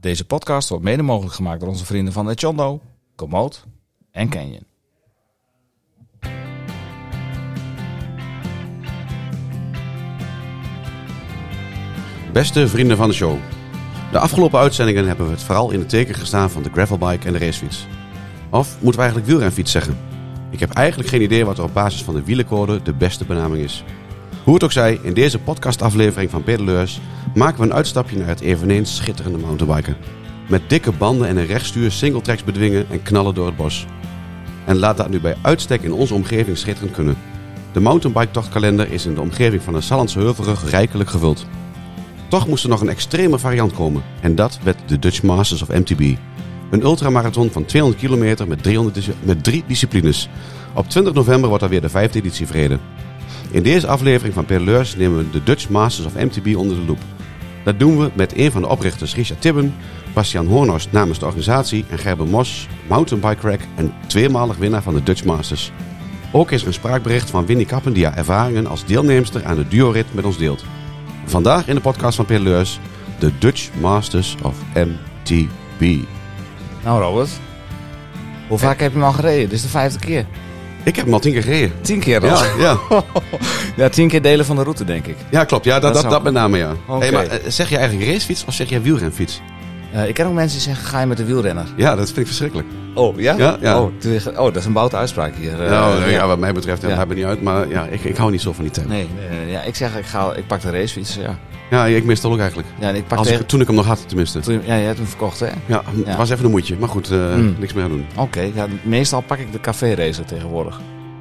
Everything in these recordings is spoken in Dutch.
Deze podcast wordt mede mogelijk gemaakt door onze vrienden van Echondo, Komoot en Canyon. Beste vrienden van de show. De afgelopen uitzendingen hebben we het vooral in het teken gestaan van de gravelbike en de racefiets. Of moeten we eigenlijk wielrenfiets zeggen? Ik heb eigenlijk geen idee wat er op basis van de wielencode de beste benaming is. Hoe het ook zij, in deze podcastaflevering van Pedaleurs maken we een uitstapje naar het eveneens schitterende mountainbiken. Met dikke banden en een rechtstuur singletracks bedwingen en knallen door het bos. En laat dat nu bij uitstek in onze omgeving schitterend kunnen. De mountainbike tochtkalender is in de omgeving van de Sallandse Heuvelrug rijkelijk gevuld. Toch moest er nog een extreme variant komen. En dat werd de Dutch Masters of MTB. Een ultramarathon van 200 kilometer met, 300 dis- met drie disciplines. Op 20 november wordt alweer de vijfde editie verreden. In deze aflevering van Pedaleurs nemen we de Dutch Masters of MTB onder de loep. Dat doen we met een van de oprichters Richard Tibben, Bastiaan Hornhorst namens de organisatie en Gerben Mos, mountainbike crack en tweemalig winnaar van de Dutch Masters. Ook is er een spraakbericht van Winnie Kappen die haar ervaringen als deelnemster aan de duorit met ons deelt. Vandaag in de podcast van Pedaleurs, de Dutch Masters of MTB. Nou Robert, hoe vaak heb je hem al gereden? Dit is de vijfde keer. Ik heb hem al tien keer gereden. Tien keer al? Ja, ja. Ja, tien keer delen van de route denk ik. ja klopt. Ja, dat, Dat met name ja. Hey, maar eh, zeg je eigenlijk racefiets of zeg jij wielrenfiets? Eh, ik ken ook mensen die zeggen, ga je met de wielrenner? Ja, dat vind ik verschrikkelijk. Oh, ja? Ja, ja. Oh, oh, dat is een boute uitspraak hier. Eh, nou, ja. wat mij betreft, ja, Ja. dat maakt me niet uit. Maar ja, ik, ik hou niet zo van die term. Nee, ja, ik zeg, ik, ga, ik pak de racefiets, ja. Ja, ik mis het ook eigenlijk. Ja, ik pak Als ik, toen ik hem nog had, tenminste. Toen, ja, je hebt hem verkocht, hè? Ja, het Ja. was even een moedje. Maar goed, eh, Mm. niks meer aan doen. Oké, ja, meestal pak ik de café racer tegenwoordig.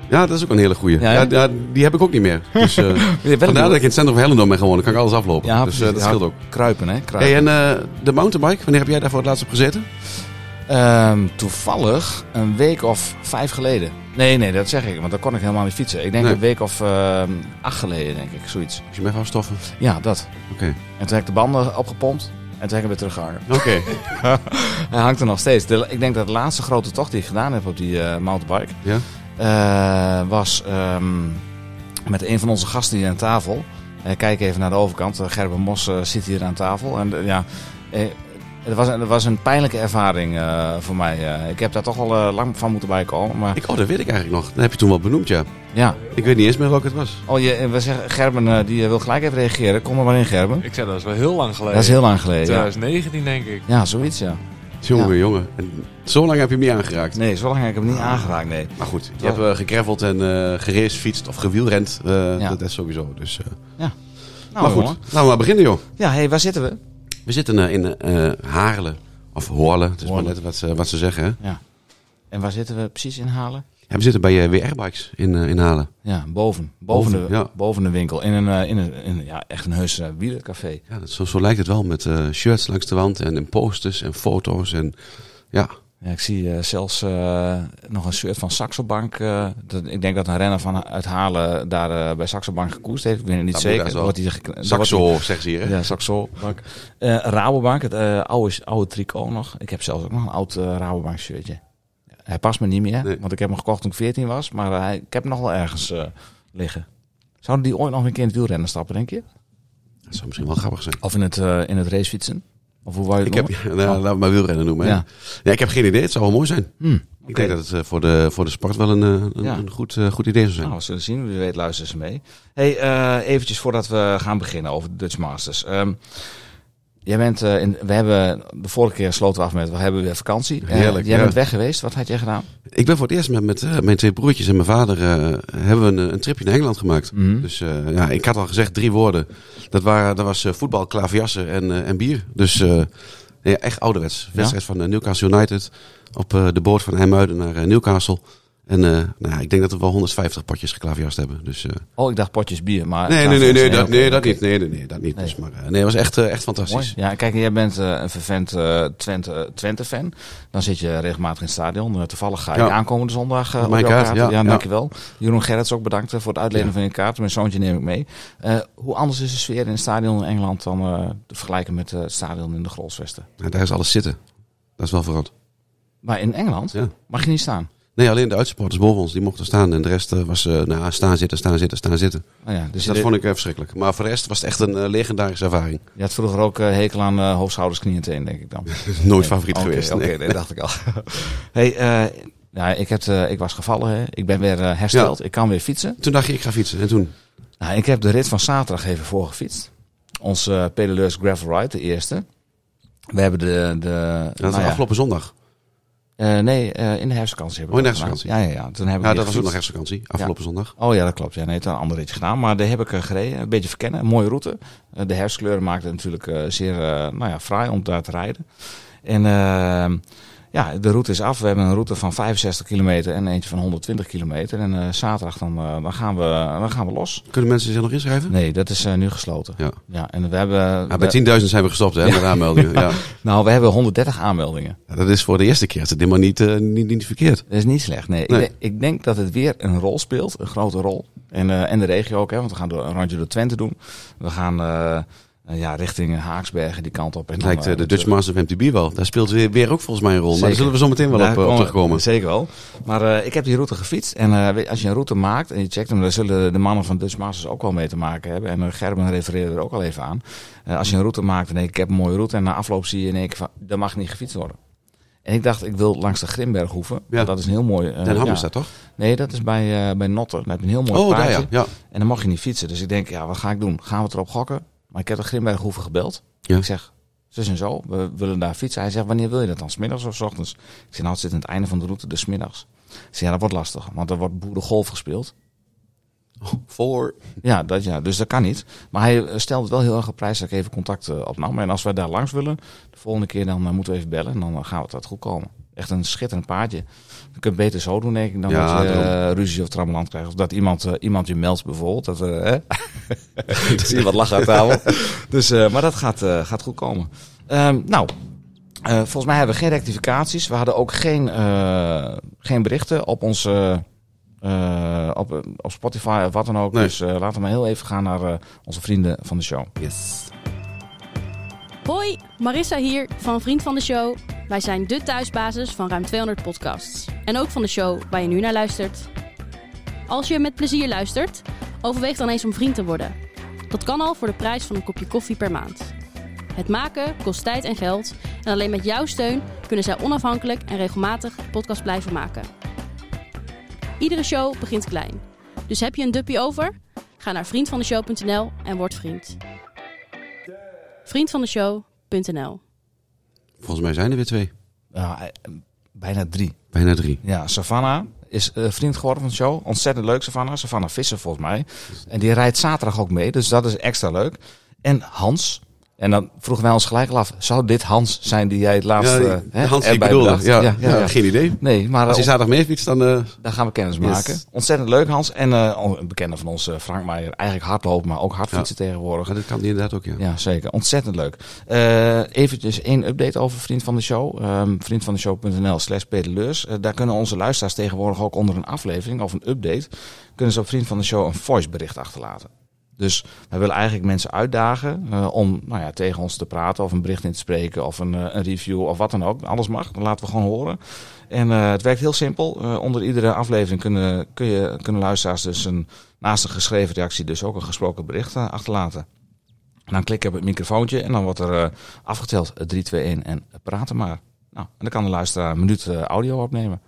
Ja, dat is ook een hele goeie. Ja, die heb ik ook niet meer. Dus, eh, vandaar dat ik in het centrum van ben gewonnen. kan ik alles aflopen. Ja, dus eh, dat scheelt ook. Kruipen, hè? Kruipen. Hey, en de mountainbike, wanneer heb jij daar voor het laatst op gezeten? Ehm, toevallig een week of vijf geleden. Nee, nee, dat zeg ik, want dan kon ik helemaal niet fietsen. Ik denk Nee. een week of ehm, acht geleden, denk ik, zoiets. Als je me gaat stoffen. Ja, dat. Oké. En toen heb ik de banden opgepompt en toen heb ik weer teruggehangen. Oké. Hij hangt er nog steeds. De, ik denk dat de laatste grote tocht die ik gedaan heb op die eh, mountainbike... Ja? eh, was ehm, met een van onze gasten hier aan tafel. Eh, kijk even naar de overkant. Gerben Mos zit hier aan tafel. En ja, het, was, het was een pijnlijke ervaring eh, voor mij. Eh, ik heb daar toch wel eh, lang van moeten bijkomen. Maar Ik, oh, dat weet ik eigenlijk nog. Dat heb je toen wel benoemd, ja. ja. Ik weet niet eens meer welke het was. Oh, je, we zeggen, Gerben die wil gelijk even reageren. Kom er maar in, Gerben. Ik zei dat is wel heel lang geleden. Dat is heel lang geleden. Ja, 2019 denk ik. ja zoiets ja. Jongen, jongen. En zo lang heb je hem niet aangeraakt. Nee, zo lang heb ik hem niet aangeraakt, nee. Maar goed, je hebt uh, gegraveld en uh, gereisfietst of gewielrend. Uh, Ja. Dat is sowieso. Dus, uh. Nou, maar goed, jongen. laten we maar beginnen, joh. Ja, hey, waar zitten we? We zitten uh, in uh, Haarlen. Of Hoorlen. Het is Hoorlen. maar net wat, ze- wat ze zeggen, hè. Ja. En waar zitten we precies in Halen? Ja, we zitten bij uh, WR-bikes in, in Halen. Ja, boven. Boven, Boven, de, ja. boven de winkel. In een, eh, in een, in, ja, echt een heus wielercafé. Ja, dat, zo, zo lijkt het wel. Met shirts langs de wand en, en posters en foto's. En ja, Ja, ik zie eh, zelfs eh, nog een shirt van Saxo Bank. eh, dat, ik denk dat een renner van uit Halen daar eh, bij Saxo Bank gekoest heeft. Ik weet het niet Dat moet zeker. Wordt hij Saxo, zeggen ze hier, hè. Ja, Saxo Bank. Eh, Rabobank, het oude, oude tricot nog. Ik heb zelfs ook nog een oud Rabobank shirtje. Hij past me niet meer, Nee. want ik heb hem gekocht toen ik 14 was. Maar hij, ik heb hem nog wel ergens liggen. Zouden die ooit nog een keer in het wielrennen stappen, denk je? Dat zou misschien wel grappig zijn. Of in het, in het racefietsen? Of hoe wou je Ik het heb, noemen? nou, laat me maar wielrennen noemen. hè. Ja. Ja. ik heb geen idee. Het zou wel mooi zijn. Hm, Ik denk dat het eh, voor, de, voor de sport wel een, eh, een, Ja. een goed, eh, goed idee zou zijn. Nou, we zullen zien. Wie weet luisteren ze mee. Hey, eventjes voordat we gaan beginnen over de Dutch Masters. Ehm, jij bent, eh, in, we hebben de vorige keer sloten we af met, we hebben weer vakantie. Eh, jij ja. bent weg geweest. Wat had jij gedaan? Ik ben voor het eerst met, met eh, mijn twee broertjes en mijn vader hebben we een, een tripje naar Engeland gemaakt. Mhm. Dus ja, ik had al gezegd drie woorden. Dat, waren, dat was voetbal, klaverjassen en, en bier. Dus ja, echt ouderwets. Wedstrijd van Newcastle United op de boot van IJmuiden naar Newcastle. En eh, nou ja, ik denk dat we wel 150 potjes geklavejast hebben. Dus, eh, Oh, ik dacht potjes bier. Maar nee, nee, nee, nee, dat, nee, dat niet. Nee, nee, nee, dat niet. Nee. Dus, maar, eh, nee, het was echt, echt Mooi. fantastisch. Ja, kijk, jij bent een vervent Twente, Twente-fan. Dan zit je regelmatig in het stadion. Toevallig ga je Ja. aankomende zondag Op jouw kaart, ja, dankjewel. Jeroen Gerrits ook bedankt voor het uitlenen van je kaart. Mijn zoontje neem ik mee. Hoe anders is de sfeer in het stadion in Engeland dan te vergelijken met het stadion in de Grolsvesten? Daar is alles zitten. Dat is wel verrand. Maar in Engeland Ja. mag je niet staan. Nee, alleen de uitsupporters boven ons, die mochten staan. En de rest eh, was eh, nou, staan, zitten, staan, zitten, staan, zitten. Nou ja, dus Dus dat vond ik eh, verschrikkelijk. Maar voor de rest was het echt een legendarische ervaring. je had vroeger ook hekel aan eh hoofdschouders, knieën en teen, denk ik dan. Nooit Nee. favoriet geweest. Oké, nee. dat dacht ik al. hey, nou, ik, heb, ik was gevallen. Hè. Ik ben weer hersteld. Ik kan weer fietsen. Toen dacht je, ik ga fietsen. En toen? Nou, ik heb de rit van zaterdag even voorgefietst. Onze uh, pedaleurs Gravel Ride, de eerste. We hebben de... de Dat was nou ja, afgelopen zondag. Eh, nee, eh, in de herfstvakantie hebben we Oh, in de dat herfstvakantie. Ja, ja, ja. Toen heb ik Ja, die dat was ook nog herfstvakantie. Afgelopen zondag. Oh ja, dat klopt. Ja, nee, het een ander ritje gedaan. Maar daar heb ik eh, gereden. Een beetje verkennen. Een mooie route. De herfstkleuren maakten het natuurlijk zeer nou ja, fraai om daar te rijden. En eh, ja, de route is af. We hebben een route van 65 kilometer en eentje van 120 kilometer. En eh, zaterdag dan, eh, dan, gaan we, dan gaan we los. Kunnen mensen zich nog inschrijven? Nee, dat is eh, nu gesloten. Ja. Ja, en we hebben... Ja, bij 10.000 zijn we gestopt hè, met aanmeldingen. Ja. nou, we hebben 130 aanmeldingen. Ja, Dat is voor de eerste keer. Het is helemaal niet, niet, niet verkeerd. Dat is niet slecht. Nee, Nee. Ik, denk, ik denk dat het weer een rol speelt, een grote rol. En, en de regio ook, hè, want we gaan een rondje door Twente doen. We gaan eh, ja, richting Haaksbergen die kant op. En Het dan, lijkt eh, eh, de Dutch Masters of MTB wel. Daar speelt weer, weer ook volgens mij een rol. Maar daar zullen we zo meteen wel Daar op, eh, op terugkomen. Zeker wel. Maar ik heb die route gefietst. En als je een route maakt en je checkt hem, dan zullen de mannen van Dutch Masters ook wel mee te maken hebben. En Gerben refereerde er ook al even aan. Als je een route maakt en denk ik, ik heb een mooie route. En na afloop zie je in één keer van, dat mag niet gefietst worden. En ik dacht, ik wil langs de Grimberghoeven. Ja. Dat is een heel mooi... eh, Den Ham ja. is dat toch? Nee, dat is bij, bij Notter. Daar heb een heel mooi Oh, daar ja. ja. En dan mag je niet fietsen. Dus ik denk, ja, wat ga ik doen? Gaan we het erop gokken? Maar ik heb de Grimberghoeven gebeld. Ja. Ik zeg, zus en zo, we willen daar fietsen. Hij zegt, wanneer wil je dat dan? Smiddags of 's ochtends? Ik zeg, nou, het zit aan het einde van de route, dus middags. Ik zeg, ja, dat wordt lastig, want er wordt boerengolf gespeeld. Voor. Ja, dat, ja, dus dat kan niet. Maar hij eh, stelde het wel heel erg op prijs dat ik even contact eh, opnam. En als wij daar langs willen, de volgende keer dan eh, moeten we even bellen. En dan gaan we het wat goed komen. Echt een schitterend paardje. Je kunt beter zo doen, denk ik, dan Ja, dat je eh, ruzie of trammeland krijgt. Of dat iemand, eh, iemand je meldt bijvoorbeeld. Dat, eh? Ik zie je wat lachen aan tafel. Dus, maar dat gaat, gaat goed komen. Ehm, nou, volgens mij hebben we geen rectificaties. We hadden ook geen, geen berichten op onze... op, op Spotify of wat dan ook. Nee. Dus laten we maar heel even gaan naar onze vrienden van de show. Yes. Hoi, Marissa hier van Vriend van de Show. Wij zijn de thuisbasis van ruim 200 podcasts. En ook van de show waar je nu naar luistert. Als je met plezier luistert, overweeg dan eens om vriend te worden. Dat kan al voor de prijs van een kopje koffie per maand. Het maken kost tijd en geld. En alleen met jouw steun kunnen zij onafhankelijk en regelmatig de podcast blijven maken. Iedere show begint klein. Dus heb je een duppie over? Ga naar vriendvandeshow.nl en word vriend. Vriendvandeshow.nl Volgens mij zijn er weer twee. Ja, eh, bijna drie. Bijna drie. Ja, Savannah is eh, vriend geworden van de show. Ontzettend leuk, Savannah. Savannah Visser volgens mij. En die rijdt zaterdag ook mee, dus dat is extra leuk. En Hans. En dan vroegen wij ons gelijk al af, zou dit Hans zijn die jij het laatste Ja, die- hè, Hans die bedoelde. Ja, ja, ja, geen idee. Nee, maar Als hij eh, zaterdag mee fietst, dan... eh, daar gaan we kennis Yes. maken. Ontzettend leuk, Hans. En eh, een bekende van ons, Frank Meijer. Eigenlijk hardlopen, maar ook hardfietsen tegenwoordig. dat kan die inderdaad ook, ja. Ja, zeker. Ontzettend leuk. Eh eventjes één update over Vriend van de Show. Ehm vriendvandeshow.nl slash pedeleurs. Daar kunnen onze luisteraars tegenwoordig ook onder een aflevering of een update... kunnen ze op Vriend van de Show een voicebericht achterlaten. Dus wij willen eigenlijk mensen uitdagen eh, om nou ja, tegen ons te praten... of een bericht in te spreken of een, eh, een review of wat dan ook. Alles mag, dan laten we gewoon horen. En eh, het werkt heel simpel. Onder iedere aflevering kunnen, kun je, kunnen luisteraars dus een, naast een geschreven reactie... dus ook een gesproken bericht achterlaten. En dan klik je op het microfoontje en dan wordt er afgeteld eh, 3, 2, 1 en praten maar. Nou, en dan kan de luisteraar een minuut audio opnemen.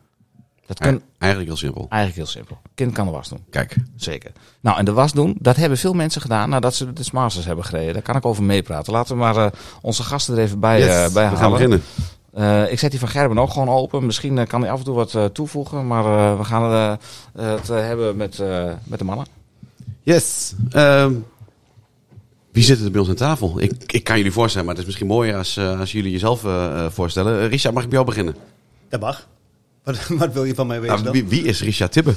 Dat kan Ja, Eigenlijk heel simpel. eigenlijk heel simpel. Kind kan de was doen, Kijk. zeker. Nou, en de was doen, dat hebben veel mensen gedaan nadat ze de Masters hebben gereden. Daar kan ik over meepraten. Laten we maar eh, onze gasten er even bij, Yes, eh, bij we gaan halen. beginnen. Eh, ik zet die van Gerben ook gewoon open. Misschien kan hij af en toe wat eh, toevoegen. Maar eh, we gaan eh, het hebben met, eh, met de mannen. Yes. Ehm, wie zit er bij ons aan tafel? Ik, ik kan jullie voorstellen, maar het is misschien mooier als, als jullie jezelf eh, eh, voorstellen. Richard, mag ik bij jou beginnen? Dat mag. Wat, wat wil je van mij weten Nou, dan? wie, wie is Richard Tibbe?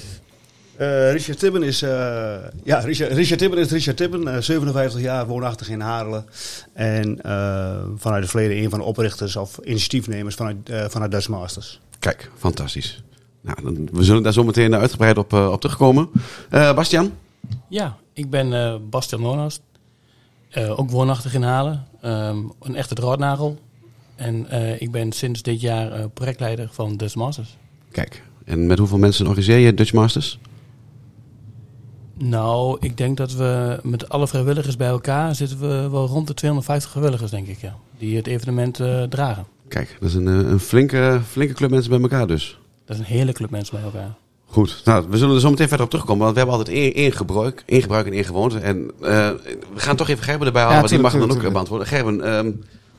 Eh, Richard Tibben is, eh, ja, Richard, Richard Tibben is Richard Tibben, eh, 57 jaar, woonachtig in Harelen. En eh, vanuit het verleden een van de oprichters of initiatiefnemers vanuit, eh vanuit Dutch Masters. Kijk, fantastisch. Nou, dan, we zullen daar zo meteen uitgebreid op, eh, op terugkomen. Eh, Bastian? Ja, ik ben eh Bastian Monost. Eh, ook woonachtig in Halen. Ehm, een echte draadnagel. En eh, ik ben sinds dit jaar eh, projectleider van Dutch Masters. Kijk, En met hoeveel mensen organiseer je Dutch Masters? Nou, ik denk dat we met alle vrijwilligers bij elkaar zitten we wel rond de 250 vrijwilligers, denk ik, ja. Die het evenement eh, dragen. Kijk, dat is een, een flinke, flinke club mensen bij elkaar dus. Dat is een hele club mensen bij elkaar. Goed, nou, we zullen er zo meteen verder op terugkomen. Want we hebben altijd één, één gebruik, één gebruik en één gewoonte. En we gaan toch even Gerben erbij halen, Ja, want die mag dan ook beantwoorden. Gerben, ehm,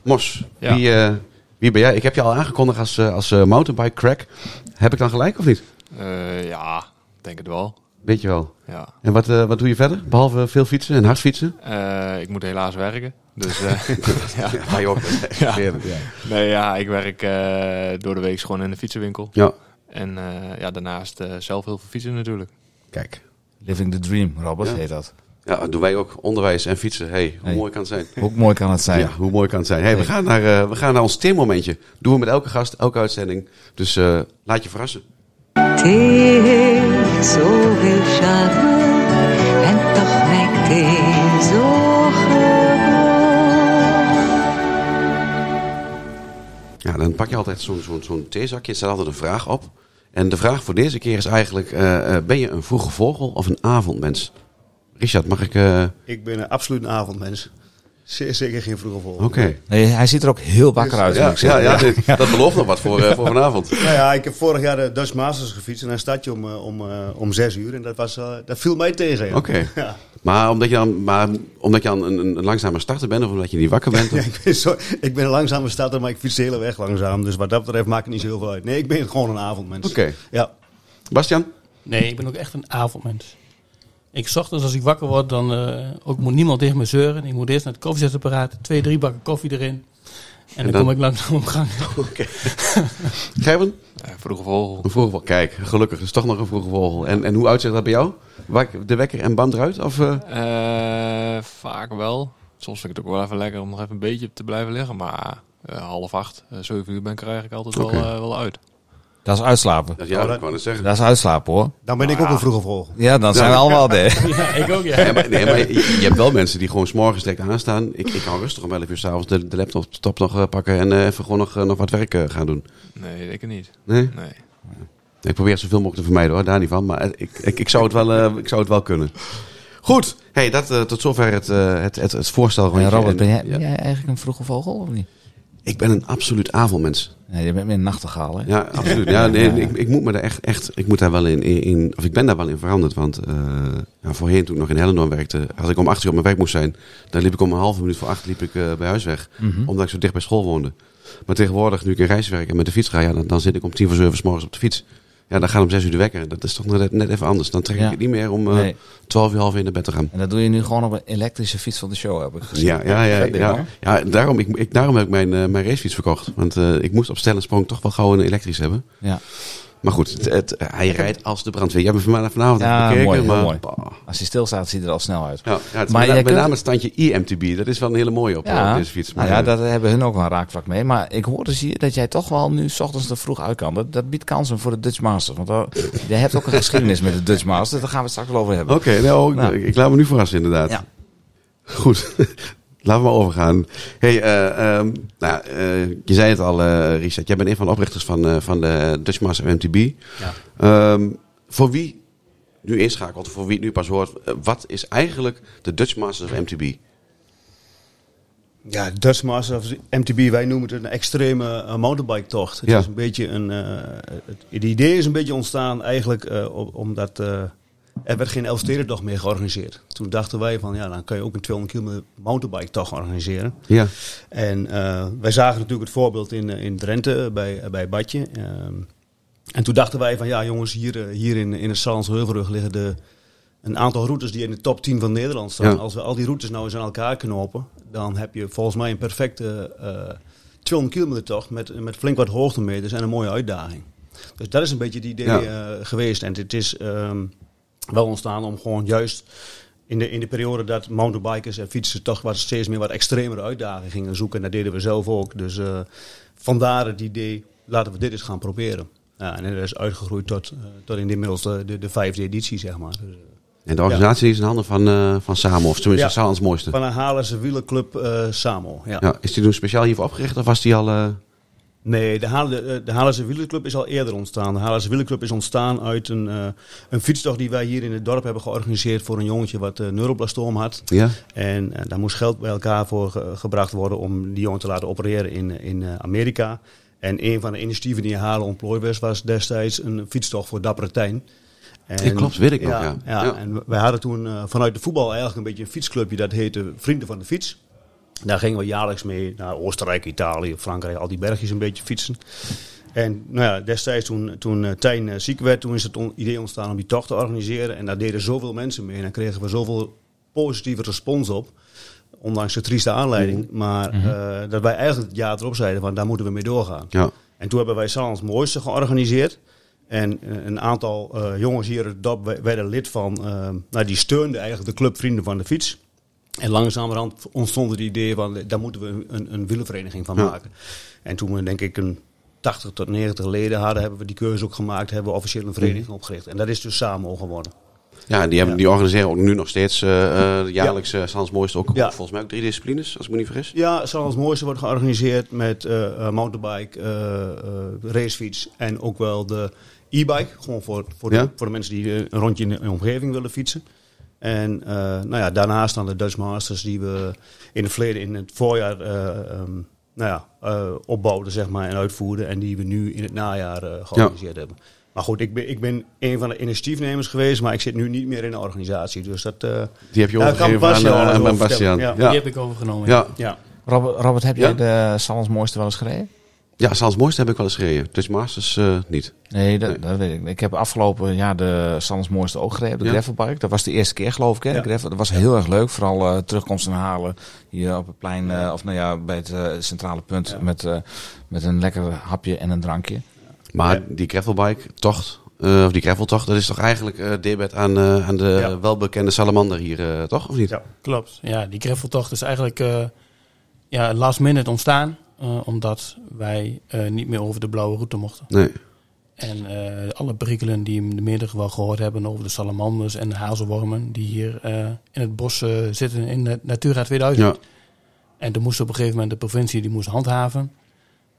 Mos, Ja. wie, eh, wie ben jij? Ik heb je al aangekondigd als, eh, als eh, mountainbike crack. Heb ik dan gelijk of niet? Eh, ja, denk het wel. Weet je wel. Ja. En wat, eh, wat doe je verder? Behalve veel fietsen en hard fietsen? Eh, ik moet helaas werken. Dus eh, ja. Je ook. Ja. Nee, ja, ik werk eh, door de week gewoon in de fietsenwinkel. Ja, En eh, ja, daarnaast eh, zelf heel veel fietsen natuurlijk. kijk. Living the dream, Robert, Ja. heet dat. Ja, dat doen wij ook. Onderwijs en fietsen. hey, hoe Hey. mooi kan het zijn? Hoe mooi kan het zijn? Ja, hoe mooi kan het zijn? Hey, we, gaan naar, eh, we gaan naar ons theemomentje. Doen we met elke gast, elke uitzending. Dus eh, laat je verrassen. Thee heeft zoveel charme en toch lijkt thee zo gewoon. Ja, dan pak je altijd zo'n zo'n zo'n theezakje. Er staat altijd een vraag op. En de vraag voor deze keer is eigenlijk... eh, eh, ben je een vroege vogel of een avondmens? Richard, mag ik... eh, Ik ben een absoluut een avondmens. Zeer zeker geen vroege volgende. Oké. Nee, hij ziet er ook heel wakker uit. Ja, ik ja, ja, dit- dat belooft nog wat voor, eh, voor vanavond. Nou ja, ik heb vorig jaar de Dutch Masters gefietst en dan start je om, eh, om, eh, om zes uur. En dat, was, eh, dat viel mij tegen. ja. Oké. Ja. Maar omdat je dan, maar omdat je dan een, een, langzame starter bent of omdat je niet wakker bent? Of- ik, ben zo, ik ben een langzame starter, maar ik fiets de hele weg langzaam. Dus wat dat betreft maakt het niet zo heel veel uit. Nee, ik ben gewoon een avondmens. Oké. Ja. Bastian? Nee, ik ben ook echt een avondmens. Ik 's ochtends als ik wakker word, dan eh, ook moet niemand tegen me zeuren. Ik moet eerst naar het koffiezetapparaat, twee, drie bakken koffie erin. En, dan, dan? kom ik langzaam op gang. Gerben? Eh, vroege vogel. Een vroege vogel. Kijk, gelukkig is toch nog een vroege vogel. En, en hoe uitziet dat bij jou? Wak- De wekker en bam eruit? Of, eh? Eh, vaak wel. Soms vind ik het ook wel even lekker om nog even een beetje te blijven liggen. Maar eh, half acht, zeven uur ben ik er eigenlijk altijd Oké. wel, wel uit. Dat is uitslapen. Dat, ja, Oh, dat dat- kan ik zeggen. Dat is uitslapen hoor. Dan ben ik ook een vroege vogel. Ja, dan zijn we Ja. allemaal er. ja, ik ook, ja. Nee, maar, nee, maar je, je hebt wel mensen die gewoon s'morgens direct aanstaan. Ik, ik kan rustig om 11 uur s'avonds de, de laptop top nog eh, pakken en eh, even gewoon nog, eh, nog wat werk gaan doen. Nee, ik niet. Nee? Nee. Ik probeer zoveel mogelijk te vermijden hoor, daar niet van. Maar ik, ik, ik, zou, het wel, ik zou het wel kunnen. Goed, hey, dat, tot zover het, eh, het, het, het voorstel. Rondje. Robert, En, ben jij, ja, ben jij eigenlijk een vroege vogel of niet? Ik ben een absoluut avondmens. Nee, je bent meer een nachtegaal, hè? Ja, absoluut. Ja, nee, ik, ik moet me daar echt, echt, ik moet daar wel in, in, in- of ik ben daar wel in veranderd. Want eh, ja, voorheen toen ik nog in Hellendoorn werkte, als ik om acht uur op mijn werk moest zijn, dan liep ik om een halve minuut voor acht liep ik, eh, bij huis weg. Mhm. Omdat ik zo dicht bij school woonde. Maar tegenwoordig, nu ik in reis werk en met de fiets ga, ja, dan, dan zit ik om tien voor zeven 's morgens op de fiets. Ja, dan gaat om zes uur de wekker. Dat is toch net, net even anders. Dan trek ik Ja. het niet meer om eh Nee. twaalf uur half in naar bed te gaan. En dat doe je nu gewoon op een elektrische fiets van de show, heb ik gezien. Ja, ja, ja. Ding, ja, ja daarom, ik, ik, daarom heb ik mijn, eh, mijn racefiets verkocht. Want eh, ik moest op stel en sprong toch wel gauw een elektrisch hebben. Ja. Maar goed, het, het- hij rijdt als de brandweer. Jij hebt hem van- vanavond Ja, bekeken. mooi, maar, mooi. Als hij stilstaat, ziet hij er al snel uit. Ja, ja, het is Maar met, met kunt- name het standje IMTB. Dat is wel een hele mooie op, Ja, op deze fiets. nou Maar, ja, eh, daar hebben hun ook wel een raakvlak mee. Maar ik hoorde zie je dat jij toch wel nu 's ochtends er vroeg uit kan. Dat, dat biedt kansen voor de Dutch Masters. Want daar- jij hebt ook een geschiedenis met de Dutch Masters. Daar gaan we het straks wel over hebben. Oké, nou, ik- Nou. ik, laat me nu verrassen inderdaad. Ja. Goed, laten we maar overgaan. Hey, eh, ehm, nou, eh, je zei het al, eh Richard. Jij bent een van de oprichters van, eh, van de Dutch Master MTB. Ja. Ehm, voor wie nu inschakelt, voor wie het nu pas hoort, wat is eigenlijk de Dutch Masters of MTB? Ja, Dutch Masters of MTB, wij noemen het een extreme mountainbike tocht. Het Ja. is een beetje een, eh, het, idee is een beetje ontstaan eigenlijk eh, om- omdat eh, er werd geen Elfstedentocht meer georganiseerd. Toen dachten wij van ja, dan kan je ook een 200 kilometer mountainbike tocht organiseren. Ja, En eh, wij zagen natuurlijk het voorbeeld in, eh, in Drenthe bij, eh, bij Badje. Ehm, en toen dachten wij van ja jongens, hier, hier in, in het Salens Heuvelrug liggen de, een aantal routes die in de top 10 van Nederland staan. Ja. Als we al die routes nou eens aan elkaar knopen, dan heb je volgens mij een perfecte eh 200 kilometer tocht met, met flink wat hoogtemeters en een mooie uitdaging. Dus dat is een beetje het idee Ja. geweest. En het is ehm, wel ontstaan om gewoon juist in de, in de periode dat mountainbikers en fietsers toch wat steeds meer wat extremere uitdagingen gingen zoeken. En dat deden we zelf ook. Dus eh, vandaar het idee, laten we dit eens gaan proberen. Ja, en dat is uitgegroeid tot, eh, tot in inmiddels de, de, de vijfde editie, zeg maar. Dus, eh, en de organisatie is in handen van, van Samo, of tenminste Ja. Salens mooiste. van een Haarlemse wielerclub Samo. Ja. Ja, is die toen speciaal hiervoor opgericht of was die al... eh, Nee, de, de, de Haarlemse Wielerclub is al eerder ontstaan. De Haarlemse Wielerclub is ontstaan uit een, eh, een fietstocht die wij hier in het dorp hebben georganiseerd voor een jongetje wat eh neuroblastoom had. Ja? En eh, daar moest geld bij elkaar voor ge- gebracht worden om die jongen te laten opereren in, in eh, Amerika. En een van de initiatieven die in Haarlem ontplooid was, was destijds een fietstocht voor Dappere Tijn. En, Ja, klopt, weet ik nog, ja. ja. ja, Ja. en wij hadden toen eh, vanuit de voetbal eigenlijk een beetje een fietsclubje dat heette Vrienden van de Fiets. Daar gingen we jaarlijks mee naar Oostenrijk, Italië, Frankrijk, al die bergjes een beetje fietsen. En nou ja, destijds toen, toen eh, Tijn eh, ziek werd, toen is het idee ontstaan om die tocht te organiseren. En daar deden zoveel mensen mee en daar kregen we zoveel positieve respons op. Ondanks de trieste aanleiding. Maar eh, dat wij eigenlijk het jaar erop zeiden van daar moeten we mee doorgaan. Ja. En toen hebben wij Salons Mooiste georganiseerd. En een aantal jongens hier in het werden lid van, nou, die steunden eigenlijk de club Vrienden van de Fiets. En langzamerhand ontstond het idee van, daar moeten we een, een wielervereniging van Ja. maken. En toen we denk ik een 80 tot 90 leden hadden, hebben we die keuze ook gemaakt, hebben we officieel een vereniging opgericht. En dat is dus Samo geworden. Ja, die, hebben, Ja. die organiseren ook nu nog steeds eh eh jaarlijks eh Sans Mooiste ook Ja. volgens mij ook drie disciplines, als ik me niet vergis. Ja, Salons Mooiste wordt georganiseerd met eh, mountainbike, racefiets en ook wel de e-bike. Gewoon voor, voor, de, voor de mensen die een rondje in de omgeving willen fietsen. En eh, nou ja, daarnaast dan de Dutch Masters die we in het verleden in het voorjaar eh, ehm, nou ja, eh, opbouwden zeg maar, en uitvoerden. En die we nu in het najaar georganiseerd hebben. Maar goed, ik ben, ik ben een van de initiatiefnemers geweest, maar ik zit nu niet meer in de organisatie. Dus dat, eh, Die heb je overgegeven kan aan, Bastiaan aan. Ja. Die heb ik overgenomen. Ja. ja. Robert, Robert, heb Ja? jij de Salons mooiste wel eens gereden? Ja, Sans Mooiste heb ik wel eens gereden. Dutch Masters eh, niet. Nee, dat, Nee. dat weet ik. Ik heb afgelopen jaar de Salons mooiste ook gereden, op de Ja. gravelbike. Dat was de eerste keer geloof ik. Hè? Ja. gravel. Dat was heel erg leuk. Vooral eh, terugkomst naar Halen. Hier op het plein, eh, of nou ja, bij het centrale punt. Ja. Met, eh, met een lekker hapje en een drankje. Maar Ja. die gravelbike tocht, eh, of die graveltocht, dat is toch eigenlijk eh debet aan, eh, aan de Ja. welbekende salamander hier, eh, toch? Of niet? Ja. Klopt. Ja, die graveltocht is eigenlijk eh, ja, last minute ontstaan. Eh, omdat wij eh, niet meer over de blauwe route mochten. Nee. En eh, alle prikkelen die de meerdere wel gehoord hebben over de salamanders en de hazelwormen. Die hier in het bos zitten in de Natura 2000. Ja. En toen moest op een gegeven moment de provincie die moest handhaven.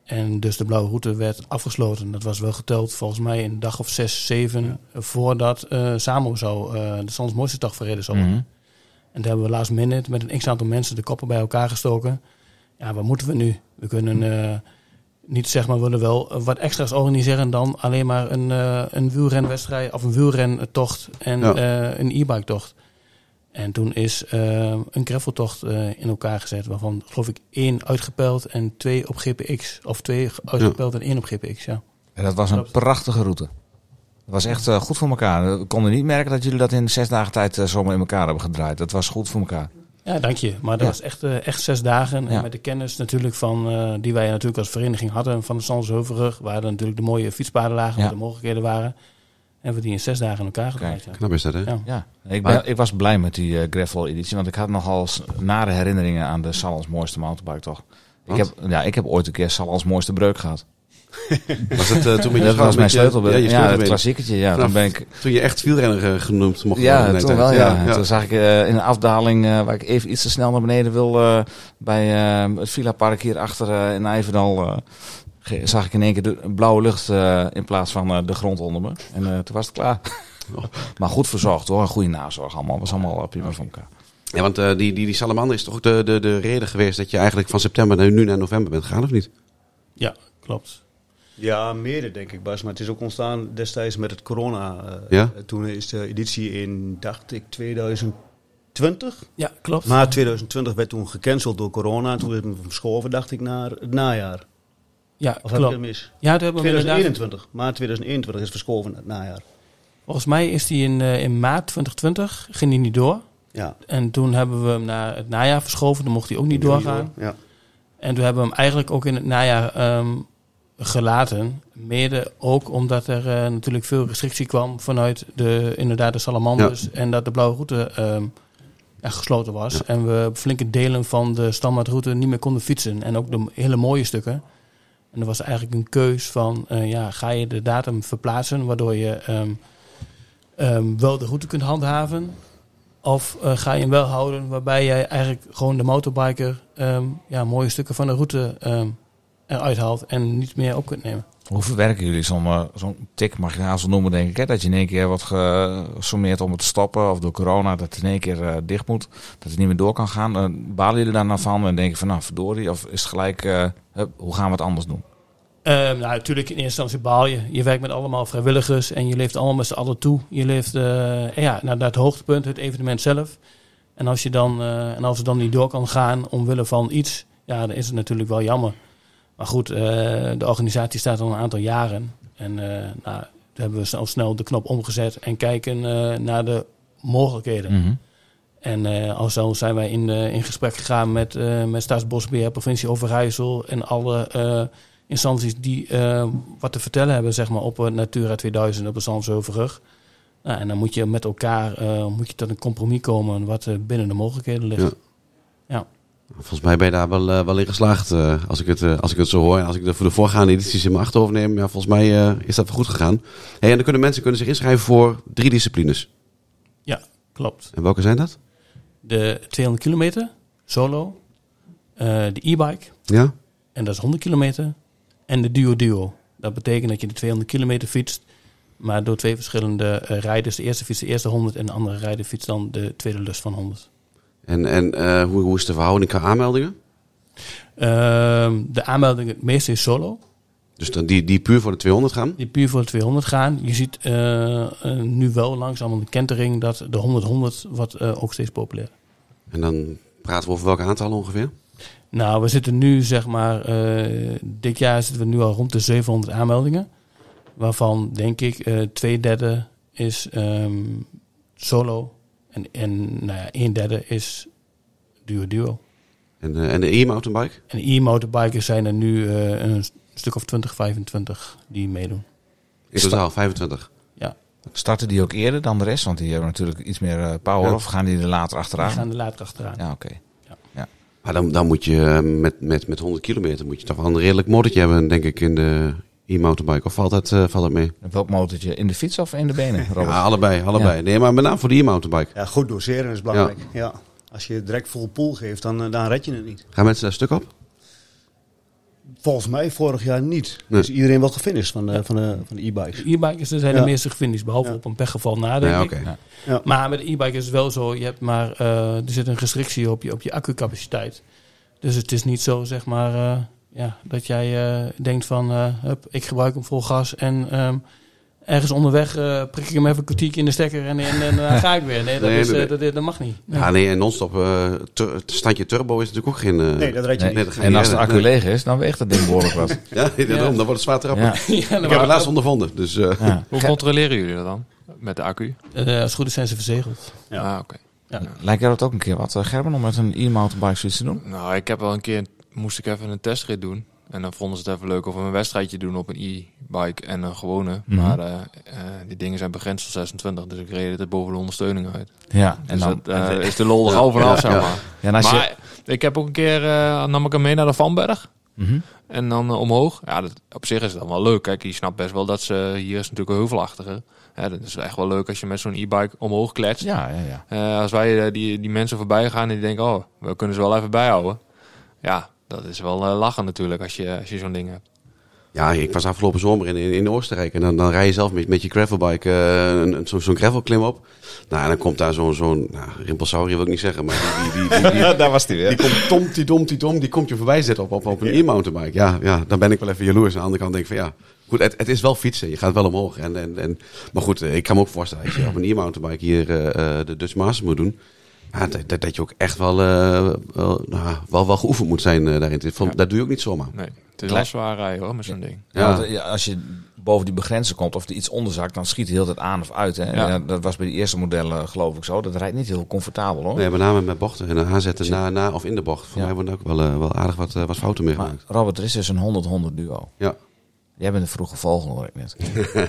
En dus de blauwe route werd afgesloten. Dat was wel geteld volgens mij een dag of zes, zeven voordat eh Samo zou, de Sans Mooiste Dag verreden zou worden. Mhm. En daar hebben we last minute met een x-aantal mensen de koppen bij elkaar gestoken. Ja, wat moeten we nu? We kunnen eh, niet zeg maar, we willen wel wat extra's organiseren dan alleen maar een, eh een wielrenwedstrijd of een wielrentocht en Ja. eh, een e-bike tocht. En toen is een graveltocht eh, in elkaar gezet, waarvan geloof ik één uitgepeld en twee op GPX. Of twee uitgepeld en één op GPX, ja. En dat was een prachtige route. Dat was echt goed voor elkaar. We konden niet merken dat jullie dat in zes dagen tijd zomaar in elkaar hebben gedraaid. Dat was goed voor elkaar. Ja, dank je. Maar dat Ja. was echt, eh, echt zes dagen. Ja. En met de kennis natuurlijk van, eh, die wij natuurlijk als vereniging hadden van de Sansheuvelrug, waar er natuurlijk de mooie fietspaden lagen, Ja. waar de mogelijkheden waren, hebben we die in zes dagen in elkaar gedraaid. Ja. Knap is dat, hè? Ja. Ja, ik, Maar- ben, ik was blij met die eh, gravel editie, want ik had nogal nare herinneringen aan de Salons mooiste mountainbike toch. Ik heb, ja, ik heb ooit een keer Salons mooiste breuk gehad. Was het eh, toen met je dat was mijn sleutelbeen. Ja, Ja, het klassieketje. Ja, Vanaf toen ben ik, Toen je echt wielrenner eh, genoemd mocht ja, worden. toen net, wel, ja. Toen zag ik eh, in een afdaling eh, waar ik even iets te snel naar beneden wil, eh, bij eh, het Villa Park hier achter in Ijverdal, eh, ge- zag ik in één keer de blauwe lucht eh, in plaats van eh, de grond onder me. En eh, toen was het klaar. maar goed verzorgd hoor, een goede nazorg allemaal. was allemaal prima voor elkaar. Ja, want eh, die, die, die salamander is toch ook de, de, de reden geweest dat je eigenlijk van september naar nu naar november bent gegaan, of niet? ja, klopt. Ja, mede denk ik Bas. Maar het is ook ontstaan destijds met het corona. eh, Ja? Toen is de editie in, dacht ik, 2020. Ja, klopt. Maar 2020 werd toen gecanceld door corona. En toen werd het verschoven, dacht ik, naar het najaar. ja, Of heb ik klopt. mis? Ja, dat hebben we inderdaad. 2021. Maar 2021 is verschoven naar het najaar. Volgens mij is die in, eh, in maart 2020, ging die niet door. Ja. En toen hebben we hem naar het najaar verschoven, dan mocht hij ook niet doorgaan. Ja. En toen hebben we hem eigenlijk ook in het najaar ehm, gelaten. Mede ook omdat er eh, natuurlijk veel restrictie kwam vanuit de, inderdaad de salamanders. En dat de blauwe route ja, gesloten was. Ja. En we flinke delen van de standaardroute niet meer konden fietsen. En ook de hele mooie stukken. En er was eigenlijk een keus van, eh, ja, ga je de datum verplaatsen, waardoor je ehm, ehm, wel de route kunt handhaven. Of eh, ga je hem wel houden waarbij jij eigenlijk gewoon de motorbiker ehm, ja, mooie stukken van de route eruit haalt en niet meer op kunt nemen. Hoe verwerken jullie zo'n eh, zo'n tik, mag je zo noemen, denk ik. Hè? Dat je in één keer wordt gesommeerd om het te stoppen. Of door corona dat het in één keer eh, dicht moet. Dat het niet meer door kan gaan. Eh, balen jullie daar nou van en denken van nou verdorie. Of is het gelijk, hup, hoe gaan we het anders doen? Ehm, nou, natuurlijk in eerste instantie baal je. Je werkt met allemaal vrijwilligers en je leeft allemaal met z'n allen toe. Je leeft ja, naar, het hoogtepunt, het evenement zelf. En als, je dan, en als het dan niet door kan gaan omwille van iets, ja, dan is het natuurlijk wel jammer. Maar goed, eh, de organisatie staat al een aantal jaren. En eh nou, toen hebben we snel, snel de knop omgezet en kijken eh, naar de mogelijkheden. Mhm. En eh al zo zijn wij in, in gesprek gegaan met, eh met Staatsbosbeheer, provincie Overijssel en alle eh, instanties die wat te vertellen hebben zeg maar, op Natura 2000 op de Zandvoortrug. Nou, en dan moet je met elkaar moet je tot een compromis komen wat binnen de mogelijkheden ligt. Ja. Ja. Volgens mij ben je daar wel, eh, wel in geslaagd, eh, als, ik het, eh, als ik het zo hoor. En als ik de, voor de voorgaande edities in mijn achterhoofd neem, ja, volgens mij is dat wel goed gegaan. Hey, en dan kunnen mensen kunnen zich inschrijven voor drie disciplines. Klopt. En welke zijn dat? De 200 kilometer, solo. de e-bike, Ja? en dat is 100 kilometer. En de duo-duo. Dat betekent dat je de 200 kilometer fietst, maar door twee verschillende rijders. De eerste fietst de eerste 100 en de andere rijder fietst dan de tweede lus van 100. En, en eh, hoe, hoe is de verhouding qua aanmeldingen? Ehm, de aanmelding het meeste is solo. Dus dan die, die puur voor de 200 gaan? Die puur voor de 200 gaan. Je ziet eh, eh, nu wel langzaam een kentering dat de 100-100 wordt ook steeds populair. En dan praten we over welke aantallen ongeveer? Nou, we zitten nu zeg maar, dit jaar zitten we nu al rond de 700 aanmeldingen. Waarvan denk ik twee derde is ehm, solo en, en nou ja, een derde is duo-duo. En, eh, en de e-mountainbike? En e-motorbikers zijn er nu eh, een stuk of 20, 25 die meedoen. In totaal 25. Starten die ook eerder dan de rest? Want die hebben natuurlijk iets meer eh, power. Ja. Of gaan die er later Die achteraan? gaan er later achteraan. Ja, oké. Maar dan, dan moet je met, met, met 100 kilometer moet je toch wel een redelijk motortje hebben, denk ik, in de e-mountainbike. Of valt dat, eh, valt dat mee? En welk motortje? In de fiets of in de benen, Robert? Ja, allebei, allebei. Nee, maar met name voor de e-mountainbike. Ja, goed doseren is belangrijk. Ja. Als je direct vol pool geeft, dan, eh, dan red je het niet. Gaan mensen daar stuk op? Volgens mij vorig jaar niet. Nee. Is iedereen wel gefinished van de, van de, van de e-bikes. De e-bikers er zijn Ja. de meeste gefinished, behalve Ja. op een pechgeval na, denk Ja, ik. oké. Ja. Ja. Maar met de e-bike is het wel zo, je hebt maar, eh, er zit een restrictie op je, op je accucapaciteit. Dus het is niet zo, zeg maar, eh, ja, dat jij eh, denkt van, eh, hup, ik gebruik hem vol gas en ehm, ergens onderweg eh, prik ik hem even een kwartiertje in de stekker en, en, en dan ga ik weer. Nee, dat, Nee, is, nee, eh, dat, dat mag niet. Nee. Ja, nee, en non-stop eh, tur- standje turbo is natuurlijk ook geen... eh, Nee, dat red je niet. En als de accu Nee. leeg is, dan weegt dat ding behoorlijk wat. Ja, daarom, dan wordt het zwaar trappen. Ja. Ja, Ik heb het laatst ondervonden, dus... eh, Ja. Hoe controleren jullie dat dan? Met de accu? Eh, als het goed is zijn ze verzegeld. Ja. Ah, oké. Lijkt jou dat ook een keer wat, Gerben, om met een e-mountainbike zoiets te doen? Nou, ik heb wel een keer, moest ik even een testrit doen. En dan vonden ze het even leuk of we een wedstrijdje doen op een e-bike en een gewone. Mhm. Maar eh, eh, die dingen zijn begrensd tot 26, dus ik reed het boven de ondersteuning uit. Ja, En en dan dan... eh, is de lol er al vanaf, zeg maar. ja, en als je... Maar ik heb ook een keer, nam ik hem mee naar de Vanberg. Mhm. En dan omhoog. Ja, dat, op zich is het dan wel leuk. Kijk, je snapt best wel dat ze... Hier is natuurlijk een heuvelachtige. Ja, dat is echt wel leuk als je met zo'n e-bike omhoog kletst. Ja, ja, ja. Als wij die, die mensen voorbij gaan en die denken... Oh, we kunnen ze wel even bijhouden. Ja, dat is wel eh, lachen natuurlijk als je, als je zo'n ding hebt. Ja, ik was afgelopen zomer in, in, in Oostenrijk. En dan, dan rij je zelf met, met je gravelbike eh, een- een- zo- zo'n gravelklim op. Nou, en dan komt daar zo'n, zo'n nou, rimpelsaurier wil ik niet zeggen, maar die, die, die, die, die, daar was die die komt tom, die dom, die dom, die komt je voorbij zetten op, op, op een e-mountainbike. Ja, ja, dan ben ik wel even jaloers. Aan de andere kant denk ik van ja, goed, het, het is wel fietsen. Je gaat wel omhoog. En, en, en, maar goed, eh, ik kan me ook voorstellen, als je op een e-mountainbike hier eh, eh, de Dutch Masters moet doen. Ja, dat, dat, dat je ook echt wel, eh, wel, nou, wel, wel geoefend moet zijn eh, daarin. Van, Ja. Dat doe je ook niet zomaar. Nee, het is wel zwaar rijden hoor, met zo'n ding. Ja, Ja. want, eh, ja, als je boven die begrenzer komt of er iets onderzakt, dan schiet hij heel tijd aan of uit. Hè? Ja. Ja, dat was bij die eerste modellen geloof ik zo. Dat rijdt niet heel comfortabel hoor. Nee, met name met bochten en aanzetten na, na of in de bocht. Voor Ja. mij worden ook wel, wel aardig wat, wat fouten mee Maar gemaakt. Robert, er is dus een 100-100 duo. Ja. Jij bent een vroege vogel hoor ik net.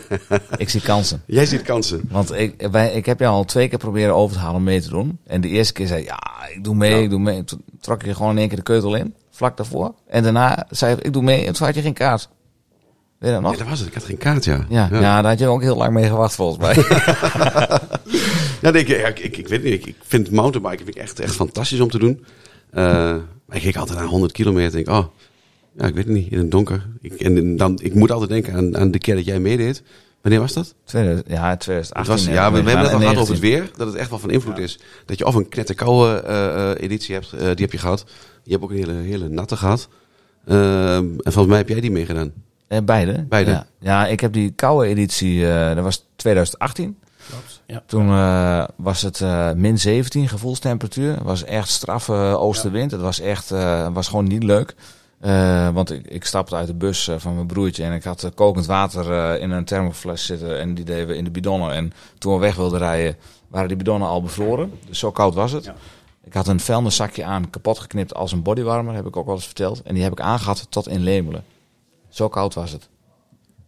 ik zie kansen. Jij ziet kansen. Want ik, wij, ik heb jou al twee keer proberen over te halen om mee te doen. En de eerste keer zei ja, ik doe mee, Ja. ik doe mee. Toen trok je gewoon in één keer de keutel in, vlak daarvoor. En daarna zei je, ik doe mee. En toen had je geen kaart. Weet je dat nog? Ja, dat was het. Ik had geen kaart, ja. Ja, ja. daar had je ook heel lang mee gewacht volgens mij. Ja, nee, ik, ik, ik, ik weet niet. Ik, ik vind mountainbiken vind ik echt, echt fantastisch om te doen. Eh, maar ik altijd naar 100 kilometer en denk, oh, Ja, ik weet het niet. In het donker. Ik, en dan, ik moet altijd denken aan, aan de keer dat jij meedeed. Wanneer was dat? 2000, ja, Het 2018. was, eh, ja, we, we hebben het al gehad 19. over het weer. Dat het echt wel van invloed is. Dat je of een knetterkoude eh, eh, editie hebt. eh, die heb je gehad. Je hebt ook een hele, hele natte gehad. Ehm, en volgens mij heb jij die meegedaan. Eh, beide. Beide. Ja. ja, ik heb die koude editie, eh, dat was 2018. Klopt. Ja. Toen eh, was het eh, min 17 gevoelstemperatuur. Het was echt straffe oostenwind. Het was echt, eh, was gewoon niet leuk. Eh, want ik, ik stapte uit de bus eh, van mijn broertje en ik had eh, kokend water in een thermofles zitten. En die deden we in de bidonnen. En toen we weg wilden rijden, waren die bidonnen al bevroren. Dus zo koud was het. Ja. Ik had een vuilniszakje aan, kapot geknipt als een bodywarmer, heb ik ook wel eens verteld. En die heb ik aangehad tot in Lemelen. Zo koud was het.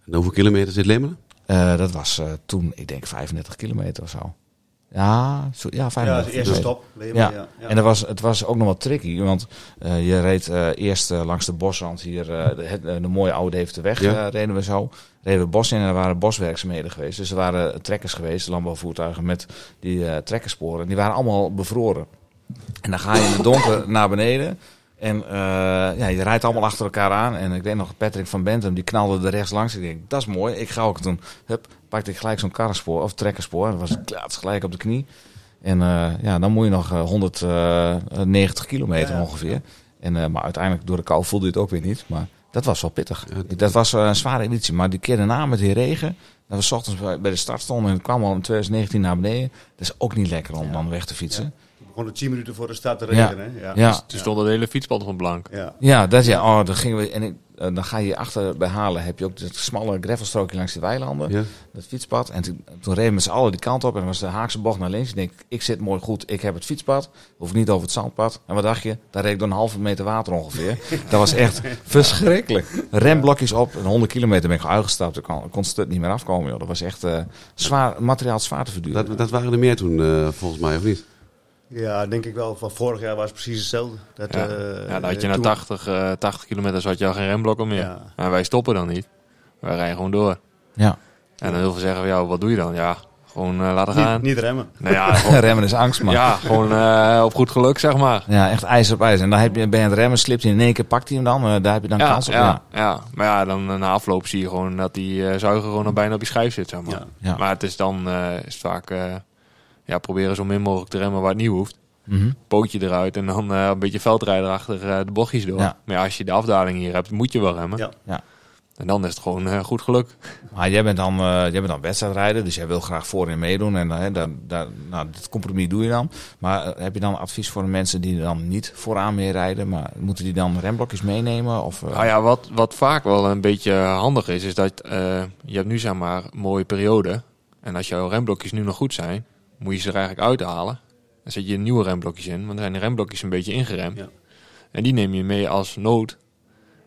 En hoeveel kilometer zit Lemelen? Dat was toen, ik denk 35 kilometer of zo. Ja, zo, ja Ja, 35 de eerste stop. Ja. ja. Ja. En dat was, het was ook nog wat tricky, want eh, je reed eh, eerst eh, langs de bosrand hier, eh, de, de mooie oude Deventerweg, Ja. eh, reden we zo. Reden we het bos in en er waren boswerkzaamheden geweest. Dus er waren trekkers geweest, landbouwvoertuigen met die eh trekkersporen. Die waren allemaal bevroren. En dan ga je in het donker naar beneden. En eh, ja, je rijdt allemaal achter elkaar aan. En ik weet nog, Patrick van Bentum, die knalde er rechts langs. Ik denk, dat is mooi. Ik ga ook toen, hup, pakte ik gelijk zo'n karrenspoor of trekkerspoor. Dat was klaats gelijk op de knie. En eh, ja, dan moet je nog eh, 190 kilometer Ja, ja. ongeveer. En, eh, maar uiteindelijk door de kou voelde je het ook weer niet. Maar dat was wel pittig. Ja, Dat was eh, een zware editie. Maar die keer daarna met die regen, dat we 's ochtends bij de start stonden en het kwam al in 2019 naar beneden. Dat is ook niet lekker om Ja. dan weg te fietsen. We begonnen 10 minuten voor de start te Ja. regenen. hè? Ja. Ja. Toen stond het hele fietspad van blank. Ja. Ja, dat ja. Oh, dan gingen we en ik, eh, dan ga je achter bij Halen heb je ook dat smalle gravelstrookje langs de weilanden, Ja. dat fietspad. En toen, toen reden we z'n allen die kant op en dan was de Haakse bocht naar links. Ik denk, ik zit mooi goed, ik heb het fietspad, hoef ik niet over het zandpad. En wat dacht je? Daar reed ik door een halve meter water ongeveer. dat was echt verschrikkelijk. Remblokjes op, een 100 kilometer ben ik uitgestapt. Ik kon, kon het niet meer afkomen. Joh. Dat was echt eh, zwaar, materiaal zwaar te verduren. Dat, dat waren er meer toen, eh, volgens mij, of niet? Ja, denk ik wel. Van vorig jaar was het precies hetzelfde. Dat, Ja, eh, ja dan had je na toen- 80, eh 80 kilometer had je al geen remblokken meer. Ja. En wij stoppen dan niet. Wij rijden gewoon door. Ja. En dan heel veel zeggen van, ja, wat doe je dan? Ja, gewoon eh, laten gaan. Niet, niet remmen. Nou ja, gewoon, Remmen is angst, man. ja, gewoon eh, op goed geluk, zeg maar. Ja, echt ijzer op ijzer. En dan heb je, ben je aan het remmen, slipt hij in één keer, pakt hij hem dan. eh, daar heb je dan Ja, kans op. ja, ja. maar ja, dan eh, na afloop zie je gewoon dat die eh, zuiger gewoon al bijna op je schijf zit, zeg maar. Ja. Ja. Maar het is dan eh, is het vaak eh, ja, proberen zo min mogelijk te remmen waar het niet hoeft. Mhm. Pootje eruit en dan eh, een beetje veldrijder achter eh, de bochtjes door. Ja. Maar ja, als je de afdaling hier hebt, moet je wel remmen. Ja. Ja. En dan is het gewoon eh, goed geluk. Maar jij bent dan, eh jij bent dan wedstrijdrijder, dus jij wil graag voorin meedoen. En daar, daar, nou, dit compromis doe je dan. Maar heb je dan advies voor de mensen die dan niet vooraan mee rijden? Maar moeten die dan remblokjes meenemen? Of, eh, Nou ja, wat, wat vaak wel een beetje handig is, is dat eh, je hebt nu zeg maar een mooie periode. En als jouw remblokjes nu nog goed zijn, moet je ze er eigenlijk uithalen. Dan zet je nieuwe remblokjes in, want dan zijn de remblokjes een beetje ingeremd. Ja. En die neem je mee als nood.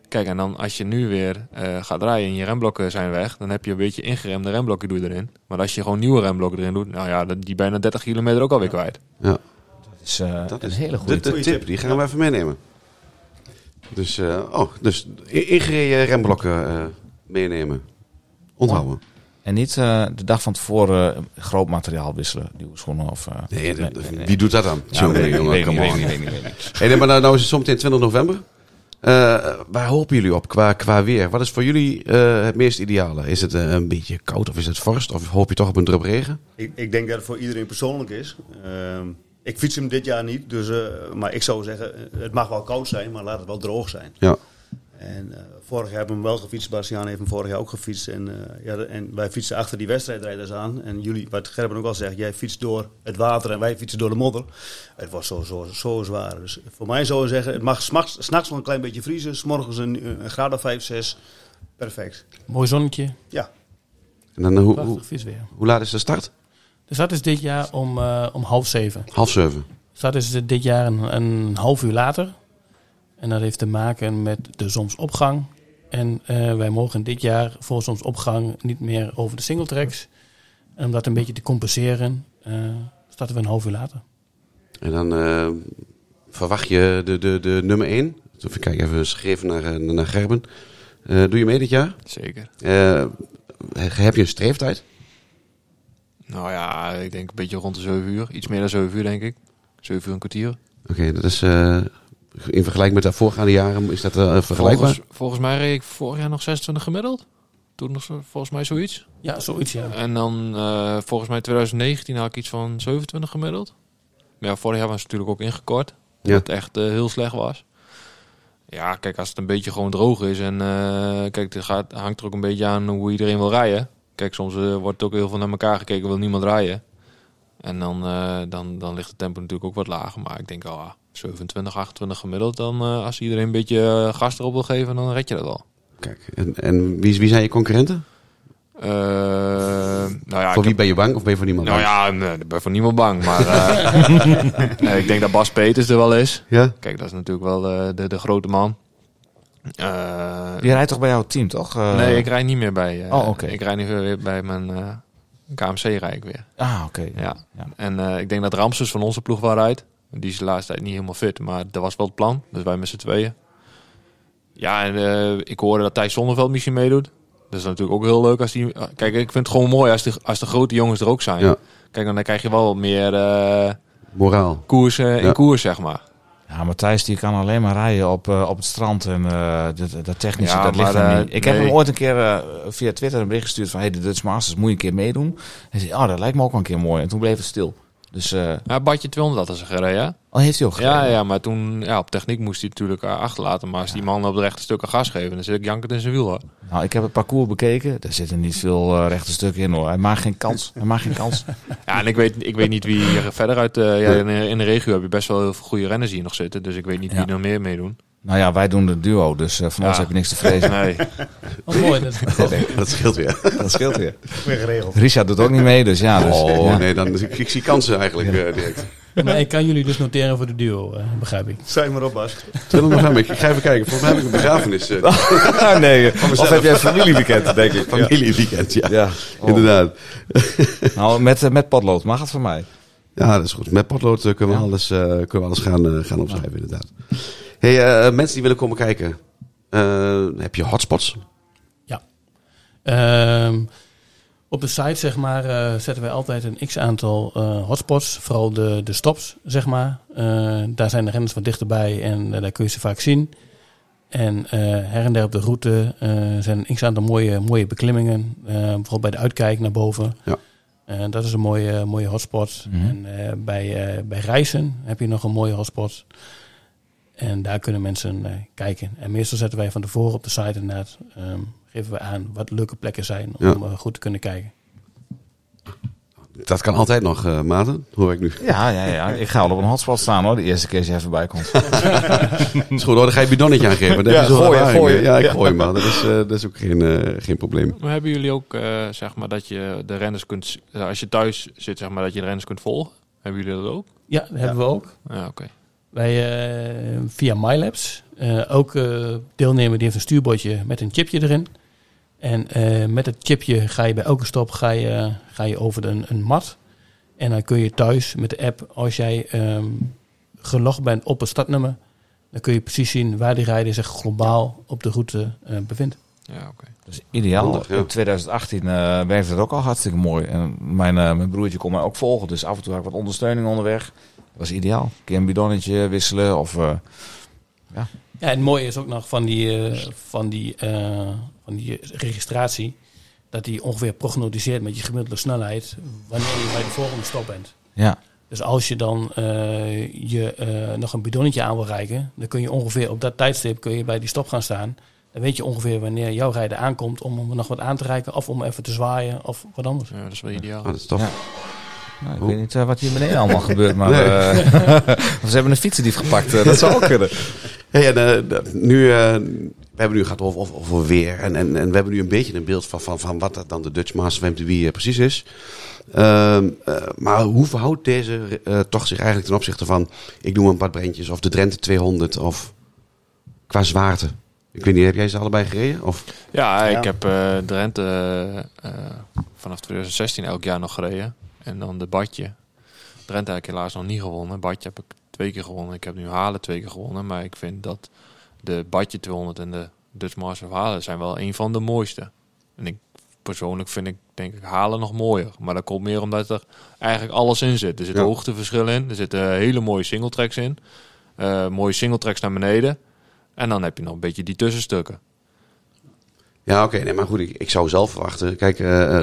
Kijk, en dan als je nu weer eh, gaat rijden en je remblokken zijn weg, dan heb je een beetje ingeremde remblokken doe je erin. Maar als je gewoon nieuwe remblokken erin doet, nou ja, dan die bijna 30 kilometer ook alweer kwijt. Ja. dat is eh, Dat een is hele goede de, de Goeie tip, tip. die gaan we even meenemen. Dus, eh, oh, dus ingereden remblokken eh, meenemen. Onthouden. En niet eh, de dag van tevoren eh, groot materiaal wisselen, nieuwe schoenen of... eh, Nee, dat- nee, nee. wie doet dat dan? Ja, Jongen, weet ik jongen, come on. ik niet. Hey, nee, maar nou, nou is het zometeen 20 november. Eh, waar hopen jullie op qua, qua weer? Wat is voor jullie eh, het meest ideale? Is het een beetje koud of is het vorst? Of hoop je toch op een drup regen? Ik, ik denk dat het voor iedereen persoonlijk is. Ehm, ik fiets hem dit jaar niet, dus, eh, maar ik zou zeggen, het mag wel koud zijn, maar laat het wel droog zijn. Ja. En eh, vorig jaar hebben we hem wel gefietst, Bastiaan heeft hem vorig jaar ook gefietst. En, eh, ja, en wij fietsen achter die wedstrijdrijders aan. En jullie, wat Gerben ook al zegt, jij fietst door het water en wij fietsen door de modder. Het was zo, zo, zo zwaar. Dus voor mij zou ik zeggen, het mag s'nachts wel een klein beetje vriezen. S'morgens een, een graad of 5, 6. Perfect. Mooi zonnetje, Ja, En dan, eh, hoe, hoe, hoe laat is de start? De start is dit jaar om, eh, om half zeven. Half zeven. De start is dit jaar een, een half uur later. En dat heeft te maken met de zonsopgang. En eh, wij mogen dit jaar voor zonsopgang niet meer over de singletracks. En om dat een beetje te compenseren, eh, starten we een half uur later. En dan eh, verwacht je de, de, de nummer 1. Even kijken, even schreven naar, naar Gerben. Eh, doe je mee dit jaar? Zeker. Eh, heb je een streeftijd? Nou ja, ik denk een beetje rond de 7 uur. Iets meer dan 7 uur, denk ik. 7 uur een kwartier. Oké, dat is eh, In vergelijking met de voorgaande jaren, is dat eh, vergelijkbaar? Volgens, volgens mij reed ik vorig jaar nog 26 gemiddeld. Toen nog volgens mij zoiets. Ja, zoiets, ja. En dan eh, volgens mij 2019 had ik iets van 27 gemiddeld. Maar ja, vorig jaar was het natuurlijk ook ingekort. Ja. Wat echt eh, heel slecht was. Ja, kijk, als het een beetje gewoon droog is en eh, kijk, het gaat, hangt er ook een beetje aan hoe iedereen wil rijden. Kijk, soms wordt ook heel veel naar elkaar gekeken, wil niemand rijden. En dan, eh, dan, dan ligt het tempo natuurlijk ook wat lager. Maar ik denk, oh, 27, 28 gemiddeld. Dan eh, als iedereen een beetje eh, gas erop wil geven, dan red je dat wel. Kijk, en, en wie, wie zijn je concurrenten? Eh, nou ja, voor wie heb- ben je bang of ben je voor niemand Nou bang? ja, nee, ik ben voor niemand bang. Maar ik denk dat Bas Peters er wel is. Ja? Kijk, dat is natuurlijk wel eh, de, de grote man. Eh, Je rijdt toch bij jouw team, toch? Eh, nee, ik rijd niet meer bij. eh, Oh, oké. Ik rijd nu weer bij mijn eh, KMC rijd ik weer. Ah, oké. Ja. Ja. En eh, ik denk dat Ramses van onze ploeg wel rijdt. Die is de laatste tijd niet helemaal fit, maar dat was wel het plan. Dus wij met z'n tweeën. Ja, en eh, ik hoorde dat Thijs Zonneveld misschien meedoet. Dat is natuurlijk ook heel leuk als die... Kijk, ik vind het gewoon mooi als de, als de grote jongens er ook zijn. Ja. Kijk, dan krijg je wel meer eh, Moraal. koers eh, in Ja. koers, zeg maar. Ja, Matthijs die kan alleen maar rijden op, eh, op het strand en eh, dat, dat technische, Ja, dat ligt maar, hem eh, niet. Ik heb hem ooit een keer eh, via Twitter een bericht gestuurd van, hey, de Dutch Masters moet je een keer meedoen. Hij zei, oh, dat lijkt me ook wel een keer mooi. En toen bleef het stil. Dus, eh Ja, Badje 200 had ze gereden, ja? al heeft hij ook Ja, gereden. ja, maar toen... Ja, op techniek moest hij natuurlijk eh, achterlaten. Maar als die man op de rechte stukken gas geven, dan zit ik jankend in zijn wiel, hoor. Nou, ik heb het parcours bekeken. Er zitten niet veel eh, rechte stukken in hoor. Hij maakt geen kans. Hij maakt geen kans. Ja, en ik weet, ik weet niet wie hier verder uit... ja, in, in de regio heb je best wel heel veel goede renners hier nog zitten. Dus ik weet niet wie Ja. er nog meer meedoen. Nou ja, wij doen de duo, dus eh, van ons heb je niks te vrezen. Nee. Wat mooi. Dat, Dat scheelt weer. Dat scheelt weer. Weer geregeld. Richard doet ook niet mee, dus ja. Dus, Oh, ja. nee, dan, ik, ik zie kansen eigenlijk eh, direct. maar ik kan jullie dus noteren voor de duo, eh, begrijp ik. Zijn maar op, Bas. Nog gaan? Ik ga even kijken. Volgens mij heb ik een begrafenis. eh, nee, of heb jij een familieweekend, denk ik. familieweekend, ja. Ja, oh. Inderdaad. Nou, met, met potlood mag het voor mij. Ja, dat is goed. Met potlood kunnen we alles, eh, kunnen we alles gaan, gaan opschrijven, inderdaad. Hey, eh, mensen die willen komen kijken. eh, heb je hotspots? Ehm, op de site zeg maar, eh, zetten wij altijd een x-aantal eh, hotspots. Vooral de, de stops, zeg maar. Eh, daar zijn de renners wat dichterbij en daar kun je ze vaak zien. En eh, her en der op de route eh, zijn een x-aantal mooie, mooie beklimmingen. eh, bijvoorbeeld bij de uitkijk naar boven. Ja. Dat is een mooie, mooie hotspot. Mhm. En eh, bij, eh, bij reizen heb je nog een mooie hotspot. En daar kunnen mensen kijken. En meestal zetten wij van tevoren op de site inderdaad... ehm, geven we aan wat leuke plekken zijn om Ja. eh, goed te kunnen kijken. Dat kan altijd nog, eh Maarten. Hoor ik nu. Ja, ja, ja. Ik ga al op een hotspot staan hoor, de eerste keer als jij voorbij komt. is goed hoor, dan ga je bidonnetje aangeven. Daar Ja, je zo gooi, gooi. Ja, ik gooi maar. Dat is, eh, dat is ook geen, geen probleem. Maar hebben jullie ook, eh, zeg maar, dat je de renners kunt... Als je thuis zit, zeg maar, dat je de renners kunt volgen? Hebben jullie dat ook? Ja, dat hebben we ook. Ja, oké. Wij eh, via MyLabs. eh, ook eh, deelnemer die heeft een stuurbordje met een chipje erin. En eh, met het chipje ga je bij elke stop ga je, ga je over een, een mat. En dan kun je thuis met de app, als jij ehm, gelogd bent op het startnummer, dan kun je precies zien waar die rijder zich globaal op de route eh, bevindt. Ja, oké. Dat is ideaal. Handig, ja. In 2018 eh werkte het ook al hartstikke mooi. En mijn, mijn broertje kon mij ook volgen, dus af en toe had ik wat ondersteuning onderweg. Dat was ideaal. Een keer een bidonnetje wisselen of... eh, Ja, en het mooie is ook nog van die, eh, van die, eh, van die registratie, dat die ongeveer prognosticeert met je gemiddelde snelheid wanneer je bij de volgende stop bent. ja. Dus als je dan eh, je eh, nog een bidonnetje aan wil reiken, dan kun je ongeveer op dat tijdstip kun je bij die stop gaan staan. Dan weet je ongeveer wanneer jouw rijder aankomt om hem nog wat aan te reiken of om even te zwaaien of wat anders. Ja, dat is wel ideaal. Ah, dat is tof. Ja. Nou, ik weet niet eh, wat hier beneden allemaal gebeurt, maar Nee. eh, ze hebben een fietsendief gepakt. eh, dat zou ook kunnen. Hey, en, d- nu, eh, we hebben nu gehad over, over, over weer. En, en, en we hebben nu een beetje een beeld van, van, van wat dat dan de Dutch Master of MTB precies is. Ehm, eh, maar hoe verhoudt deze toch zich eigenlijk ten opzichte van, ik noem een paar brandjes, of de Drenthe 200, of qua zwaarte? Ik weet niet, heb jij ze allebei gereden? Of? Ja, Ja. ik heb eh Drenthe vanaf 2016 elk jaar nog gereden. En dan de Badje. Drenthe heb ik helaas nog niet gewonnen. Badje heb ik twee keer gewonnen. Ik heb nu Halen twee keer gewonnen. Maar ik vind dat de Badje 200 en de Dutch Master of Halen zijn wel een van de mooiste. En ik persoonlijk vind ik denk ik Halen nog mooier. Maar dat komt meer omdat er eigenlijk alles in zit. Er zit Ja. hoogteverschil in. Er zitten hele mooie singletracks in. eh, mooie singletracks naar beneden. En dan heb je nog een beetje die tussenstukken. Ja, oké. nee, maar goed, ik, ik zou zelf verwachten. Kijk,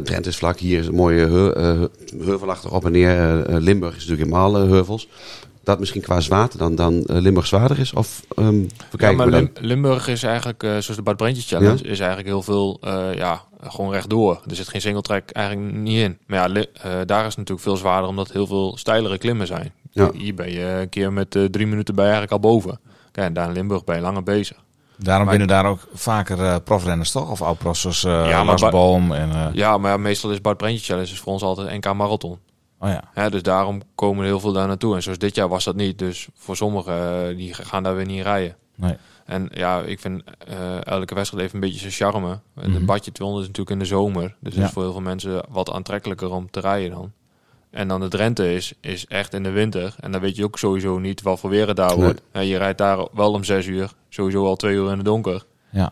Drenthe is vlak. Hier is een mooie eh, heuvelachtig op en neer. Eh, Limburg is natuurlijk helemaal heuvels. Dat misschien qua zwaarte dan, dan Limburg zwaarder is? Of ehm Ja, maar? Lim- Limburg is eigenlijk, zoals de Bad Brentjes Challenge, is eigenlijk heel veel, ja, gewoon rechtdoor. Er zit geen singletrack eigenlijk niet in. Maar ja, daar is het natuurlijk veel zwaarder, omdat heel veel steilere klimmen zijn. Ja. Hier ben je een keer met drie minuten bij eigenlijk al boven. Kijk, en daar in Limburg ben je langer bezig. Daarom Maar- winnen daar ook vaker eh, profrenners toch? Of oud-profs zoals eh Ja, maar Boom en... eh, Ja, maar ja, meestal is Bad Brentjes Challenge is voor ons altijd NK Marathon. Oh ja. Hè, dus daarom komen er heel veel daar naartoe. En zoals dit jaar was dat niet. Dus voor sommigen, die gaan daar weer niet rijden. Nee. En ja, ik vind elke wedstrijd heeft een beetje zijn charme. De Mhm. badje 200 is natuurlijk in de zomer. Dus Ja. is voor heel veel mensen wat aantrekkelijker om te rijden dan. En dan de Drenthe is, is echt in de winter. En dan weet je ook sowieso niet wat voor weer het daar wordt. En je rijdt daar wel om zes uur. Sowieso al twee uur in het donker. Ja.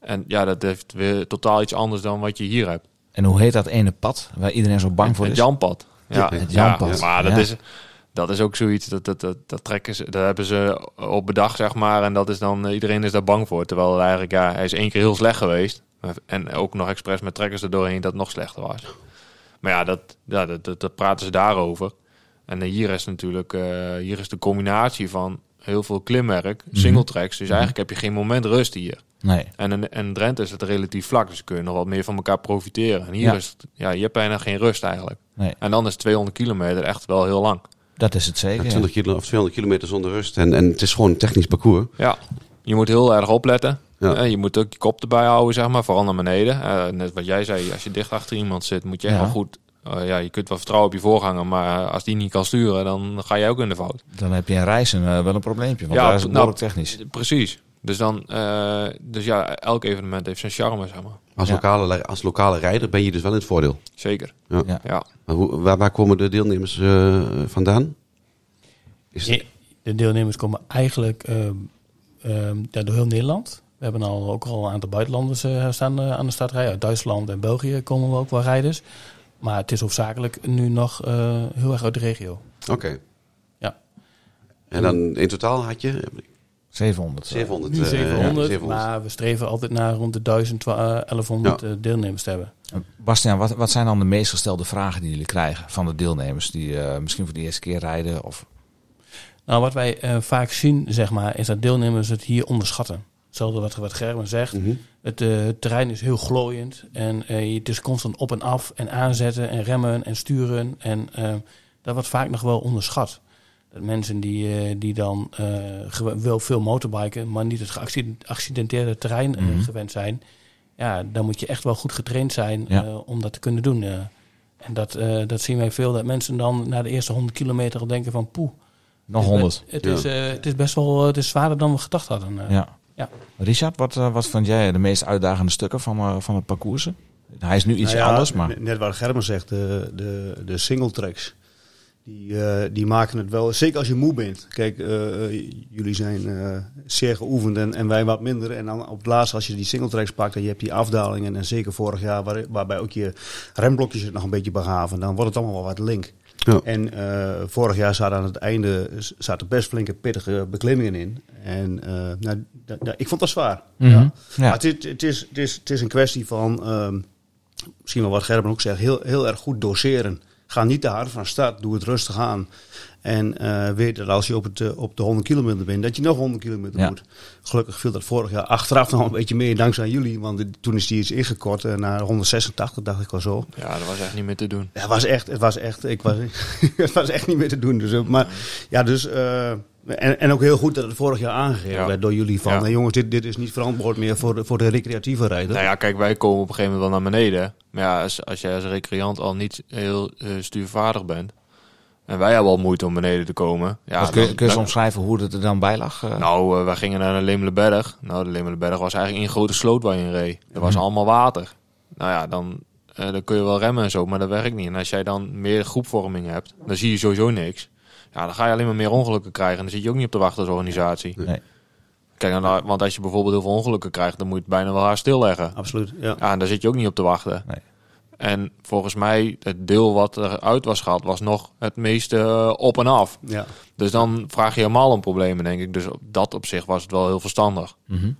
En ja, dat heeft weer totaal iets anders dan wat je hier hebt. En hoe heet dat ene pad waar iedereen zo bang voor het is? Janpad. Ja, Het ja, Janpad. maar dat, Ja. is, dat is ook zoiets, dat, dat, dat, dat trekken ze, dat hebben ze op bedacht, zeg maar. En dat is dan, eh, iedereen is daar bang voor. Terwijl het eigenlijk, ja, hij is één keer heel slecht geweest. En ook nog expres met trekkers er doorheen dat het nog slechter was. Maar ja, dat, ja dat, dat, dat praten ze daarover. En eh, hier is natuurlijk, eh, hier is de combinatie van heel veel klimwerk, single tracks. Dus eigenlijk heb je geen moment rust hier. Nee. En in, en Drenthe is het relatief vlak, dus kun je nog wat meer van elkaar profiteren. En hier Ja. is het, ja, je hebt bijna geen rust eigenlijk. Nee. En dan is 200 kilometer echt wel heel lang. Dat is het zeker. ja. 20 kilo of 200 kilometer zonder rust. En, en het is gewoon een technisch parcours. Ja, je moet heel erg opletten. Ja. Eh, je moet ook je kop erbij houden, zeg maar, vooral naar beneden. Eh, net wat jij zei, als je dicht achter iemand zit, moet je echt wel goed... eh, ja, je kunt wel vertrouwen op je voorganger, maar als die niet kan sturen, dan ga jij ook in de fout. Dan heb je in reizen wel een probleempje. Want Ja, daar is het nou, technisch. Precies. Dus dan, eh, dus ja, elk evenement heeft zijn charme, zeg maar. Als, Ja. lokale, als lokale rijder ben je dus wel in het voordeel. Zeker. Ja. Ja. Ja. Maar hoe, waar, waar komen de deelnemers eh, vandaan? Is De deelnemers komen eigenlijk ehm, ehm, door heel Nederland. We hebben al, ook al een aantal buitenlanders eh, staan eh, aan de startrij. Uit Duitsland en België komen we ook wel rijders. Maar het is hoofdzakelijk nu nog eh, heel erg uit de regio. Oké. Ja. En dan in totaal had je 700. 700. Nu eh, 700, 700. maar we streven altijd naar rond de 1000, twa- eh, 1100 eh, deelnemers te hebben. Bastiaan, wat, wat zijn dan de meest gestelde vragen die jullie krijgen van de deelnemers die eh, misschien voor de eerste keer rijden? Of... Nou, wat wij eh, vaak zien, zeg maar, is dat deelnemers het hier onderschatten. Hetzelfde wat, wat Gerben zegt. Mhm. Het, eh, het terrein is heel glooiend en eh, het is constant op en af en aanzetten en remmen en sturen. En eh, dat wordt vaak nog wel onderschat. Dat mensen die, eh, die dan eh, wel veel motorbiken, maar niet het geaccidenteerde terrein Mhm. gewend zijn. Ja, dan moet je echt wel goed getraind zijn Ja. eh, om dat te kunnen doen. eh. en dat, eh, dat zien wij veel, dat mensen dan na de eerste 100 kilometer al denken van poeh. Nog het is 100. be- Het, Ja. is, eh, het is best wel het is zwaarder dan we gedacht hadden. Ja. Ja. Richard, wat, eh, wat vond jij de meest uitdagende stukken van, eh, van het parcours? Hij is nu iets Nou ja, anders, maar... Net net wat Gerben zegt, de, de, de single tracks. Die, eh, die maken het wel, zeker als je moe bent. Kijk, jullie zijn eh, zeer geoefend en, en wij wat minder. En dan op het laatst, als je die single tracks pakt en je hebt die afdalingen. En zeker vorig jaar, waar, waarbij ook je remblokjes het nog een beetje begaven. Dan wordt het allemaal wel wat link. Ja. En eh, vorig jaar zaten aan het einde zaten best flinke pittige beklimmingen in. En eh, nou, ik vond dat zwaar. Mhm. Ja. Maar het, is, het, is, het, is, het is een kwestie van, ehm, misschien wel wat Gerben ook zegt, heel, heel erg goed doseren. Ga niet te hard van start, doe het rustig aan. En eh, weet dat als je op, het, eh, op de 100 kilometer bent, dat je nog 100 kilometer Ja. moet. Gelukkig viel dat vorig jaar achteraf nog een beetje mee, dankzij jullie. Want de- toen is die iets ingekort eh, naar 186, dacht ik al zo. Ja, dat was echt niet meer te doen. Ja, het was echt, het was echt, ik was, het was echt niet meer te doen. Dus, maar ja, dus, eh, en, en ook heel goed dat het vorig jaar aangegeven Ja. werd door jullie van, Ja. jongens, dit, dit is niet verantwoord meer voor de, voor de recreatieve rijder. Nou ja, kijk, wij komen op een gegeven moment wel naar beneden. Maar ja, als, als jij als recreant al niet heel eh, stuurvaardig bent... en wij hebben al moeite om beneden te komen... Ja, kun, je, dan- kun je dan- omschrijven hoe het er dan bij lag? eh? Nou, eh, wij gingen naar de Lemelenberg. Nou, de Lemelenberg was eigenlijk één grote sloot waar je in reed. Er was Mhm. allemaal water. Nou ja, dan, eh, dan kun je wel remmen en zo, maar dat werkt niet. En als jij dan meer groepvorming hebt, dan zie je sowieso niks. Ja, dan ga je alleen maar meer ongelukken krijgen. En dan zit je ook niet op de wacht als organisatie. Nee. Kijk, dan- want als je bijvoorbeeld heel veel ongelukken krijgt, dan moet je het bijna wel haar stilleggen. Absoluut, ja. Ja, en daar zit je ook niet op te wachten. Nee. En volgens mij, het deel wat eruit was gehad, was nog het meeste eh, op en af. Ja. Dus dan vraag je helemaal om problemen, denk ik. Dus op dat op zich was het wel heel verstandig. Mhm.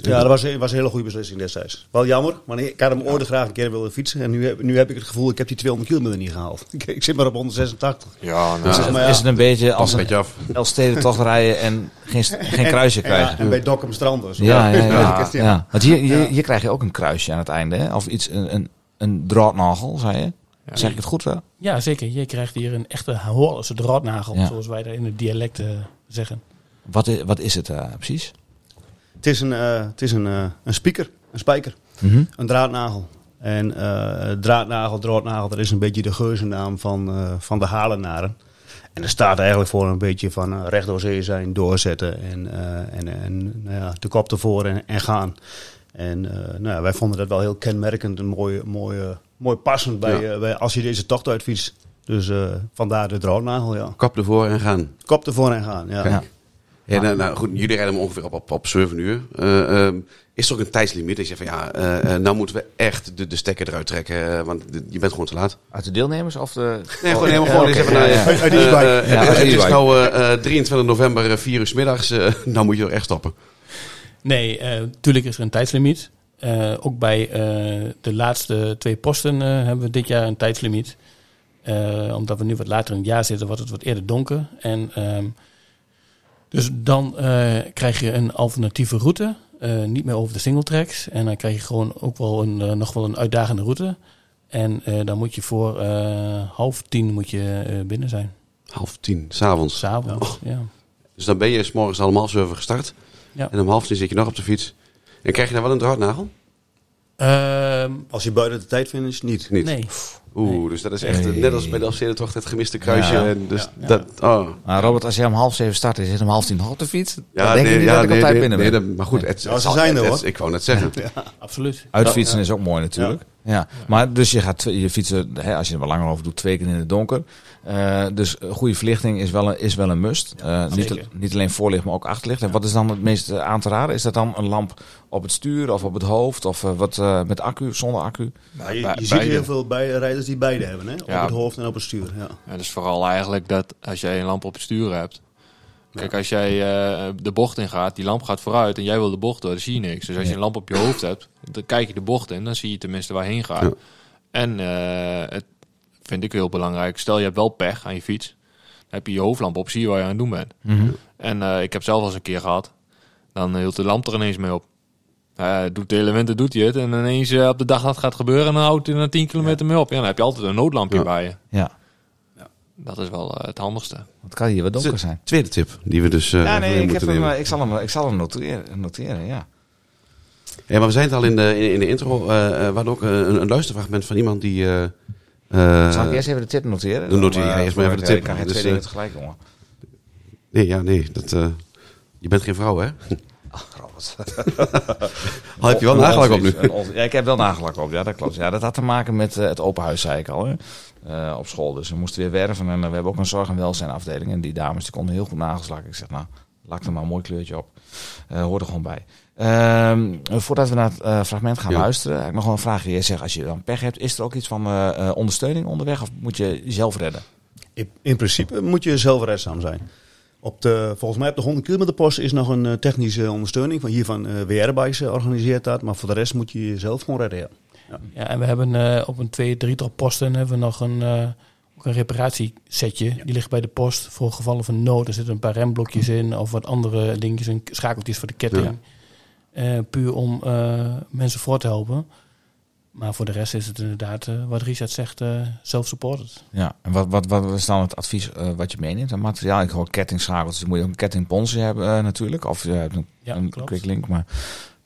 Ja, dat was, was een hele goede beslissing destijds. Wel jammer, maar ik had hem ooit graag een keer willen fietsen. En nu heb, nu heb ik het gevoel, ik heb die 200 kilometer niet gehaald. Ik, ik zit maar op 186. Ja, nou, Ja. Zeg maar ja. Is het een beetje Als een een beetje af. Elstede toch rijden en geen, geen kruisje En, krijgen? ja, en bij Dokkum Strand dus. Ja, ja, ja. Ja. ja. Want hier, hier, krijg je ook een kruisje aan het einde, hè? Of iets, een, een, een draadnagel, zei je? Ja. Zeg ik het goed wel? Ja, zeker. Je krijgt hier een echte Hollandse draadnagel, Ja. zoals wij dat in het dialect eh, zeggen. Wat is, wat is het eh, precies? Het is een, eh, het is een, eh, een speaker, een spijker, Mhm. een draadnagel. En eh, draadnagel, draadnagel, dat is een beetje de geuzennaam van, van de Halenaren. En dat staat eigenlijk voor een beetje van eh, recht door zee zijn, doorzetten en, en, en nou ja, de kop ervoor en, en gaan. En nou ja, wij vonden dat wel heel kenmerkend en mooi, mooi, mooi passend bij, Ja. bij als je deze tocht uitfietst. Dus vandaar de draadnagel, ja. Kap ervoor en gaan. Kop ervoor en gaan, ja. Ja, nou, nou goed, jullie rijden hem ongeveer op, op, op 7 uur. Eh, ehm, is er ook een tijdslimiet? Dat je van ja, eh, eh, nou moeten we echt de, de stekker eruit trekken, want de- je bent gewoon te laat. Uit de deelnemers of de... Nee, gewoon helemaal gewoon ja. Uit- die die Het is nou eh, eh, 23 november, eh, 4 uur 's middags. nou moet je er echt stoppen. Nee, eh tuurlijk is er een tijdslimiet. Eh, ook bij eh, de laatste twee posten eh, hebben we dit jaar een tijdslimiet. Eh, omdat we nu wat later in het jaar zitten, wordt het wat eerder donker. En, ehm, dus dan eh, krijg je een alternatieve route. Eh, niet meer over de singletracks. En dan krijg je gewoon ook wel een, eh, nog wel een uitdagende route. En eh, dan moet je voor eh, half tien moet je, eh, binnen zijn. Half tien, s'avonds. S'avonds, ja. Dus dan ben je s morgens al om half zeven gestart. Ja. En om half tien zit je nog op de fiets. En krijg je dan wel een draadnagel? Ehm, Als je buiten de tijd vindt, is het niet. Niet? nee. Oeh, dus dat is echt, Nee. net als bij de Elfstedentocht, het gemiste kruisje. Ja. En dus Ja. Dat, oh. Maar Robert, als jij om half zeven start en je zit om half tien nog op de fiets, Ja, dan denk nee, ik niet ja, dat ik op tijd nee, binnen nee, ben. maar goed, het, Ja, het zijn er, het- hoor. het- Ik wou net zeggen. Absoluut. Uitfietsen is ook mooi natuurlijk. Ja. Maar dus je gaat je fietsen, hè, als je er wel langer over doet, twee keer in het donker. Eh, dus goede verlichting is wel een, is wel een must. Eh, niet, niet alleen voorlicht, maar ook achterlicht. En wat is dan het meest eh, aan te raden? Is dat dan een lamp op het stuur of op het hoofd? Of eh, wat eh, met accu, zonder accu? Maar je, ziet heel veel bij, rijders die beide hebben, hè? op Ja. het hoofd en op het stuur. Ja. Ja, dus vooral eigenlijk dat als jij een lamp op het stuur hebt. Kijk, als jij eh, de bocht in gaat, die lamp gaat vooruit en jij wil de bocht door, dan zie je niks. Dus als je een lamp op je hoofd hebt, dan kijk je de bocht in, dan zie je tenminste waarheen gaat. Ja. En eh, het vind ik heel belangrijk. Stel je hebt wel pech aan je fiets, dan heb je je hoofdlamp op, zie je waar je aan het doen bent. En eh, ik heb zelf al eens een keer gehad, dan hield de lamp er ineens mee op. Eh, doet de hele winter doet hij het en ineens eh, op de dag dat het gaat gebeuren, dan houdt hij er 10 kilometer mee op. Ja, dan heb je altijd een noodlampje Ja. bij je. Ja, Dat is wel eh, het handigste. het kan hier wat donker zijn. Tweede tip, die we dus eh Ja, nee, ik, heb moeten hem, nemen. ik zal hem, ik zal hem noteren, noteren ja. Ja, maar we zijn het al in de, in, de intro. eh eh, we hadden ook een, een luisterfragment van iemand die... eh, eh, Zal ik eerst even de tip noteren? Dan noteer eh, jij eerst maar even de tip. Ik kan geen Dus, twee dingen eh, tegelijk, jongen. Nee, ja, nee. Dat, eh, je bent geen vrouw, hè? Ach, Robert. Al heb je wel nagelak op nu. Ja, ik heb wel nagelak op. Ja, dat klopt. Ja, dat had te maken met eh, het open huis, zei ik al. Hè. Eh, op school. Dus we moesten weer werven. En eh, we hebben ook een zorg- en welzijnafdeling. En die dames die konden heel goed nagels lakken. Ik zeg, nou, lak er maar een mooi kleurtje op. Eh hoort er gewoon bij. Ehm, voordat we naar het eh, fragment gaan Ja. luisteren, heb ik nog wel een vraagje. Je zegt, als je dan pech hebt, is er ook iets van eh, eh, ondersteuning onderweg? Of moet je jezelf redden? In, in principe moet je zelfredzaam zijn. Op de, volgens mij op de 100 kilometer post is nog een technische ondersteuning. Van hier van eh WR-bikes eh, organiseert dat. Maar voor de rest moet je jezelf gewoon redden. Ja. Ja, en we hebben eh, op een twee, drietal posten hebben we nog een, eh, ook een reparatiesetje. Die ligt bij de post voor gevallen van nood. Er zitten een paar remblokjes in of wat andere dingetjes en schakeltjes voor de ketting. Eh, puur om eh, mensen voor te helpen. Maar voor de rest is het inderdaad, eh, wat Richard zegt, eh self-supported. Ja, en wat, wat, wat is dan het advies wat je meeneemt aan materiaal? Ik hoor kettingschakels, dus dan moet je ook een kettingponsen hebben natuurlijk. Of je hebt een, Ja, een klopt. quick link. Maar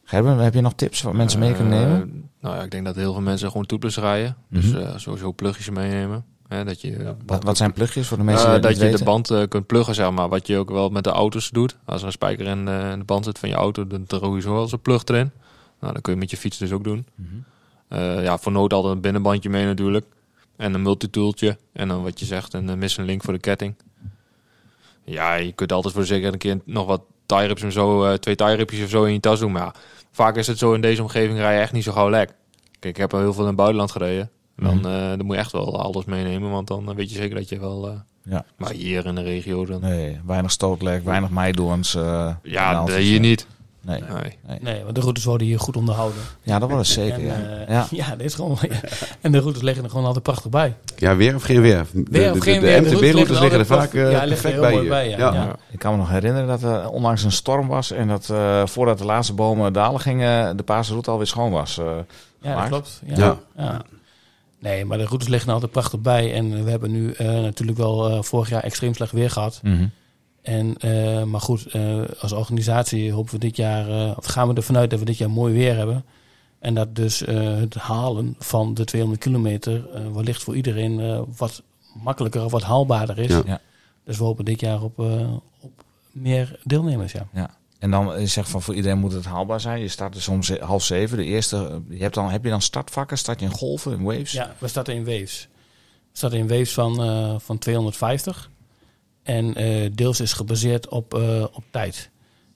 Gerben, heb je nog tips wat mensen mee kunnen nemen? nou ja, ik denk dat heel veel mensen gewoon toeplus rijden. Dus Mhm. eh, sowieso plugjes meenemen. Hè, dat je, Wat, wat zijn plugjes voor de Eh, mensen die dat je de band eh, kunt pluggen, zeg maar. Wat je ook wel met de auto's doet. Als er een spijker in, eh, in de band zit van je auto, dan doe je zo wel eens een plug erin. Nou, dat kun je met je fiets dus ook doen. Mhm. Eh, ja, voor nood altijd een binnenbandje mee natuurlijk. En een multitooltje. En dan wat je zegt, een uh, missing link voor de ketting. Ja, je kunt altijd voor zeker een keer nog wat tie en zo, eh, twee tie of zo in je tas doen. Maar ja, vaak is het zo in deze omgeving rij je echt niet zo gauw lek. Kijk, ik heb al heel veel in het buitenland gereden. Dan, Mhm. eh, dan moet je echt wel alles meenemen, want dan eh, weet je zeker dat je wel... eh, Ja. Maar hier in de regio dan... Nee, weinig stootlek, weinig meidoorns. eh, Ja, nee, hier niet. Nee. Nee. Nee, want de routes worden hier goed onderhouden. Ja, dat was zeker. En, ja. ja. ja, dit is gewoon. en de routes liggen er gewoon altijd prachtig bij. Ja, weer of geen weer? De, Weer of de, MTB-routes routes liggen er vaak altijd eh, ja, liggen perfect heel bij mooi je. bij, ja. Ja. Ik kan me nog herinneren dat er onlangs een storm was en dat eh, voordat de laatste bomen dalen gingen, de paasroute alweer schoon was. eh. Ja, dat klopt. Ja. Nee, maar de routes liggen altijd prachtig bij. En we hebben nu eh, natuurlijk wel eh, vorig jaar extreem slecht weer gehad. En, eh, maar goed, eh, als organisatie hopen we dit jaar, eh, of gaan we ervan uit dat we dit jaar mooi weer hebben. En dat dus eh, het halen van de 200 kilometer eh, wellicht voor iedereen wat makkelijker of wat haalbaarder is. Ja. Ja. Dus we hopen dit jaar op, eh, op meer deelnemers. Ja. Ja. En dan eh, je zegt van voor iedereen moet het haalbaar zijn. Je start dus om half zeven. De eerste, eh, je hebt dan, heb je dan startvakken? Start je in golven, in waves? Ja, we starten in waves. We starten in waves van, eh, van 250. En deels is gebaseerd op, op tijd.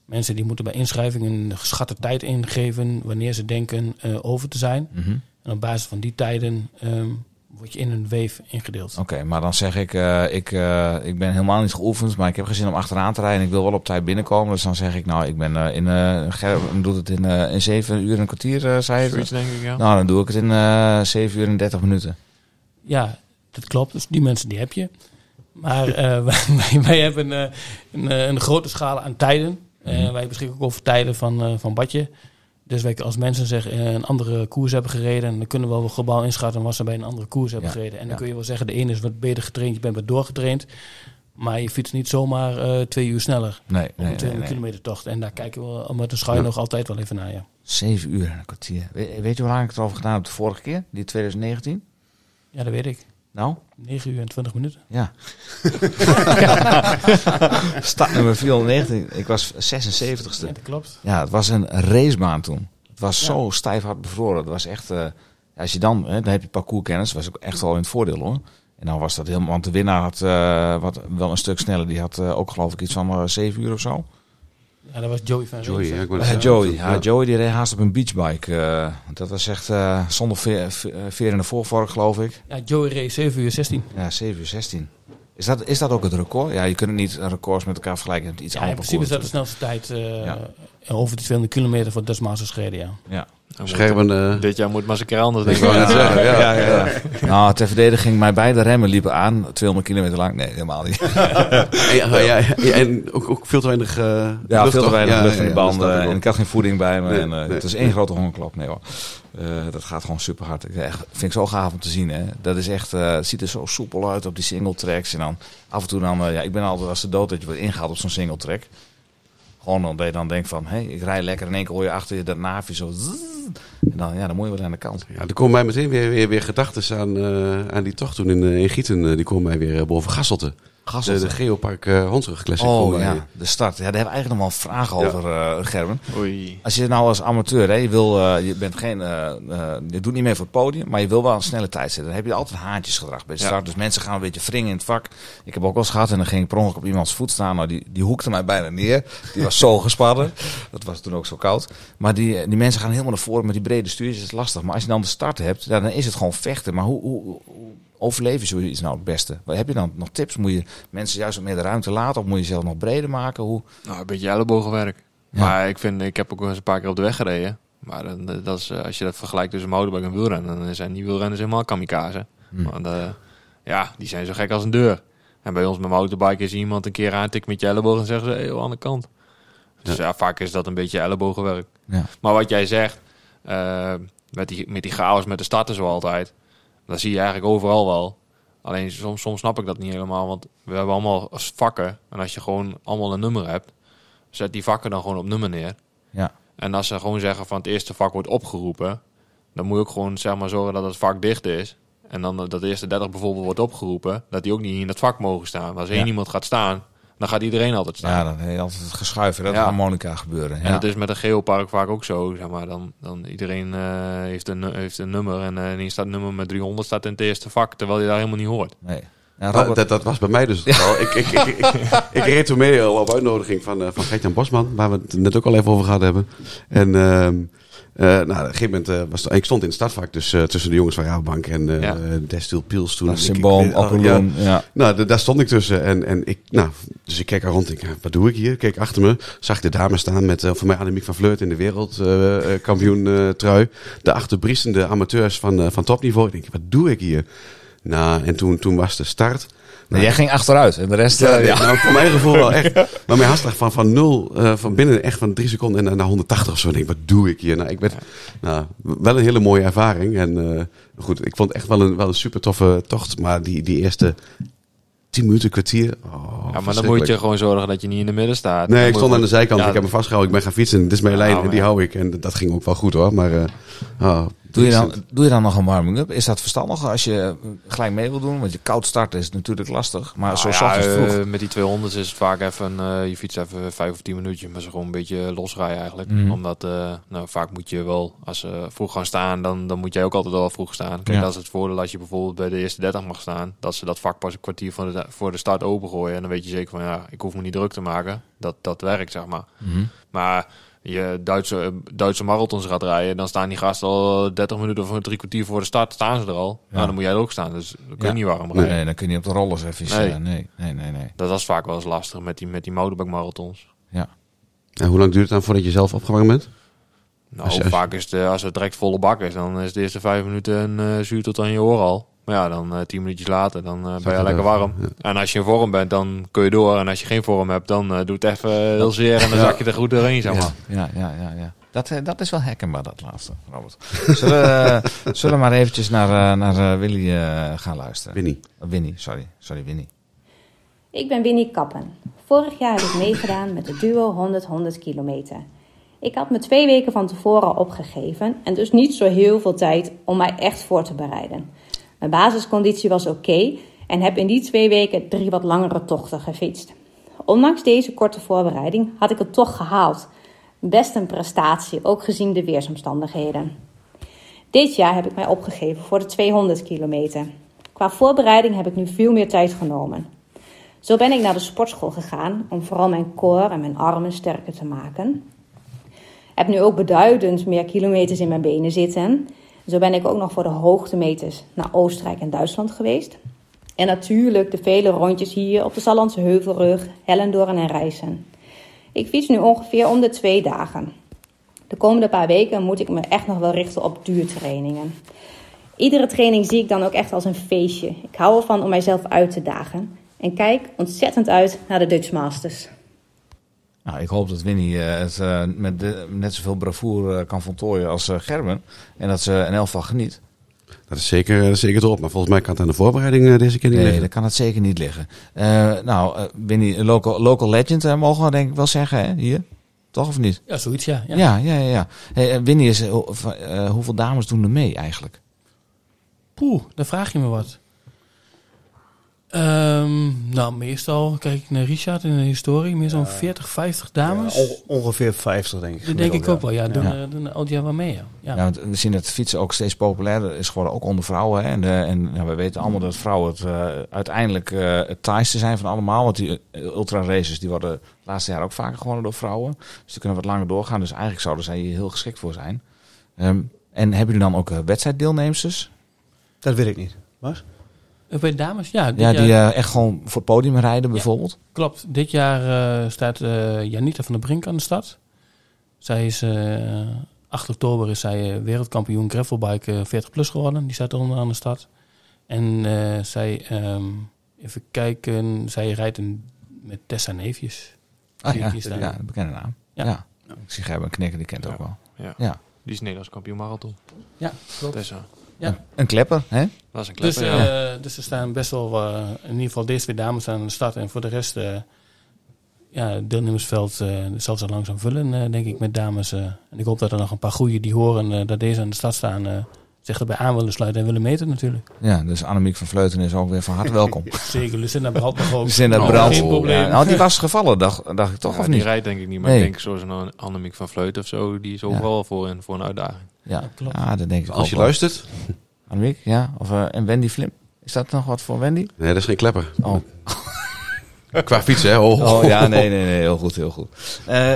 Mensen die moeten bij inschrijving een geschatte tijd ingeven wanneer ze denken over te zijn. Mhm. En op basis van die tijden ehm, word je in een wave ingedeeld. Oké, maar dan zeg ik, eh, ik, eh, ik ben helemaal niet geoefend, maar ik heb geen zin om achteraan te rijden. Ik wil wel op tijd binnenkomen. Dus dan zeg ik, nou, ik ben eh, in, eh Gerben doet het in, eh, in zeven uur en een kwartier, eh, zei je. Zoiets denk ik, ja. Nou, dan doe ik het in eh zeven uur en dertig minuten. Ja, dat klopt. Dus die mensen die heb je. Maar eh, wij, wij hebben eh, een, een grote schaal aan tijden. Eh, Mhm. wij beschikken ook over tijden van, eh, van Badje. Dus wij, als mensen zeg, eh, een andere koers hebben gereden, dan kunnen we wel globaal inschatten wat ze bij een andere koers hebben Ja, gereden. En dan ja. kun je wel zeggen, de ene is wat beter getraind, je bent wat doorgetraind. Maar je fietst niet zomaar eh, twee uur sneller Nee, op nee, een nee, 200 nee. kilometer tocht. En daar kijken we met een schuin Ja. nog altijd wel even naar. Ja, Zeven uur en een kwartier. We- weet je hoe lang ik het erover gedaan heb de vorige keer? Die 2019? ja dat weet ik. Nou? 9 uur en 20 minuten. Ja. Nummer 419. Ik was 76ste. Ja, dat klopt. Ja, het was een racebaan toen. Het was Ja. zo stijf hard bevroren. Het was echt... eh, als je dan... Hè, dan heb je parcourskennis. was ook echt wel in het voordeel hoor. En dan was dat helemaal... Want de winnaar had eh, wat, wel een stuk sneller. Die had eh, ook geloof ik iets van eh, 7 uur of zo. Ja, dat was Joey van Joey, ja, Ja, net Joey. Ja, Joey die reed haast op een beachbike. eh, dat was echt eh, zonder veer, veer in de voorvork geloof ik. Ja, Joey race 7 uur 16. Ja, 7 uur 16. Is dat, is dat ook het record? Ja, je kunt het niet records met elkaar vergelijken. Het is iets Ja, in ander principe is dat de parcours snelste tijd eh, Ja. over de 200 kilometer voor Dutch Masters gereden. Ja. natuurlijk. Moet- Scherpen, eh, Dit jaar moet maar eens een keer anders, ja. ja, ja. Nou, ter verdediging, mijn beide remmen liepen aan. 200 kilometer lang. Nee, helemaal niet. En, ja, ja, ja, en ook, ook veel te weinig eh, Ja, lucht, veel te weinig Ja, lucht in dat banden. En ik had geen voeding bij me. Nee, en, eh, nee. Het is één grote hongerklap. Nee hoor. Eh, dat gaat gewoon super hard. Ik echt, vind ik zo gaaf om te zien. Hè. Dat is echt, eh, het ziet er zo soepel uit op die single tracks. En dan af en toe dan, ja, ik ben altijd als de dood dat je wordt ingehaald op zo'n single track. Gewoon omdat je dan denkt van, hé, ik rij lekker. In één keer hoor je achter je dat naafje zo. En dan, ja, dan moet je wel aan de kant. Ja, er komen mij meteen weer, weer, weer gedachten aan, eh, aan die tocht toen in, eh, in Gieten. eh, die komen mij weer boven Gasselte. De, Geopark uh, Hondsrug Classic. Oh ja, de start. Ja, daar hebben we eigenlijk nog wel een vraag Ja. over, eh, Gerben. Oei. Als je nou als amateur, hè, je, wil, eh, je, bent geen, je doet niet meer voor het podium, maar je wil wel een snelle tijd zetten. Dan heb je altijd haantjesgedrag bij de Ja. start. Dus mensen gaan een beetje wringen in het vak. Ik heb ook wel eens gehad en dan ging ik per ongeluk op iemands voet staan. Nou, die, die hoekte mij bijna neer. Die was zo gespannen. Dat was toen ook zo koud. Maar die, die mensen gaan helemaal naar voren met die brede stuurtjes. Dat is lastig. Maar als je dan de start hebt, dan is het gewoon vechten. Maar hoe, hoe, hoe overleef je zoiets nou het beste? Wat heb je dan nog tips? Moet je mensen juist wat meer de ruimte laten? Of moet je jezelf nog breder maken? Hoe? Nou, een beetje ellebogenwerk. Ja. Maar ik vind, ik heb ook eens een paar keer op de weg gereden. Maar dan, eh, dat is, eh, als je dat vergelijkt tussen motorbike en wielrennen, dan zijn die wielrenners helemaal kamikaze. Hm. Want eh, ja, die zijn zo gek als een deur. En bij ons met motorbike is iemand een keer aantikt met je elleboog en zeggen ze, hey, aan de kant. Dus ja, vaak is dat een beetje ellebogenwerk. Ja. Maar wat jij zegt, met, die, met die chaos met de starten zo altijd, dat zie je eigenlijk overal wel. Alleen soms, soms snap ik dat niet helemaal, want we hebben allemaal vakken. En als je gewoon allemaal een nummer hebt, zet die vakken dan gewoon op nummer neer. Ja. En als ze gewoon zeggen van het eerste vak wordt opgeroepen, dan moet je ook gewoon zeg maar zorgen dat het vak dicht is. En dan dat de eerste 30 bijvoorbeeld wordt opgeroepen, dat die ook niet in dat vak mogen staan. Als één Ja. iemand gaat staan, dan gaat iedereen altijd staan. Ja, dan heb je altijd het geschuiven. Dat Ja. harmonica gebeuren. En Ja. dat is met een geopark vaak ook zo. Zeg maar. dan, dan iedereen eh, heeft, een, heeft een nummer en eh ineens staat nummer met 300 staat in het eerste vak, terwijl je daar helemaal niet hoort. Nee. Ja, Robert, dat, dat was bij mij dus het geval. Ik, ik, ik, ik, ik reed toen mee al op uitnodiging van, eh van Gert-Jan Bosman, waar we het net ook al even over gehad hebben. En Eh, nou, op een gegeven moment eh, was ik stond in het startvak dus, eh, tussen de jongens van Rabobank en eh Ja. Destil Piels toen. Symboom, ik- oh, ja. Apolloon. Ja. Nou, daar stond ik tussen. En, en ik, nou, dus ik keek er rond. Ik, ja, wat doe ik hier? Ik keek achter me. Zag ik de dames staan met, eh, voor mij Annemiek van Vleut in de wereldkampioen eh trui. Daarachter briesende amateurs van, eh, van topniveau. Ik denk, wat doe ik hier? Nou, en toen, toen was de start. Nee, jij ging achteruit en de rest... Ja, eh, ja. Nou, voor mijn gevoel wel echt. Maar mijn hartslag van, van nul, eh, van binnen echt van drie seconden en naar- naar 180 of zo. Ik denk, wat doe ik hier? Nou, ik werd, nou, wel een hele mooie ervaring. En eh, goed, ik vond het echt wel een, wel een super toffe tocht. Maar die, die eerste tien minuten, kwartier. Oh, Ja, maar dan moet je gewoon zorgen dat je niet in de midden staat. Nee, Dan ik stond aan de zijkant. Ja, ik heb me vastgehouden. Ik ben gaan fietsen. Dit is mijn lijn nou, en die ja. hou ik. En dat ging ook wel goed hoor. Maar uh, oh, Doe je, dan, doe je dan nog een warming-up? Is dat verstandig als je gelijk mee wil doen? Want je koud starten is natuurlijk lastig. Maar zo Nou zacht ja, vroeg. eh, met die 200 is het vaak even, eh, je fietst even vijf of tien minuutjes, maar ze gewoon een beetje losrijden eigenlijk. Mhm. Omdat, eh, nou, vaak moet je wel, als ze vroeg gaan staan, dan, dan moet jij ook altijd wel vroeg staan. Kijk, Ja. dat is het voordeel als je bijvoorbeeld bij de eerste 30 mag staan, dat ze dat vak pas een kwartier voor de, voor de start opengooien. En dan weet je zeker van, ja, ik hoef me niet druk te maken. Dat, dat werkt, zeg maar. Mhm. Maar je Duitse, Duitse marathons gaat rijden, dan staan die gasten al 30 minuten of drie kwartier voor de start, staan ze er al. Nou, dan moet jij er ook staan, dus dan kun je Ja. niet warm Nee. rijden. dan kun je niet op de rollers even... Nee. Nee, nee, nee, nee. nee. Dat was vaak wel eens lastig met die, met die marathons. En hoe lang duurt het dan voordat je zelf opgewarmd bent? Nou, Als je- als je- vaak is het, als het direct volle bak is, dan is de eerste vijf minuten een eh, zuur tot aan je oor al. Maar ja, dan eh, tien minuutjes later, dan eh, ben je lekker warm. ja. En als je in vorm bent, dan kun je door. En als je geen vorm hebt, dan eh doet het even heel zeer en dan zak je er goed doorheen, zeg maar. Ja, ja, ja. ja. Dat, eh, dat is wel herkenbaar, dat laatste, Robert. Zullen, we, zullen we maar eventjes naar, naar Willy eh, gaan luisteren? Winnie. Uh, Winnie, sorry. Sorry, Winnie. Ik ben Winnie Kappen. Vorig jaar heb ik meegedaan met de duo 100-100 kilometer. Ik had me twee weken van tevoren opgegeven en dus niet zo heel veel tijd om mij echt voor te bereiden. Mijn basisconditie was oké en heb in die twee weken drie wat langere tochten gefietst. Ondanks deze korte voorbereiding had ik het toch gehaald. Best een prestatie, ook gezien de weersomstandigheden. Dit jaar heb ik mij opgegeven voor de 200 kilometer. Qua voorbereiding heb ik nu veel meer tijd genomen. Zo ben ik naar de sportschool gegaan om vooral mijn core en mijn armen sterker te maken. Heb nu ook beduidend meer kilometers in mijn benen zitten. Zo ben ik ook nog voor de hoogtemeters naar Oostenrijk en Duitsland geweest. En natuurlijk de vele rondjes hier op de Sallandse Heuvelrug, Hellendoorn en Rijssen. Ik fiets nu ongeveer om de twee dagen. De komende paar weken moet ik me echt nog wel richten op duurtrainingen. Iedere training zie ik dan ook echt als een feestje. Ik hou ervan om mijzelf uit te dagen. En kijk ontzettend uit naar de Dutch Masters. Nou, ik hoop dat Winnie eh, het eh, met de- net zoveel bravoure eh, kan voltooien als eh, Gerben. En dat ze elk geval geniet. Dat is zeker, dat is zeker erop. Maar volgens mij kan het aan de voorbereiding deze keer niet Nee, liggen. dat kan het zeker niet liggen. Eh, nou, Winnie, local, local legend mogen we denk ik wel zeggen, hè? Hier. Toch of niet? Ja, zoiets, ja. ja. Ja, ja, ja. Hey, Winnie, is, eh, eh, hoeveel dames doen er mee eigenlijk? Poeh, dan vraag je me wat. Ehm, nou, meestal kijk ik naar Richard in de historie. Meer zo'n 40, 50 dames. On- ongeveer 50, denk ik. dat denk ik ook wel. Ja, doen, Ja. eh, doen al die mee. Ja. Ja. Ja, want we zien dat fietsen ook steeds populairder is geworden, ook onder vrouwen. Hè? En, de, en ja, we weten allemaal dat vrouwen het, eh, uiteindelijk eh, het taaiste zijn van allemaal. Want die eh, ultra races die worden de laatste jaren ook vaker gewonnen door vrouwen. Dus die kunnen wat langer doorgaan. Dus eigenlijk zouden zij hier heel geschikt voor zijn. Ehm, en hebben jullie dan ook eh, wedstrijddeelnemsters? Dat weet ik niet. Was? Bij dames, ja. Ja, jaar- die eh, echt gewoon voor het podium rijden bijvoorbeeld? Klopt. Dit jaar eh, staat eh, Janita van der Brink aan de start. Zij is eh 8 oktober is zij wereldkampioen gravelbike eh, 40 plus geworden. Die staat onder aan de start. En eh, zij, ehm, even kijken, zij rijdt een, met Tessa Neefjes. Ah, ja, ja, een bekende naam. Ja. Ja. Ik zie Gerben knikken, die kent Ja. ook wel. Ja. Ja. Die is Nederlands kampioen marathon. Ja, klopt. Tessa. Ja. Een klepper, hè? Dat is een Dus, klepper, ja. eh, dus er staan best wel, eh, in ieder geval deze twee dames aan de start. En voor de rest, eh ja, het deelnemersveld eh, zal ze langzaam vullen, eh, denk ik, met dames. eh. en ik hoop dat er nog een paar goeie die horen eh, dat deze aan de start staan, eh, zich erbij aan willen sluiten en willen meten natuurlijk. Ja, dus Annemiek van Vleuten is ook weer van harte welkom. Zeker, Lucinda Brandt nog ook. Zin dat Oh, brand. Geen probleem. Ja, nou, die was gevallen, dacht, dacht ik toch, Ja, of die niet? rijdt denk ik niet, maar Nee. ik denk zoals een Annemiek van Vleut of zo, die is overal voor, een, voor een uitdaging. Ja, Ja, klopt. Ah, dat denk ik Als ook je wel. luistert. Annemiek, ja. Of, eh, en Wendy Flim. Is dat nog wat voor Wendy? Nee, dat is geen klepper. Oh, Qua fietsen, hè? Oh. oh ja, nee, nee, nee. Heel goed, heel goed. Eh,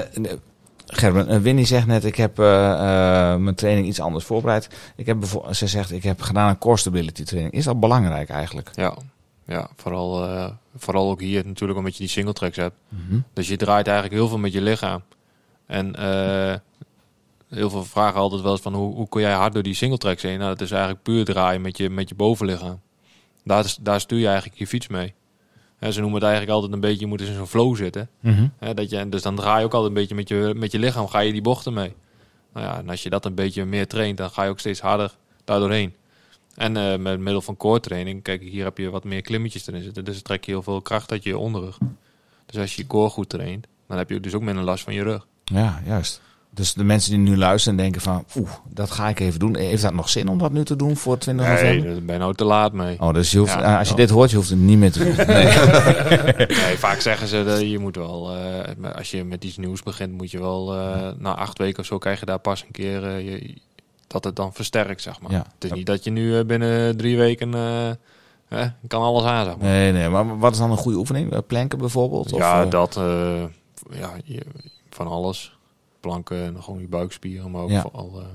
Gerben, eh, Winnie zegt net, ik heb eh, eh, mijn training iets anders voorbereid. Ik heb ze zegt, ik heb gedaan een core stability training. Is dat belangrijk eigenlijk? Ja, ja vooral, vooral ook hier natuurlijk omdat je die single tracks hebt. Dus je draait eigenlijk heel veel met je lichaam. En heel veel vragen altijd wel eens van hoe, hoe kun jij hard door die single tracks heen? Nou, dat is eigenlijk puur draaien met je, met je bovenlichaam. Daar, daar stuur je eigenlijk je fiets mee. Hè, ze noemen het eigenlijk altijd een beetje, je moet eens in zo'n flow zitten. Mhm. Hè, dat je, dus dan draai je ook altijd een beetje met je, met je lichaam, ga je die bochten mee. Nou ja, en als je dat een beetje meer traint, dan ga je ook steeds harder daardoorheen. En eh, met middel van core training, kijk, hier heb je wat meer klimmetjes erin zitten. Dus trek je heel veel kracht uit je onderrug. Dus als je je core goed traint, dan heb je dus ook minder last van je rug. Ja, juist. Dus de mensen die nu luisteren en denken van, oeh, dat ga ik even doen. Heeft dat nog zin om dat nu te doen voor 20 Nee, november? daar ben je nou te laat mee. Oh, dus je hoeft, Ja, eh, als je dit hoort, je hoeft het niet meer te doen. Nee. Nee, vaak zeggen ze dat je moet wel, eh, als je met iets nieuws begint, moet je wel eh, na acht weken of zo krijg je daar pas een keer eh, je, dat het dan versterkt, zeg maar. Ja. Het is niet dat je nu eh, binnen drie weken eh, kan alles aan, zeg maar. nee, nee, maar wat is dan een goede oefening? Eh, Planken bijvoorbeeld? Of, ja, eh, dat, eh, ja, je- van alles. Planken en gewoon je buikspieren, maar ook Ja. vooral, eh,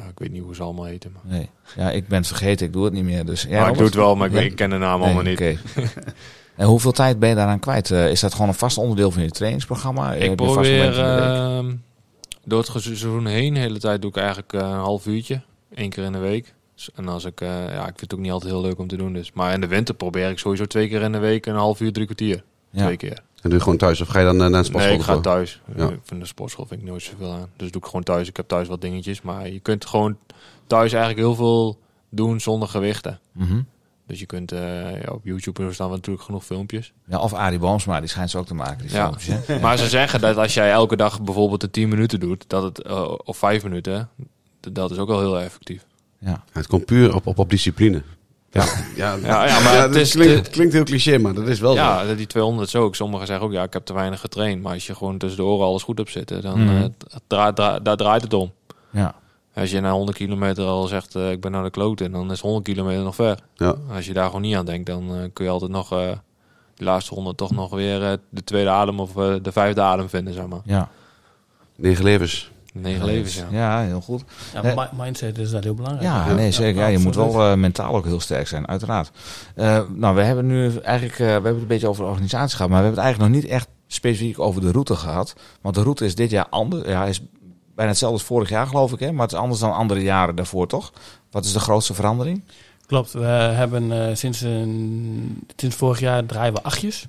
ja, ik weet niet hoe ze allemaal heten. Maar. Nee. Ja, ik ben het vergeten, ik doe het niet meer. Dus, ja, maar ik doe het wel, maar ik, Ja. weet- ik ken de naam Nee, allemaal niet. en hoeveel tijd ben je daaraan kwijt? Eh, is dat gewoon een vast onderdeel van je trainingsprogramma? Eh, Ik heb probeer ehm, door het seizoen heen, de hele tijd doe ik eigenlijk een half uurtje. één keer in de week. En als ik, ja, ik vind het ook niet altijd heel leuk om te doen. Dus. Maar in de winter probeer ik sowieso twee keer in de week een half uur, drie kwartier. Ja. Twee keer. En doe je gewoon thuis of ga je dan eh, naar het sportschool? Nee, ik ga thuis. Ja. Vind de sportschool vind ik nooit zoveel aan. Dus doe ik gewoon thuis. Ik heb thuis wat dingetjes. Maar je kunt gewoon thuis eigenlijk heel veel doen zonder gewichten. Mhm. Dus je kunt eh, ja, op YouTube staan we natuurlijk genoeg filmpjes. Ja, of Arie Boomsma, die schijnt ze ook te maken. Die Ja. filmpjes, hè? Maar ze zeggen dat als jij elke dag bijvoorbeeld de 10 minuten doet, dat het, eh, of 5 minuten, dat is ook wel heel effectief. Ja. Ja, het komt puur op, op, op discipline. Ja, ja, Ja, ja, maar het is- klinkt, het- klinkt heel cliché, maar dat is wel zo. Ja, die 200 is ook. Sommigen zeggen ook, ja, ik heb te weinig getraind. Maar als je gewoon tussen de oren alles goed hebt zitten, dan het draait- dra- daar draait het om. ja. Als je na 100 kilometer al zegt, eh, ik ben naar de kloten, dan is 100 kilometer nog ver. Ja. Als je daar gewoon niet aan denkt, dan eh, kun je altijd nog eh de laatste 100 toch nog weer de tweede adem of de vijfde adem vinden, zeg maar. ja. Negen levens. Negen levens, ja. Ja, heel goed. Ja, mi- mindset is dat heel belangrijk. Ja, nee, zeker. Ja, je moet wel eh, mentaal ook heel sterk zijn, uiteraard. Eh, nou, we hebben nu eigenlijk, eh, we hebben het een beetje over de organisatie gehad, maar we hebben het eigenlijk nog niet echt specifiek over de route gehad. Want de route is dit jaar anders. Ja, hij is bijna hetzelfde als vorig jaar, geloof ik, hè? maar het is anders dan andere jaren daarvoor, toch? Wat is de grootste verandering? Klopt, we hebben eh, sinds, een, sinds vorig jaar draaien we achtjes.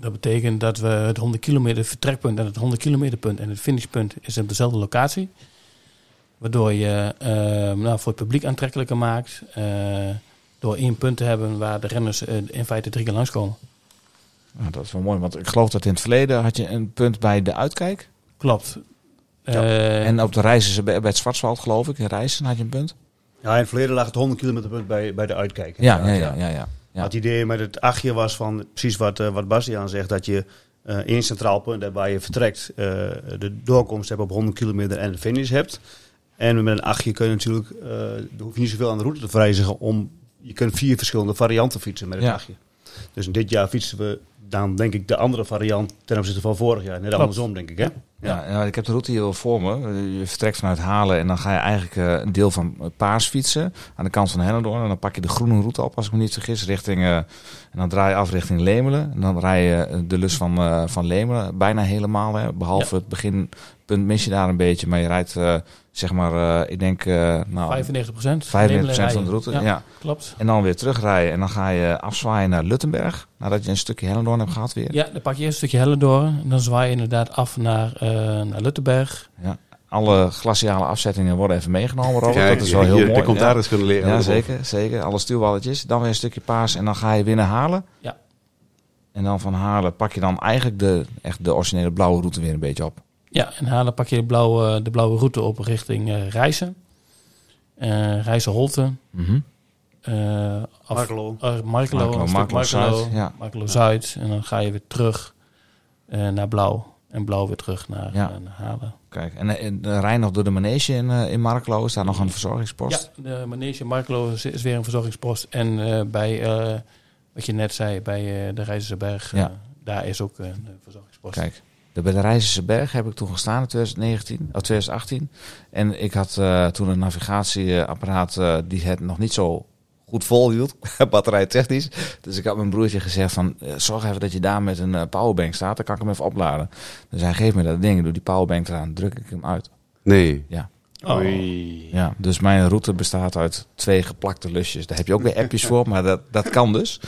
Dat betekent dat we het 100 kilometer vertrekpunt en het 100 kilometer punt en het finishpunt is op dezelfde locatie. Waardoor je eh, nou, voor het publiek aantrekkelijker maakt. eh, door één punt te hebben waar de renners eh, in feite drie keer langskomen. Nou, dat is wel mooi, want ik geloof dat in het verleden had je een punt bij de uitkijk. Klopt. Ja. Eh, en op de reizen ze bij bij het Zwartswald, geloof ik, in Reizen had je een punt. Ja, in het verleden lag het 100 kilometer punt bij, bij de uitkijk. Ja, ja, ja. ja, Het idee met het achtje was van precies wat, eh wat Bastiaan zegt, dat je eh één centraal punt hebt waar je vertrekt, eh, de doorkomst hebt op 100 kilometer en de finish hebt. En met een achtje kun je natuurlijk, dan hoef je niet zoveel aan de route te vrijzigen om, je kunt vier verschillende varianten fietsen met het Ja. achtje. Dus in dit jaar fietsen we dan denk ik de andere variant ten opzichte van vorig jaar. Net Klopt. andersom denk ik hè. Ja, ja, ik heb de route hier wel voor me. Je vertrekt vanuit Halen en dan ga je eigenlijk eh, een deel van eh, Paars fietsen aan de kant van Hellendoorn. En dan pak je de groene route op, als ik me niet vergis, richting, eh, en dan draai je af richting Lemelen. En dan rij je de lus van, eh, van Lemelen bijna helemaal, hè, behalve het beginpunt mis je daar een beetje. Maar je rijdt, eh, zeg maar, eh, ik denk, eh nou, 95 procent. 95% van de route. Ja. Klopt. En dan weer terugrijden en dan ga je afzwaaien naar Luttenberg. Nadat je een stukje Hellendoorn hebt gehad weer. Ja, dan pak je eerst een stukje Hellendoorn. En dan zwaai je inderdaad af naar, eh naar Luttenberg. Alle glaciale afzettingen worden even meegenomen, Robert. Kijk, dat is wel heel hier, mooi. De commentaar Ja. eens kunnen leren. Ja, zeker, zeker. Alle stuurballetjes. Dan weer een stukje paas en dan ga je weer naar Halen. Ja. En dan van Halen pak je dan eigenlijk de, echt de originele blauwe route weer een beetje op. Ja, en Halen pak je de blauwe, de blauwe route op richting eh Rijssen. Eh Rijssen Holte. Mhm. eh af- Markelo. Markelo, Markelo, Markelo Zuid, ja. Markelo Zuid. En dan ga je weer terug eh, naar Blauw. En Blauw weer terug naar, Ja. naar Halen. Kijk, en de rij nog door de manege in, eh, in Markelo. Is daar nog een verzorgingspost? Ja, de manege Markelo is, is weer een verzorgingspost. En eh, bij, eh, wat je net zei, bij eh, de Rijzenberg, Ja. eh, daar is ook een verzorgingspost. Kijk. De bij de Rijzerse Berg heb ik toen gestaan in 2019, of 2018. En ik had eh, toen een navigatieapparaat eh, die het nog niet zo goed volhield, batterijtechnisch. Dus ik had mijn broertje gezegd van, eh, zorg even dat je daar met een powerbank staat, dan kan ik hem even opladen. Dus hij geeft me dat ding, doe die powerbank eraan, druk ik hem uit. Nee. Oei. Ja, dus mijn route bestaat uit twee geplakte lusjes. Daar heb je ook weer appjes voor, maar dat, dat kan dus.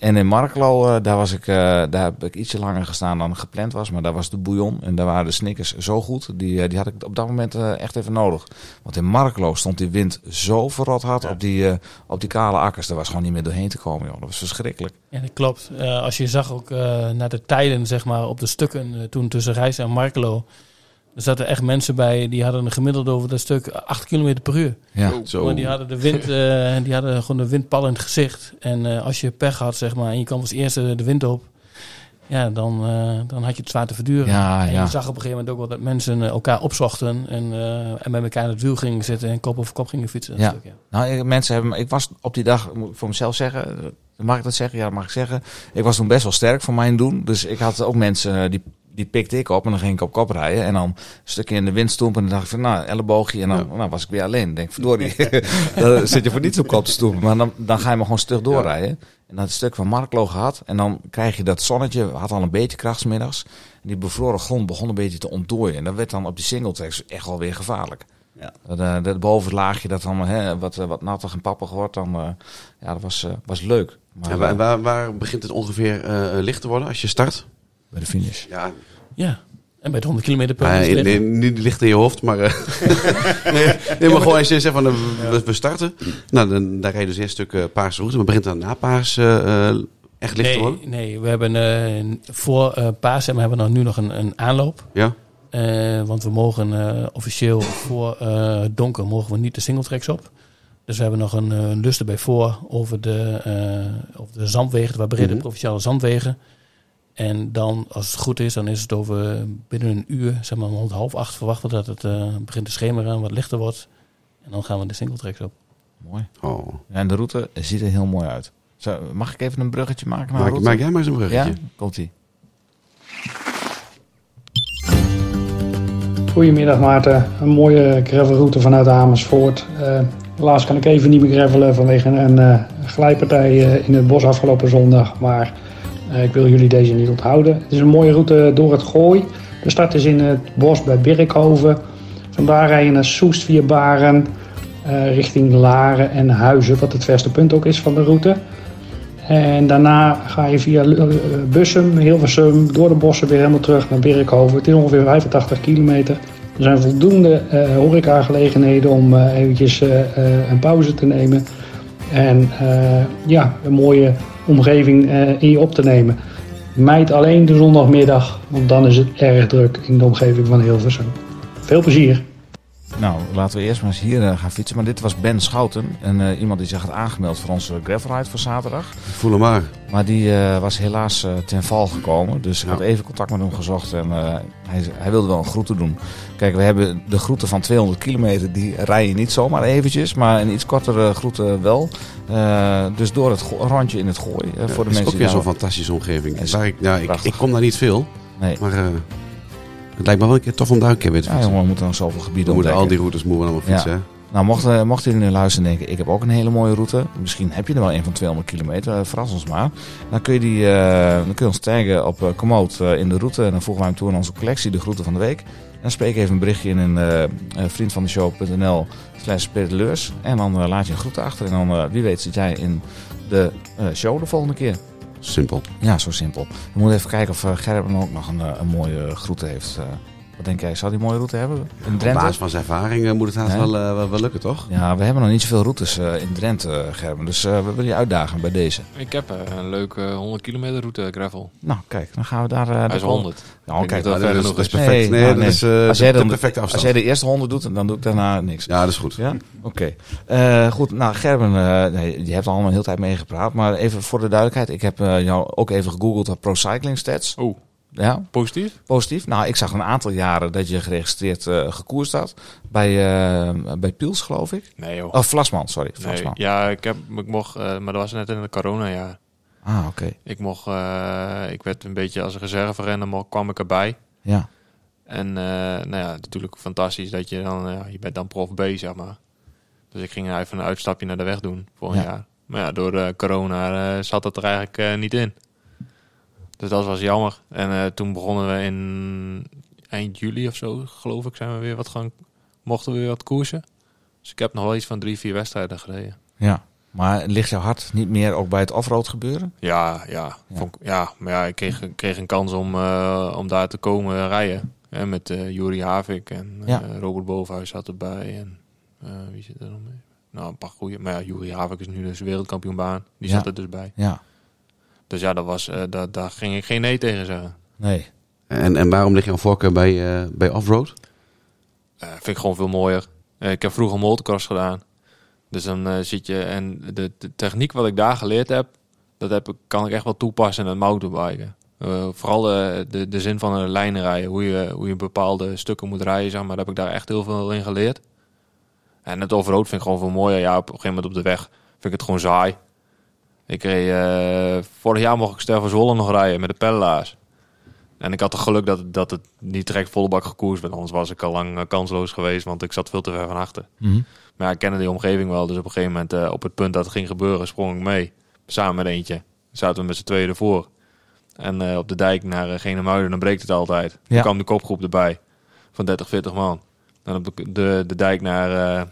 En in Marklo, eh, daar, was ik, eh, daar heb ik ietsje langer gestaan dan gepland was. Maar daar was de bouillon en daar waren de snickers zo goed. Die, eh, die had ik op dat moment echt even nodig. Want in Marklo stond die wind zo verrot hard op, die, op die kale akkers. Daar was gewoon niet meer doorheen te komen. Joh. Dat was verschrikkelijk. Ja, dat klopt. Als je zag ook naar de tijden, zeg maar, op de stukken toen tussen Rijs en Markelo. Er zaten echt mensen bij die hadden een gemiddelde over dat stuk 8 km per uur. Ja. Zo. Maar die hadden de wind, eh, die hadden gewoon de windpal in het gezicht. En eh, als je pech had, zeg maar, en je kwam als eerste de wind op, ja, dan, eh, dan had je het zwaar te verduren. Ja, en ja. je zag op een gegeven moment ook wel dat mensen elkaar opzochten en, eh, en met elkaar in het wiel gingen zitten en kop over kop gingen fietsen. Dat Ja. stuk, ja. Nou, ik- mensen hebben, ik was op die dag, moet ik voor mezelf zeggen, mag ik dat zeggen? Ja, dat mag ik zeggen. Ik was toen best wel sterk voor mijn doen. Dus ik had ook mensen, die, die pikte ik op en dan ging ik op kop rijden. En dan een stukje in de wind stoempen en dan dacht ik van, nou, elleboogje. En dan Ja. nou, was ik weer alleen. Denk, verdorie, dan zit je voor niets op kop te stoepen. Maar dan, dan ga je maar gewoon stug doorrijden. En dat stuk van Marklo gehad. En dan krijg je dat zonnetje, had al een beetje kracht 's middags. En die bevroren grond begon een beetje te ontdooien. En dat werd dan op die singletracks echt wel weer gevaarlijk. Ja. Dat, eh, dat bovenlaagje dat dan hè, wat, eh, wat nattig en pappig wordt, dan, eh, ja, dat was, was leuk. Maar En waar, waar, waar begint het ongeveer eh, licht te worden als je start? bij de finish. Ja, Ja, en bij het 100 km per uur. in- niet licht in je hoofd, maar... eh, nee, nee, maar gewoon als je zegt van eh, we, we starten. Nou, dan, daar rijden dus eerst stuk eh, paarse route. Maar begint dan na paars echt licht te worden? Nee, nee, we hebben voor eh Pasen hebben we dan nu nog een, een aanloop. Ja? Want we mogen officieel voor donker mogen we niet de singletracks op. Dus we hebben nog een lust erbij voor over de, over de zandwegen, waar brede Mhm. provinciale zandwegen. En dan, als het goed is, dan is het over binnen een uur, zeg maar rond half acht, verwachten we dat het eh, begint te schemeren en wat lichter wordt. En dan gaan we de singletracks op. Mooi. Oh. Ja, en de route ziet er heel mooi uit. Zo, mag ik even een bruggetje maken naar de Maak, route? maak jij maar eens een bruggetje. Ja, komt ie. Goedemiddag Maarten, een mooie gravelroute vanuit Amersfoort. Eh, helaas kan ik even niet meer gravelen vanwege een eh, glijpartij eh, in het bos afgelopen zondag. Maar eh, ik wil jullie deze niet onthouden. Het is een mooie route door het Gooi. De start is in het bos bij Birkhoven. Vandaar rij je naar Soest via Baren, eh, richting Laren en Huizen, wat het verste punt ook is van de route. En daarna ga je via eh, Bussum, Hilversum, door de bossen weer helemaal terug naar Birkhoven. Het is ongeveer 85 kilometer. Er zijn voldoende eh horecagelegenheden om eh, eventjes eh, eh, een pauze te nemen. En eh, ja, een mooie omgeving eh, in je op te nemen. Mijd alleen de zondagmiddag, want dan is het erg druk in de omgeving van Hilversum. Veel plezier! Nou, laten we eerst maar eens hier eh, gaan fietsen. Maar dit was Ben Schouten. En, eh, iemand die zich had aangemeld voor onze gravelride voor zaterdag. Voel hem maar. Maar die eh, was helaas ten val gekomen. Dus ik Ja. had even contact met hem gezocht. En hij, hij wilde wel een groete doen. Kijk, we hebben de groete van 200 kilometer. Die rij je niet zomaar eventjes. Maar een iets kortere groete wel. Dus door het rondje in het gooi. Ja, voor de het is mensen ook weer zo'n fantastische omgeving. Waar ik, ja, ik, kom daar niet veel, Nee. maar het lijkt me wel een keer tof om daar een keer weer te Ja, fietsen. jongen, we moeten nog zoveel we gebieden moeten al ontdekken. die routes moeten we allemaal Ja. fietsen. Nou, mochten, mochten jullie nu luisteren en denken, ik heb ook een hele mooie route. Misschien heb je er wel een van 200 kilometer, eh, verras ons maar. Dan kun je, die, eh, dan kun je ons taggen op eh Komoot eh, in de route. En dan voegen wij hem toe in onze collectie, de groete van de week. En dan spreek even een berichtje in een eh, eh, vriendvandeshow.nl slash. En dan eh, laat je een groete achter. En dan, eh, wie weet, zit jij in de eh, show de volgende keer. Simpel. Ja, zo simpel. We moeten even kijken of uh, Gerben ook nog een, eh, een mooie groete heeft. Wat denk jij, zou die mooie route hebben? In Op basis van zijn ervaring eh, moet het haast Nee. wel, eh, wel, wel lukken, toch? Ja, we hebben nog niet zoveel routes eh, in Drenthe, Gerben. Dus eh, we willen je uitdagen bij deze. Ik heb een leuke 100 kilometer route gravel. Nou, kijk, dan gaan we daar... eh, Hij de is vol- 100. Nou, kijk, dat dat, ver is, dat is perfect. Nee, Nee, nou, dat is Als de, jij, de perfecte als afstand. jij de eerste 100 doet, dan doe ik daarna niks. Ja, dat is goed. Ja? Oké. Eh, goed, nou Gerben, eh, nee, je hebt al een hele tijd meegepraat. Maar even voor de duidelijkheid. Ik heb jou ook even gegoogeld op Pro Cycling Stats. Oeh, Ja, positief? positief. Nou, ik zag een aantal jaren dat je geregistreerd eh gekoerst had. Bij, eh, bij Piels, geloof ik. Nee joh. Oh, Vlasman, sorry. nee. Vlasman. Ja, ik, heb, ik mocht, eh, maar dat was net in het corona-jaar. Ah, oké. Ik mocht, ik werd een beetje als reserverenner, mo- kwam ik erbij. Ja. En nou ja, natuurlijk fantastisch dat je dan, je bent dan prof B, zeg maar. Dus ik ging even een uitstapje naar de weg doen voor een Ja. jaar. Maar ja, door corona zat dat er eigenlijk niet in. Dus dat was jammer. En eh, toen begonnen we in eind juli of zo, geloof ik, zijn we weer wat gaan, mochten we weer wat koersen. Dus ik heb nog wel iets van drie, vier wedstrijden gereden. ja. Maar ligt jouw hart niet meer ook bij het offroad gebeuren? Ja, ja. Ja. Vond maar ja, ik kreeg, kreeg een kans om, eh, om daar te komen rijden. Hè, met eh Juri Havik en Ja. Robert Bovenhuis zat erbij. En wie zit er nog mee? Nou, een paar goede. Maar ja, Juri Havik is nu dus wereldkampioenbaan. Die Ja. zat er dus bij. Ja. Dus ja, dat was, eh, daar, daar ging ik geen nee tegen zeggen. Nee. En, en waarom lig je aan voorkeur bij, eh, bij offroad? Eh, vind ik gewoon veel mooier. Eh, ik heb vroeger motocross gedaan. Dus dan zit je... En de, de techniek wat ik daar geleerd heb... Dat heb ik, kan ik echt wel toepassen in het mountainbiken. Eh, vooral de, de, de zin van een lijn rijden. Hoe je, hoe je bepaalde stukken moet rijden. Zeg maar. Daar heb ik daar echt heel veel in geleerd. En het overroad vind ik gewoon veel mooier. Ja, op een gegeven moment op de weg vind ik het gewoon saai. Ik reed... eh, vorig jaar mocht ik Ster van Zwolle nog rijden met de pellaars. En ik had het geluk dat, dat het niet direct volle bak gekoerst werd. Anders was ik al lang eh, kansloos geweest, want ik zat veel te ver van achter. Mhm. Maar ja, ik kende die omgeving wel. Dus op een gegeven moment, eh, op het punt dat het ging gebeuren, sprong ik mee. Samen met eentje. Zaten we met z'n tweeën ervoor. En op de dijk naar uh, Genemuiden, dan breekt het altijd. Ja. Dan kwam de kopgroep erbij. Van 30, 40 man. Dan op de, de, de dijk naar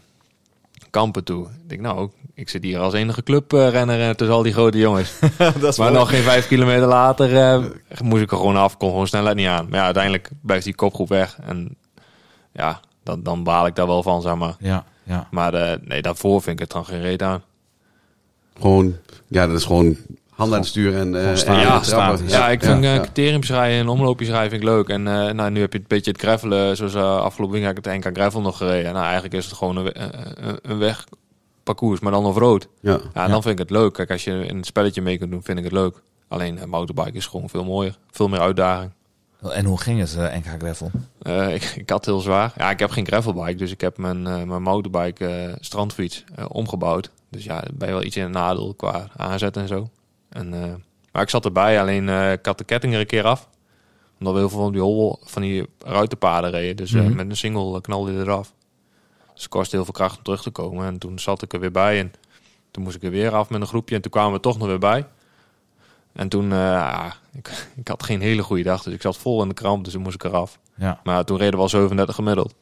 Kampen toe. Ik denk, nou, ik zit hier als enige clubrenner uh, tussen al die grote jongens. maar nog geen vijf kilometer later eh, moest ik er gewoon af. Kon gewoon snelheid niet aan. Maar ja, uiteindelijk blijft die kopgroep weg. En ja, dan, dan baal ik daar wel van, zeg maar. Ja. Ja. Maar eh, nee, daarvoor vind ik het dan geen reet aan. Gewoon, ja, dat is gewoon handen aan het sturen en, eh, staan. en Ja, trappen. Ja, ik vind ja, eh criteriums rijden en omloopjes rijden vind ik leuk. En eh, nou, nu heb je een beetje het gravelen. Zoals afgelopen week heb ik het NK Gravel nog gereden. Nou, eigenlijk is het gewoon een, een, een wegparcours, maar dan op rood. Ja. Ja, Ja. dan vind ik het leuk. Kijk, als je een spelletje mee kunt doen, vind ik het leuk. Alleen eh, mountainbike is gewoon veel mooier. Veel meer uitdaging. En hoe ging het, eh, NK Gravel? Eh, ik, ik had heel zwaar. Ja, ik heb geen gravelbike, dus ik heb mijn, eh, mijn motorbike strandfiets omgebouwd. Dus ja, ben je wel iets in een nadeel qua aanzet en zo. En, eh, maar ik zat erbij, alleen eh, ik had de ketting er een keer af. Omdat we heel veel van die, hol, van die ruitenpaden reden. Dus eh, Mhm. met een single knalde je eraf. Dus het kostte heel veel kracht om terug te komen. En toen zat ik er weer bij en toen moest ik er weer af met een groepje. En toen kwamen we toch nog weer bij. En toen, eh, ja, ik, ik had geen hele goede dag. Dus ik zat vol in de kramp, dus toen moest ik eraf. Ja. Maar toen reden we al 37 gemiddeld.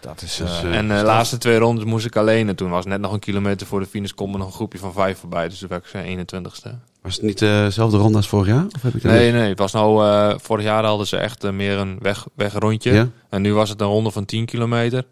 Dat is... Dus, en de laatste twee rondes moest ik alleen. En toen was net nog een kilometer voor de finish. Komt er nog een groepje van vijf voorbij. Dus toen werd ik zijn 21ste. Was het niet eh, dezelfde ronde als vorig jaar? Of heb ik dat Nee, nee. Het was nou... eh, vorig jaar hadden ze echt eh, meer een weg, wegrondje. Ja? En nu was het een ronde van 10 kilometer.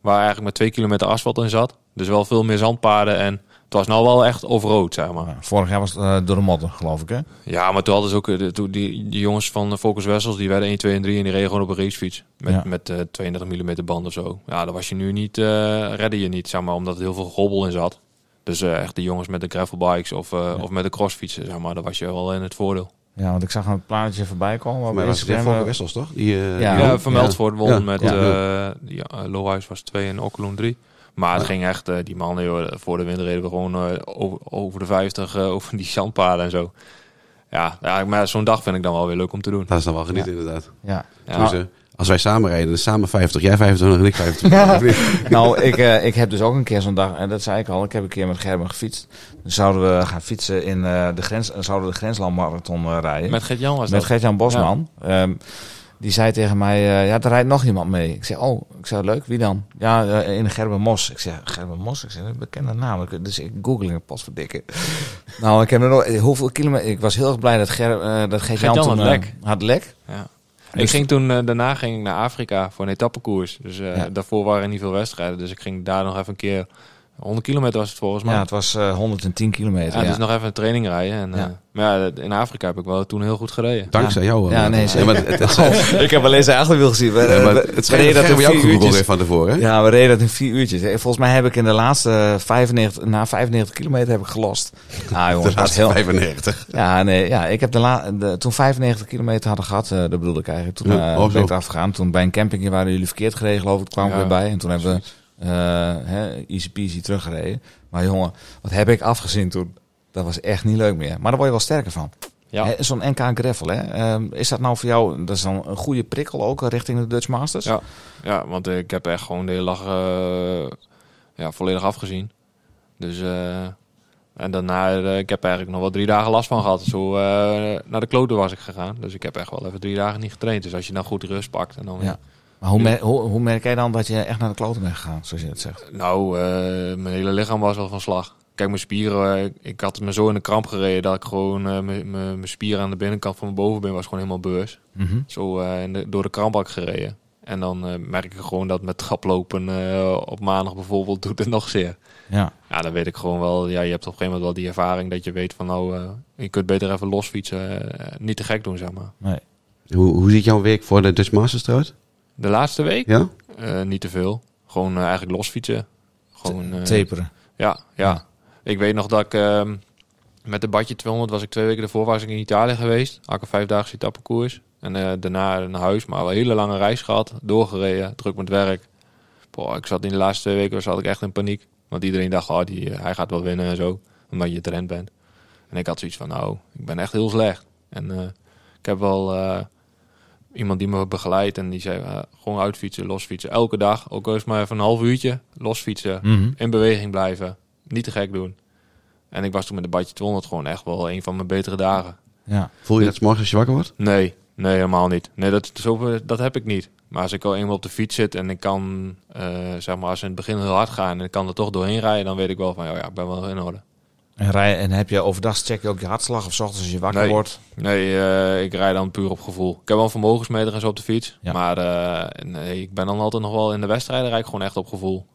Waar eigenlijk maar 2 kilometer asfalt in zat. Dus wel veel meer zandpaden. En het was nou wel echt overrood, zeg maar. ja, vorig jaar was het eh, door de modder, geloof ik, hè? Ja, maar toen hadden ze ook... eh, de- toen die, die jongens van eh, Focus Wessels, die werden 1, 2 en 3. En die reden gewoon op een racefiets. Met, Ja. met eh 32 mm band of zo. Ja, daar was je nu niet... eh redde je niet, zeg maar. Omdat er heel veel gobbel in zat. Dus eh, echt de jongens met de gravelbikes of, eh, Ja. of met de crossfietsen, zeg maar. Daar was je wel in het voordeel. Ja, want ik zag een plaatje voorbij komen. Maar was Instagram, voor eh, Wessels, toch? Die, eh, Ja. die Ja, won? Ja. met... Ja. ja, Lohuis was 2 en Okkeloen 3. Maar het Ja. ging echt... die mannen, joh, voor de winter reden we gewoon over, over de 50, eh, over die zandpaden en zo. Ja, ja maar zo'n dag vind ik dan wel weer leuk om te doen. Dat is dan wel genieten, inderdaad. ja. Ja. Dus, als wij samen rijden, dan samen 50. Jij 25 en ik 25. Of niet? nou, ik, eh, ik heb dus ook een keer zo'n dag, en dat zei ik al, ik heb een keer met Gerben gefietst. Dan zouden we gaan fietsen in eh, de grens, zouden we de Grenslandmarathon eh, rijden. Met Gert-Jan was Met. Gert-Jan Bosman. Ehm, die zei tegen mij, eh, ja, er rijdt nog iemand mee. Ik zei, oh, ik zei, leuk, wie dan? Ja, in Gerben Mos. Ik zei, Gerben Mos? Ik zei, een bekende naam. Dus ik google een pas verdikken. nou, ik heb er nog, hoeveel kilometer, ik was heel erg blij dat, Ger, eh, dat Gert-Jan Gert-Jan toen, had lek. had lek. Ja. Dus- Ik ging toen, eh, daarna ging ik naar Afrika voor een etappekoers. Dus eh, daarvoor waren er niet veel wedstrijden. Dus ik ging daar nog even een keer... 100 kilometer was het volgens mij. Ja, het was eh, 110 kilometer. Ja, Ja, dus nog even een training rijden. En, eh, Ja. maar ja, in Afrika heb ik wel toen heel goed gereden. Dankzij jou. Ja, eh, nee, zeker. maar het, het, het, ik heb alleen zijn achterwiel gezien. We, ja, maar we- het we reden dat heeft van tevoren. Hè? Ja, we reden dat in vier uurtjes. Eh, Volgens mij heb ik in de laatste 95, na 95 kilometer heb ik gelost. Ah jongens, Dat was heel... 95. Ja, nee, ja, ik heb de, la, de toen 95 kilometer hadden gehad, eh, dat bedoelde ik eigenlijk. Toen Ja, eh, oh, ben ik eraf gegaan. Toen bij een campingje waren jullie verkeerd gereden, geloof ik. kwamen we Ja, weer bij. En toen hebben we eh, hè, easy peasy teruggereden. Maar jongen, wat heb ik afgezien toen? Dat was echt niet leuk meer. Maar daar word je wel sterker van. Ja. Zo'n NK Gravel, hè? Ehm, is dat nou voor jou, dat is dan een goede prikkel ook eh, richting de Dutch Masters? Ja. Ja, want ik heb echt gewoon de hele dag eh, ja, volledig afgezien. Dus, eh, en daarna, eh, ik heb eigenlijk nog wel drie dagen last van gehad. Zo eh, naar de kloten was ik gegaan. Dus ik heb echt wel even drie dagen niet getraind. Dus als je dan goed rust pakt en dan Ja. Maar hoe, mer- hoe, hoe merk jij dan dat je echt naar de kloten bent gegaan, zoals je het zegt? Nou, eh, mijn hele lichaam was wel van slag. Kijk, mijn spieren, eh, ik, had me zo in de kramp gereden dat ik gewoon, eh, mijn- spieren aan de binnenkant van mijn bovenbeen was gewoon helemaal beurs. Mhm. Zo eh, in de- door de kramp had ik gereden. En dan eh, merk ik gewoon dat met traplopen eh, op maandag bijvoorbeeld doet het nog zeer. Ja. Ja, dan weet ik gewoon wel, ja, je hebt op een gegeven moment wel die ervaring dat je weet van nou, eh, je kunt beter even losfietsen. niet te gek doen, zeg maar. Nee. Hoe, hoe ziet jouw week voor de Dutch Masters eruit? De laatste week? Ja? Eh, niet te veel. Gewoon eh, eigenlijk losfietsen. Gewoon, eh, Taperen. Ja, ja. Ik weet nog dat ik ehm, met de badje 200 was ik twee weken daarvoor was ik in Italië geweest. Had ik een vijfdaagse etappekoers. En eh, daarna naar huis, maar wel een hele lange reis gehad. Doorgereden, druk met werk. Boah, ik zat in de laatste twee weken zat ik echt in paniek. Want iedereen dacht, oh, die, hij gaat wel winnen en zo. Omdat je trend bent. En ik had zoiets van, nou, ik ben echt heel slecht. En eh, ik heb wel eh, iemand die me begeleidt. En die zei, eh, gewoon uitfietsen, losfietsen. Elke dag, ook al is het maar even een half uurtje. Losfietsen, Mhm. in beweging blijven. Niet te gek doen. En ik was toen met de badje 200 gewoon echt wel een van mijn betere dagen. Ja. Voel je dat 's morgens als je wakker wordt? Nee, nee, helemaal niet. Nee, dat, zo, dat heb ik niet. Maar als ik al eenmaal op de fiets zit en ik kan, eh, zeg maar, als ze in het begin heel hard gaan en ik kan er toch doorheen rijden, dan weet ik wel van, ja ik ben wel in orde. En, rij, en heb je overdag, check je ook je hartslag of 's ochtends als je wakker Nee. wordt? Nee, eh, ik rijd dan puur op gevoel. Ik heb wel een vermogensmeter en zo op de fiets. Ja. Maar eh, nee, ik ben dan altijd nog wel in de wedstrijden rijd ik gewoon echt op gevoel.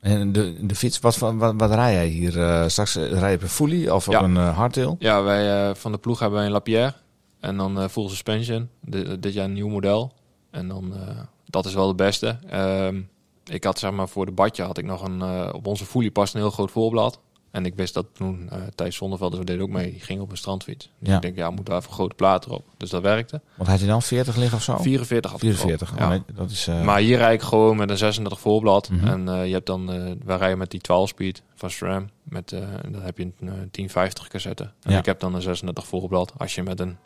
En de, de fiets, wat, wat, wat rij jij hier? eh, straks eh, rij je op een fully of op een eh, hardtail? Ja, wij eh, van de ploeg hebben wij een Lapierre. En dan eh, full suspension. Dit, dit jaar een nieuw model. En dan, eh, dat is wel de beste. Ehm, ik had zeg maar voor de badje had ik nog een, eh, op onze foelie past een heel groot voorblad. En ik wist dat toen eh Thijs Zonneveld, dus we deden ook mee, die ging op een strandfiets. Dus Ja. ik denk, ja, moet daar even een grote plaat erop. Dus dat werkte. Want had je dan 40 liggen of zo? 44 had ik erop. 44. Ja. Oh, nee, dat is, eh, Maar hier rijd ik gewoon met een 36 voorblad. Mhm. En eh, je hebt dan, wij rijden met die 12 speed van SRAM. Met, dan heb je een eh, 1050 cassette. En Ja. ik heb dan een 36 voorblad. Als je met een,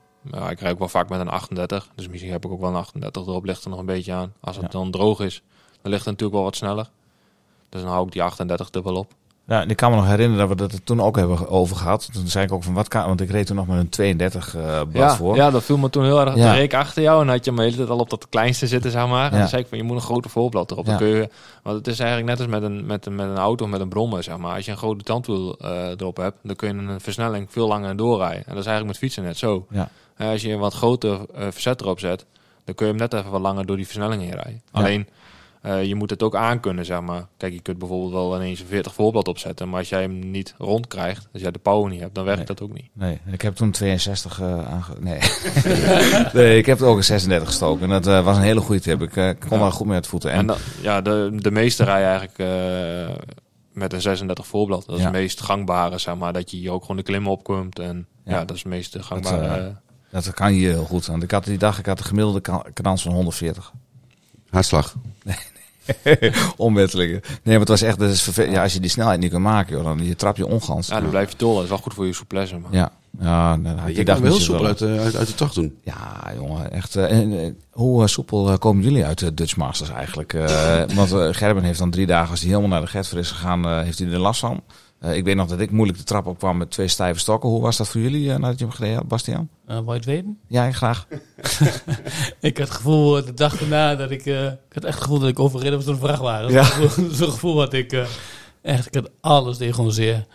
ik rijd ook wel vaak met een 38. Dus misschien heb ik ook wel een 38 erop. Ligt er nog een beetje aan. Als het dan droog is, dan ligt het natuurlijk wel wat sneller. Dus dan hou ik die 38 dubbel op. En ik kan me nog herinneren dat we dat er toen ook hebben over gehad. Toen zei ik ook van wat kan, want ik reed toen nog met een 32 eh blad Ja, voor. ja, dat viel me toen heel erg. Ja. Reek achter jou en had je hem de hele tijd al op dat kleinste zitten, zeg maar. En Ja. dan zei ik van, je moet een grote voorblad erop. Dan kun je, want het is eigenlijk net als met een, met een, met een auto met een brommer, zeg maar. Als je een grote tandwiel eh, erop hebt, dan kun je een versnelling veel langer doorrijden. En dat is eigenlijk met fietsen net zo. Ja. Eh, als je een wat groter verzet erop zet, dan kun je hem net even wat langer door die versnelling heen rijden. Alleen, eh, je moet het ook aankunnen, zeg maar. Kijk, je kunt bijvoorbeeld wel ineens een 40 voorblad opzetten, maar als jij hem niet rond krijgt, als jij de power niet hebt, dan werkt Nee. dat ook niet. Nee, ik heb toen 62 eh aange... Nee. nee, ik heb er ook een 36 gestoken. En dat eh, was een hele goede tip. Ik eh, kon Ja. daar goed mee uit voeten. En, En dan, ja, de, de meeste rijden eigenlijk eh, met een 36 voorblad. Dat is Ja. het meest gangbare, zeg maar. Dat je hier ook gewoon de klimmen opkomt. En ja, Ja. dat is het meest gangbare. Dat, eh, eh, dat kan hier heel goed. Want ik had die dag ik had de gemiddelde ka- kans van 140. Hartslag. Onwettelijke. Nee, maar het was echt... Dat is ja, als je die snelheid niet kan maken, joh, dan je trap je ongans. ja, dan blijf je tol. Dat is wel goed voor je souplesse. Maar. Ja, ja nou, had Je die kan dag hem heel soepel wel. uit, de- uit, uit de tocht doen. Ja, jongen, echt. eh, en, eh, hoe eh, soepel eh, komen jullie uit de Dutch Masters eigenlijk? Eh, want eh, Gerben heeft dan drie dagen, als hij helemaal naar de Getver is gegaan, eh, heeft hij er last van. Eh, ik weet nog dat ik moeilijk de trap op kwam met twee stijve stokken. Hoe was dat voor jullie eh, nadat je hem gereden had, Bastiaan? Wou je het weten? Ja, graag. Ik had het gevoel, de dag erna, dat ik... ik had echt het gevoel dat ik overreden was door een vrachtwagen. Ja. Zo'n gevoel, had ik... echt, ik had alles deed gewoon zeer.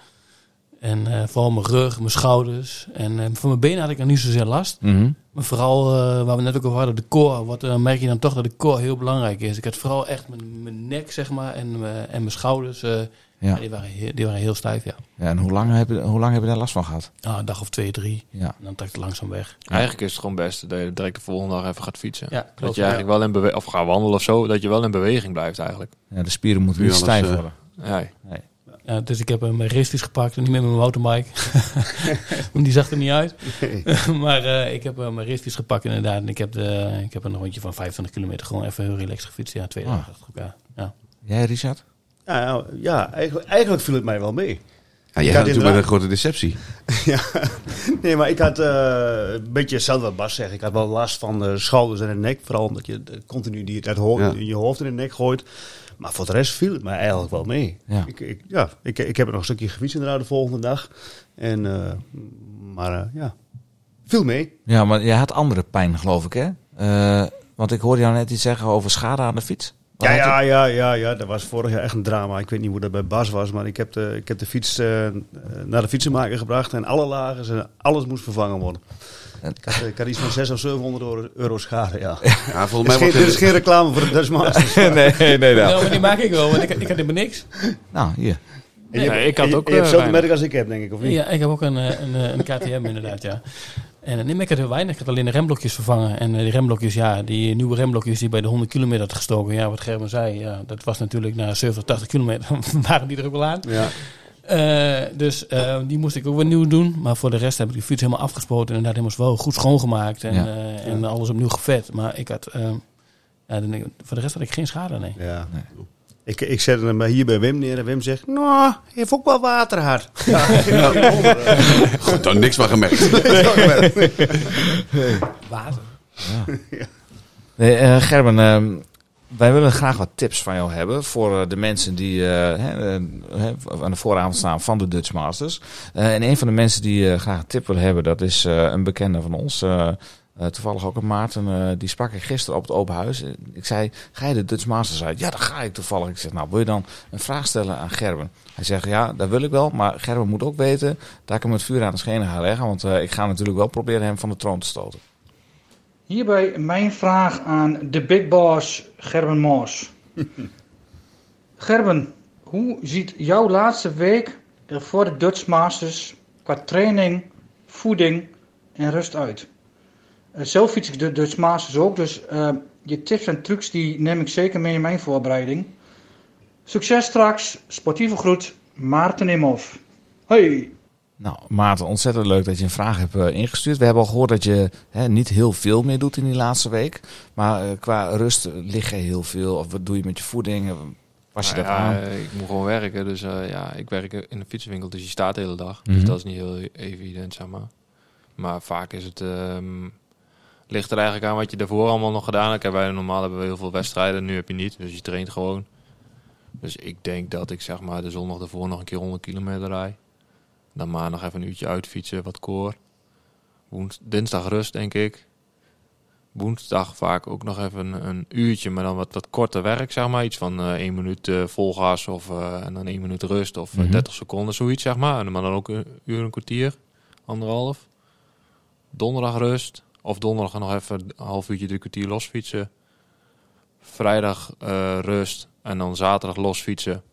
En vooral mijn rug, mijn schouders. En voor mijn benen had ik nog niet zozeer last. Mhm. Maar vooral, waar we net ook over hadden, de core. Wat eh, merk je dan toch dat de core heel belangrijk is. Ik had vooral echt mijn, mijn nek, zeg maar, en, en mijn schouders. Eh, Ja. die, waren heel, die waren heel stijf, ja. ja. En hoe lang, heb je, hoe lang heb je daar last van gehad? Ah, een dag of twee, drie. Ja. En dan trekt het langzaam weg. Eigenlijk is het gewoon best dat je direct de volgende dag even gaat fietsen. Ja, dat je eigenlijk wel in beweging, of gaat wandelen of zo, dat je wel in beweging blijft eigenlijk. ja de spieren moeten alles, stijf eh, worden. Ja, Nee. Ja, dus ik heb een mijn racefiets gepakt en niet met mijn mountainbike. Want die zag er niet uit. maar eh, ik heb eh, mijn racefiets gepakt inderdaad. En ik heb, de, ik heb een rondje van 25 kilometer gewoon even heel relaxed gefietst. Ja, twee Ah. dagen achter elkaar. Ja. Jij, Richard? Ja, nou, ja eigenlijk, eigenlijk viel het mij wel mee. Ja, jij had natuurlijk met een grote deceptie. ja. Nee, maar ik had eh, een beetje hetzelfde wat Bas zegt. Ik had wel last van de schouders en de nek. Vooral omdat je continu die, Ja. je hoofd in de nek gooit. Maar voor de rest viel het mij eigenlijk wel mee. Ja. Ik, ik, ja, ik, ik heb er nog een stukje gefietst inderdaad de volgende dag. En, eh, maar eh, ja, viel mee. Ja, maar jij had andere pijn, geloof ik, hè? Want ik hoorde jou net iets zeggen over schade aan de fiets. Ja, ja, ja, ja, ja, dat was vorig jaar echt een drama. Ik weet niet hoe dat bij Bas was, maar ik heb de, ik heb de fiets eh, naar de fietsenmaker gebracht. En alle lagen, en alles moest vervangen worden. En- Ik had, ik had iets van 600 of 700 euro, euro schade, ja. Ja, volgens Dit is, mij geen, wordt dit is geen reclame voor de Dutch Masters. nee, nee, nee. Nou, maar die maak ik wel, want ik, ik had helemaal niks. Nou, hier. En je, Nee, ik had je- ook, je hebt eh, hetzelfde merk als ik heb, denk ik, of niet? Ja, ik heb ook een, eh, een, eh, een KTM inderdaad, ja. En dan neem ik het heel weinig. Ik heb alleen de remblokjes vervangen. En eh, die remblokjes, ja, die nieuwe remblokjes die bij de 100 kilometer had gestoken. Ja, wat Gerben zei, ja, dat was natuurlijk na 70, 80 kilometer waren die er ook wel aan. Ja. Eh, dus eh, die moest ik ook weer nieuw doen. Maar voor de rest heb ik die fiets helemaal afgespoten. En inderdaad helemaal wel goed schoongemaakt. En, Ja. eh, en alles opnieuw gevet. Maar ik had, ja, voor de rest had ik geen schade, nee. Ja. Ik, ik zette hem hier bij Wim neer en Wim zegt, nou, heeft ook wel water gehad. Ja, Goed, dan niks van gemerkt. Water. Nee, eh, Gerben, ehm, wij willen graag wat tips van jou hebben voor eh, de mensen die eh, hè, hè, aan de vooravond staan van de Dutch Masters. Eh, en een van de mensen die graag een tip wil hebben, dat is eh, een bekende van ons. Eh, toevallig ook een Maarten, eh, die sprak ik gisteren op het open huis. Ik zei, ga je de Dutch Masters uit? Ja, dat ga ik toevallig. Ik zeg, nou, wil je dan een vraag stellen aan Gerben? Hij zegt, ja, dat wil ik wel. Maar Gerben moet ook weten dat ik hem het vuur aan de schenen ga leggen. Want eh, ik ga natuurlijk wel proberen hem van de troon te stoten. Hierbij mijn vraag aan de big boss Gerben Moos. Gerben, hoe ziet jouw laatste week er voor de Dutch Masters qua training, voeding en rust uit? Eh, zelf fiets ik de Dutch Masters ook, dus eh, je tips en trucs die neem ik zeker mee in mijn voorbereiding. Succes straks, sportieve groet, Maarten Imhoff. Hey! Nou, Maarten, ontzettend leuk dat je een vraag hebt eh, ingestuurd. We hebben al gehoord dat je hè, niet heel veel meer doet in die laatste week. Maar eh, qua rust lig je heel veel. Of wat doe je met je voeding? Pas je Nou dat ja, aan? eh, Ik moet gewoon werken, dus eh, ja, ik werk in de fietsenwinkel, dus je staat de hele dag. Mhm. Dus dat is niet heel evident, zeg maar. Maar vaak is het, ehm, ligt er eigenlijk aan wat je daarvoor allemaal nog gedaan hebt. Wij normaal hebben we heel veel wedstrijden, nu heb je niet, dus je traint gewoon. Dus ik denk dat ik zeg maar de zondag ervoor nog een keer 100 kilometer rijd. Dan maandag even een uurtje uitfietsen, wat koor. Woens, dinsdag rust, denk ik. Woensdag vaak ook nog even een, uurtje, maar dan wat, wat korter werk, zeg maar. Iets van eh één minuut eh, vol gas of, eh, en dan één minuut rust of eh, Mhm. 30 seconden, zoiets, zeg maar. En maar dan ook een uur en een kwartier, anderhalf. Donderdag rust. Of donderdag nog even een half uurtje, drie kwartier losfietsen. Vrijdag eh, rust. En dan zaterdag losfietsen.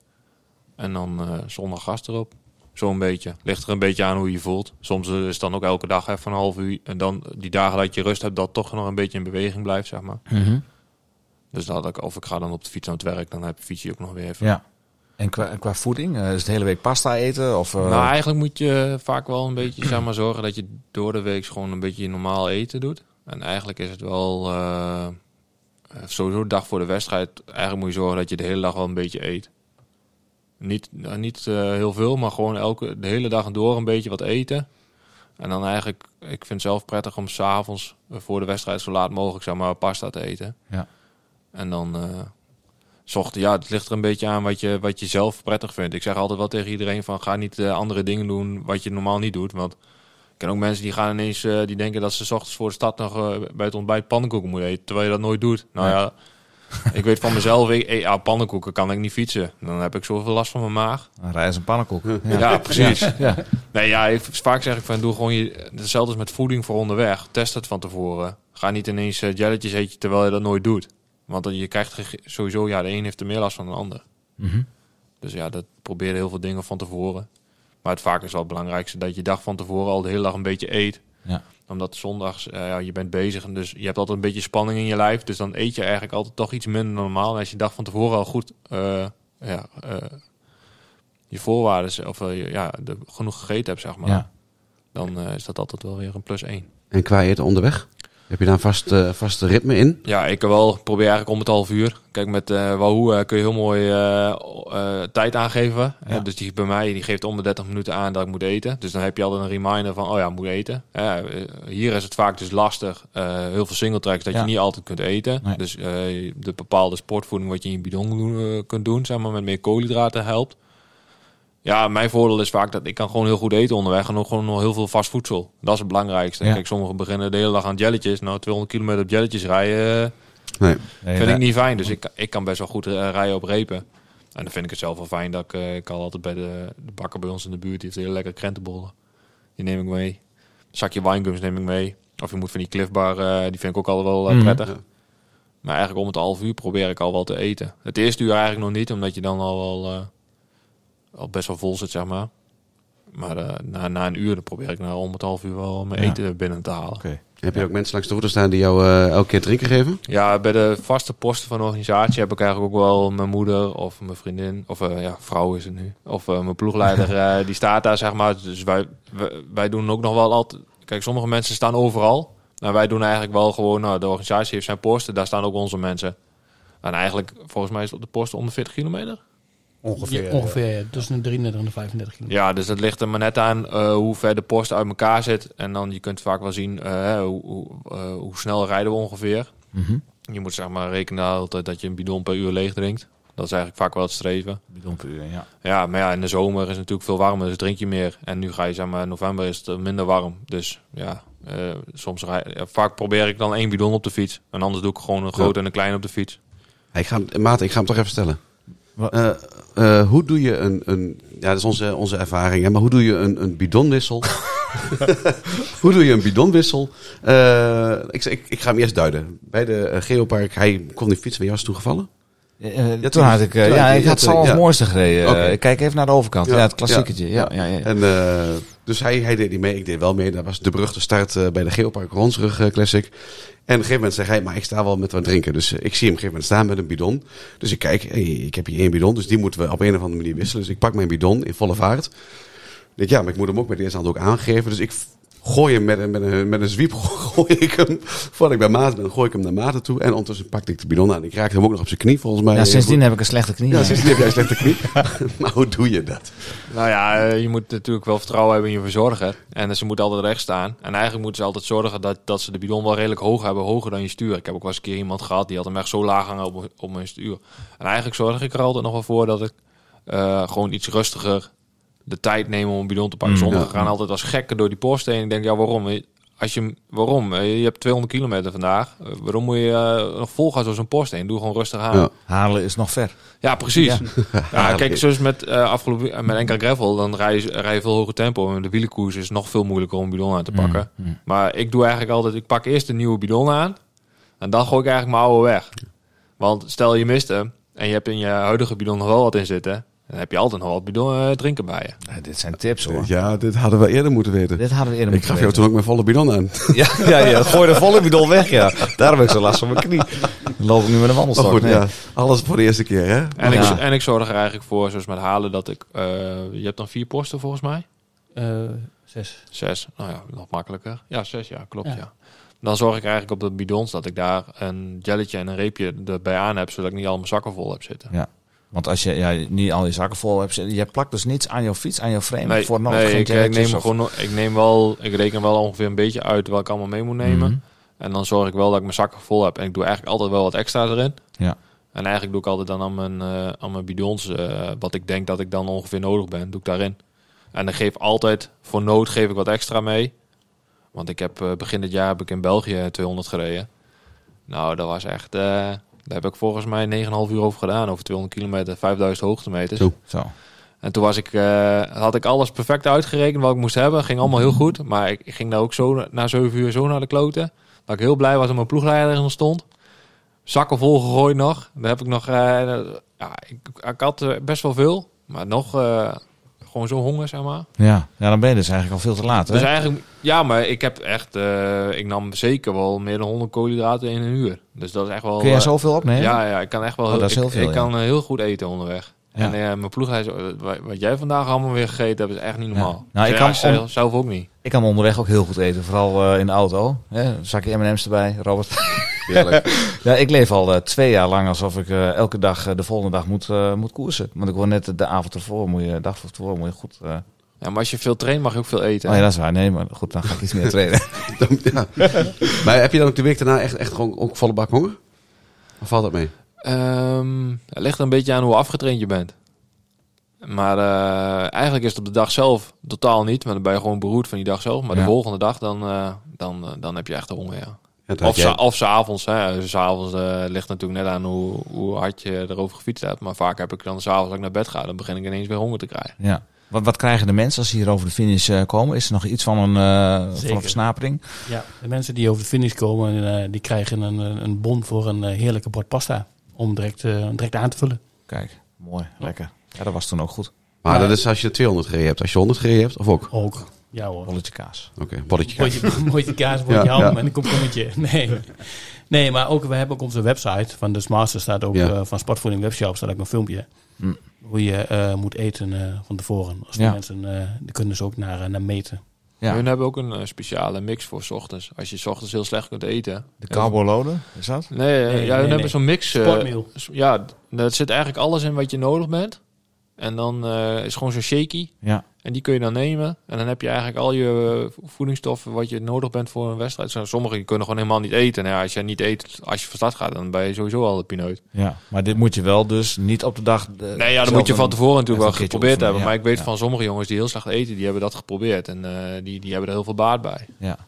En dan eh, zondag gas erop. Zo'n beetje. Ligt er een beetje aan hoe je je voelt. Soms is het dan ook elke dag even een half uur. En dan die dagen dat je rust hebt, dat toch nog een beetje in beweging blijft, zeg maar. Mhm. Dus dat ik, of ik ga dan op de fiets aan het werk, dan heb fiets je ook nog weer even. Ja. En qua, en qua voeding? eh, is het de hele week pasta eten? Of, eh, Nou, eigenlijk moet je vaak wel een beetje zeg maar, zorgen dat je door de week gewoon een beetje normaal eten doet. En eigenlijk is het wel eh, sowieso de dag voor de wedstrijd. Eigenlijk moet je zorgen dat je de hele dag wel een beetje eet. Niet, niet heel veel, maar gewoon elke, de hele dag door een beetje wat eten. En dan eigenlijk, ik vind het zelf prettig om s'avonds voor de wedstrijd zo laat mogelijk zeg maar, pasta te eten. Ja. En dan zocht, ja, het ligt er een beetje aan wat je, wat je zelf prettig vindt. Ik zeg altijd wel tegen iedereen van ga niet eh, andere dingen doen wat je normaal niet doet. Want ik ken ook mensen die gaan ineens, eh, die denken dat ze 's ochtends voor de stad nog eh, bij het ontbijt pannenkoeken moeten eten. Terwijl je dat nooit doet. Nou ja, ik weet van mezelf, ik, eh, ja, pannenkoeken kan ik niet fietsen. Dan heb ik zoveel last van mijn maag. Een rijst en pannenkoek. Ja, precies. Ja. Nee, ja, ik, vaak zeg ik van doe gewoon je, hetzelfde als met voeding voor onderweg. Test het van tevoren. Ga niet ineens eh, jelletjes eten terwijl je dat nooit doet. Want dan, je krijgt sowieso, ja, de een heeft er meer last van dan de ander. Mhm. Dus ja, dat probeer heel veel dingen van tevoren. Maar het vaak is wel het belangrijkste dat je dag van tevoren al de hele dag een beetje eet. Ja. Omdat zondags, eh, ja, je bent bezig en dus je hebt altijd een beetje spanning in je lijf. Dus dan eet je eigenlijk altijd toch iets minder dan normaal. En als je dag van tevoren al goed eh, ja, eh, je voorwaarden, of ja, de, genoeg gegeten hebt, zeg maar. Ja. Dan eh, is dat altijd wel weer een plus één. En qua eten onderweg? Heb je daar een vast, eh, vaste ritme in? Ja, ik wel. Probeer eigenlijk om het half uur. Kijk, met eh Wahoo eh, kun je heel mooi tijd aangeven. Ja. Dus die bij mij die geeft om de 30 minuten aan dat ik moet eten. Dus dan heb je altijd een reminder van, oh ja, ik moet eten. Hier is het vaak dus lastig. heel veel singletracks dat Ja. je niet altijd kunt eten. Nee. Dus de bepaalde sportvoeding wat je in je bidon kunt doen, zeg maar, met meer koolhydraten helpt. Ja, mijn voordeel is vaak dat ik kan gewoon heel goed eten onderweg en ook gewoon nog heel veel vast voedsel. Dat is het belangrijkste. Ja. Kijk, sommigen beginnen de hele dag aan jelletjes. Nou, 200 kilometer op jelletjes rijden, eh, Nee. Vind nee. ik niet fijn. Dus ik, ik kan best wel goed eh, rijden op repen. En dan vind ik het zelf wel fijn dat ik, eh, ik kan altijd bij de, de bakker bij ons in de buurt, die heeft hele lekkere krentenbollen. Die neem ik mee. Een zakje winegums neem ik mee. Of je moet van die cliffbar, eh, die vind ik ook altijd wel Mhm. prettig. Ja. Maar eigenlijk om het half uur probeer ik al wel te eten. Het eerste uur eigenlijk nog niet, omdat je dan al wel eh, al best wel vol zit, zeg maar. Maar eh, na, na een uur probeer ik nou om het half uur wel mijn Ja. eten binnen te halen. Oké. Heb je ook mensen langs de route staan die jou eh, elke keer drinken geven? Ja, bij de vaste posten van de organisatie heb ik eigenlijk ook wel mijn moeder of mijn vriendin, of eh, ja, vrouw is het nu, of mijn ploegleider, eh, die staat daar zeg maar. Dus wij, wij, wij doen ook nog wel altijd. Kijk, sommige mensen staan overal. Maar wij doen eigenlijk wel gewoon, nou, de organisatie heeft zijn posten, daar staan ook onze mensen. En eigenlijk, volgens mij is het op de posten onder 40 kilometer. Ongeveer. Ja, ongeveer ja, tussen de 33 en de 35 kilometer. Ja, dus dat ligt er maar net aan eh, hoe ver de post uit elkaar zit. En dan, je kunt vaak wel zien eh, hoe, hoe, eh, hoe snel rijden we ongeveer. Mhm. Je moet zeg maar rekenen altijd dat je een bidon per uur leeg drinkt. Dat is eigenlijk vaak wel het streven. Bidon per uur, ja. Ja, maar ja, in de zomer is het natuurlijk veel warmer, dus drink je meer. En nu ga je, zeg maar, in november is het minder warm. Dus ja, eh, soms rij, ja, vaak probeer ik dan één bidon op de fiets. En anders doe ik gewoon een grote en een kleine op de fiets. Hey, ik ga, hem- Maarten, ik ga hem toch even stellen. Wat? Eh, hoe doe je een, een... Ja, dat is onze, onze ervaring. Maar hoe doe je een, een bidonwissel? hoe doe je een bidonwissel? Eh, ik, ik, ik ga hem eerst duiden. Bij de eh, Geopark, hij kon die fiets bij jou toegevallen? Eh, Ja, toen had ik, eh, toen ja, ik had het al mooiste gereden. Eh, ik kijk even naar de overkant. Ja, Ja, het klassieketje. Ja, ja, ja. En, eh, dus hij, hij deed niet mee, ik deed wel mee. Dat was de beruchte start eh, bij de Geopark Ronsrug eh, Classic. En op een gegeven moment zei hij, maar ik sta wel met wat drinken. Dus eh, ik zie hem op een gegeven moment staan met een bidon. Dus ik kijk, hey, ik heb hier één bidon, dus die moeten we op een of andere manier wisselen. Dus ik pak mijn bidon in volle vaart. Ik denk, ja, maar ik moet hem ook met de eerste hand ook aangeven. Dus ik gooi hem met een, met een, met een zwiep, gooi ik hem, voordat ik bij Maarten ben, gooi ik hem naar Maarten toe. En ondertussen pakte ik de bidon aan. Ik raakte hem ook nog op zijn knie, volgens mij. Ja, sindsdien heb ik een slechte knie. Ja, sindsdien heb jij een slechte knie. maar hoe doe je dat? Nou ja, eh, je moet natuurlijk wel vertrouwen hebben in je verzorger. En ze moeten altijd recht staan. En eigenlijk moeten ze altijd zorgen dat, dat ze de bidon wel redelijk hoog hebben. Hoger dan je stuur. Ik heb ook wel eens een keer iemand gehad die had hem echt zo laag hangen op, op mijn stuur. En eigenlijk zorg ik er altijd nog wel voor dat ik eh, gewoon iets rustiger de tijd neem om een bidon te pakken. Mm, Sommigen ja. gaan altijd als gekken door die post heen. Ik denk, ja, waarom? Als je, waarom? Eh, Je hebt 200 kilometer vandaag. Eh, Waarom moet je eh, nog vol gaan door zo'n post heen? Doe gewoon rustig aan. Ja. Halen is nog ver. Ja, precies. Ja. Kijk, zoals met uh, afgelopen met enkele gravel, dan rij je, rij je veel hoger tempo. En de wielenkoers is nog veel moeilijker om een bidon aan te pakken. Mm, mm. Maar ik doe eigenlijk altijd, ik pak eerst een nieuwe bidon aan. En dan gooi ik eigenlijk mijn oude weg. Want stel je mist hem en je hebt in je huidige bidon nog wel wat in zitten. Dan heb je altijd nog wat bidon eh, drinken bij je. Ja, dit zijn tips hoor. Ja, dit hadden we eerder moeten weten. Dit hadden we eerder Ik moeten gaf jou weten. toen ook mijn volle bidon aan. Ja, ja, ja. Gooi de volle bidon weg, ja. Daarom heb ik zo last van mijn knie. Dan loop ik nu met een wandelstok. goed, Nee. ja, alles voor de eerste keer, hè? En, Ja. ik, en ik zorg er eigenlijk voor, zoals met halen, dat ik... eh, je hebt dan vier posten volgens mij? Eh, zes. Zes. Nou ja, nog makkelijker. Ja, zes, ja, klopt, Ja. ja. Dan zorg ik eigenlijk op de bidons dat ik daar een jelletje en een reepje erbij aan heb, zodat ik niet al mijn zakken vol heb zitten. Want als je ja, niet al je zakken vol hebt, je plakt dus niets aan jouw fiets, aan jouw frame. Nee, voor nog nee geen ik, neem of- gewoon, ik neem wel, ik reken wel ongeveer een beetje uit wat ik allemaal mee moet nemen. Mhm. En dan zorg ik wel dat ik mijn zakken vol heb. En ik doe eigenlijk altijd wel wat extra's erin. Ja. En eigenlijk doe ik altijd dan aan mijn, eh, aan mijn bidons, eh, wat ik denk dat ik dan ongeveer nodig ben, doe ik daarin. En dan geef altijd, voor nood geef ik wat extra mee. Want ik heb eh, begin dit jaar heb ik in België 200 gereden. Nou, dat was echt, daar heb ik volgens mij 9,5 uur over gedaan. Over 200 kilometer, 5000 hoogtemeters. Zo. Zo. En toen was ik, eh, had ik alles perfect uitgerekend wat ik moest hebben. Ging allemaal heel goed. Maar ik, ging daar ook zo na 7 uur zo naar de kloten. Dat ik heel blij was dat mijn ploegleider er stond. Zakken vol gegooid nog. Daar heb ik nog... eh, ja, ik, ik had eh, best wel veel. Maar nog eh, gewoon zo honger, zeg maar. Ja. ja, dan ben je dus eigenlijk al veel te laat. Hè? Dus eigenlijk... Ja, maar ik heb echt... eh, ik nam zeker wel meer dan 100 koolhydraten in een uur. Dus dat is echt wel... Kun jij eh, zoveel opnemen? Ja, ja, ik kan echt wel... Oh, dat is ik- heel veel, Ik ja. kan eh, heel goed eten onderweg. Ja. En mijn eh, wat- jij vandaag allemaal weer gegeten hebt, is echt niet normaal. Nou, ik Ja, kan zelf ook niet. Ik kan onderweg ook heel goed eten, vooral eh, in de auto. Hè? Zakje M&M's erbij, Robert. Ja, ik leef al eh, twee jaar lang alsof ik eh, elke dag de volgende dag moet, moet koersen. Want ik word net de avond ervoor, moet je, de dag tevoren moet je goed... Ja, maar als je veel traint, mag je ook veel eten. Oh ja, dat is waar. Nee, maar goed, dan ga ik iets meer trainen. Dan- ja. Maar heb je dan ook de week daarna echt, echt gewoon ook volle bak honger? Of valt dat mee? Ehm, het ligt er een beetje aan hoe afgetraind je bent. Maar eh, eigenlijk is het op de dag zelf totaal niet. Maar dan ben je gewoon beroerd van die dag zelf. Maar Ja. de volgende dag, dan, eh, dan, eh, dan heb je echt de honger, ja. Of, jij- of s'avonds. hè. S'avonds eh ligt natuurlijk net aan hoe, hoe hard je erover gefietst hebt. Maar vaak heb ik dan s'avonds als ik naar bed ga, dan begin ik ineens weer honger te krijgen. ja. Wat, wat krijgen de mensen als ze hier over de finish eh, komen? Is er nog iets van een, eh, van een versnapering? Ja, de mensen die over de finish komen, eh, die krijgen een, een bon voor een heerlijke bord pasta. Om direct, eh, direct aan te vullen. Kijk, mooi, lekker. Ja, dat was toen ook goed. Maar dat is als je 200 gereden hebt. Als je 100 gereden hebt, of ook? Oké, Ook. Ja hoor. Bolletje kaas. bolletje kaas. Mooitje kaas, mooitje Ja, ham ja. en een komkommetje. Nee. nee, maar ook, we hebben ook onze website van de Master staat ook Ja. eh, van Sportvoeding Webshop staat ook een filmpje. Hm. Hoe je eh, moet eten eh, van tevoren. Als de Ja. mensen, eh die kunnen ze ook naar, naar meten. Ja. We hebben ook een speciale mix voor 's ochtends. Als je 's ochtends heel slecht kunt eten. De carbo-loaden, is dat? Nee, Nee, ja, we nee, hebben nee. zo'n mix. eh, Sportmeal. ja, dat zit eigenlijk alles in wat je nodig bent. En dan eh, is gewoon zo'n shaky. Ja. En die kun je dan nemen. En dan heb je eigenlijk al je eh, voedingsstoffen wat je nodig bent voor een wedstrijd. Zo- Sommigen kunnen gewoon helemaal niet eten. Nou ja, als je niet eet, als je van start gaat, dan ben je sowieso al de pineut. Ja, maar dit moet je wel dus niet op de dag... de- Nee, ja, dat zelf moet je van tevoren natuurlijk wel geprobeerd hebben. Maar ik weet ja. van sommige jongens die heel slecht eten, die hebben dat geprobeerd. En eh, die, die hebben er heel veel baat bij. Ja.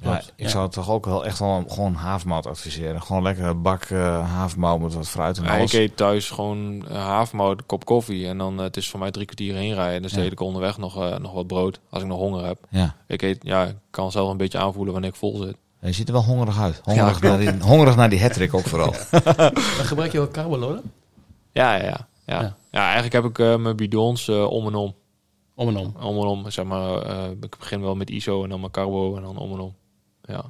Ja, ik ja. zou toch ook wel echt wel gewoon havermout adviseren. Gewoon lekker een bak eh havermout met wat fruit en Ja, alles. ik eet thuis gewoon uh, havermout, een kop koffie. En dan eh, het is voor mij drie kwartier heen rijden. Dan Ja. eet ik onderweg nog, eh, nog wat brood als ik nog honger heb. Ja. Ik eet, ja, ik kan zelf een beetje aanvoelen wanneer ik vol zit. Je ziet er wel hongerig uit. Hongerig, Ja, naar, die, hongerig naar die hattrick ook vooral. Gebruik je ook carboloden? Ja, ja, ja. Ja, Ja. eigenlijk heb ik eh, mijn bidons eh, om en om. Om en om. Om en om, zeg maar. eh, ik begin wel met ISO en dan mijn carbo en dan om en om. Ja.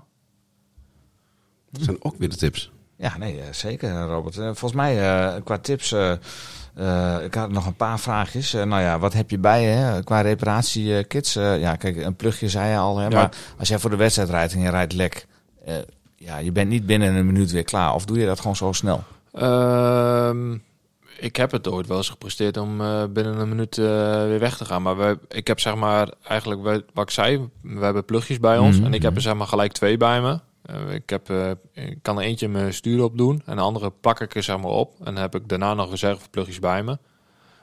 Dat zijn ook weer de tips. Ja, nee, eh, zeker Robert. Eh, Volgens mij eh, qua tips... ik had nog een paar vraagjes. Eh, nou ja, wat heb je bij je hè? qua reparatiekits? Eh ja, kijk, een plugje zei je al. Hè? Ja. Maar als jij voor de wedstrijd rijdt en je rijdt lek... eh, ja, je bent niet binnen een minuut weer klaar. Of doe je dat gewoon zo snel? Ehm, ik heb het ooit wel eens gepresteerd om eh, binnen een minuut eh, weer weg te gaan. Maar we, ik heb zeg maar eigenlijk wij- wat ik zei, we hebben plugjes bij ons. Mhm, En ik heb mhm. er zeg maar gelijk twee bij me. Eh, ik, heb, ik kan er eentje mijn stuur op doen en de andere plak ik er zeg maar op. En dan heb ik daarna nog reserveplugjes bij me.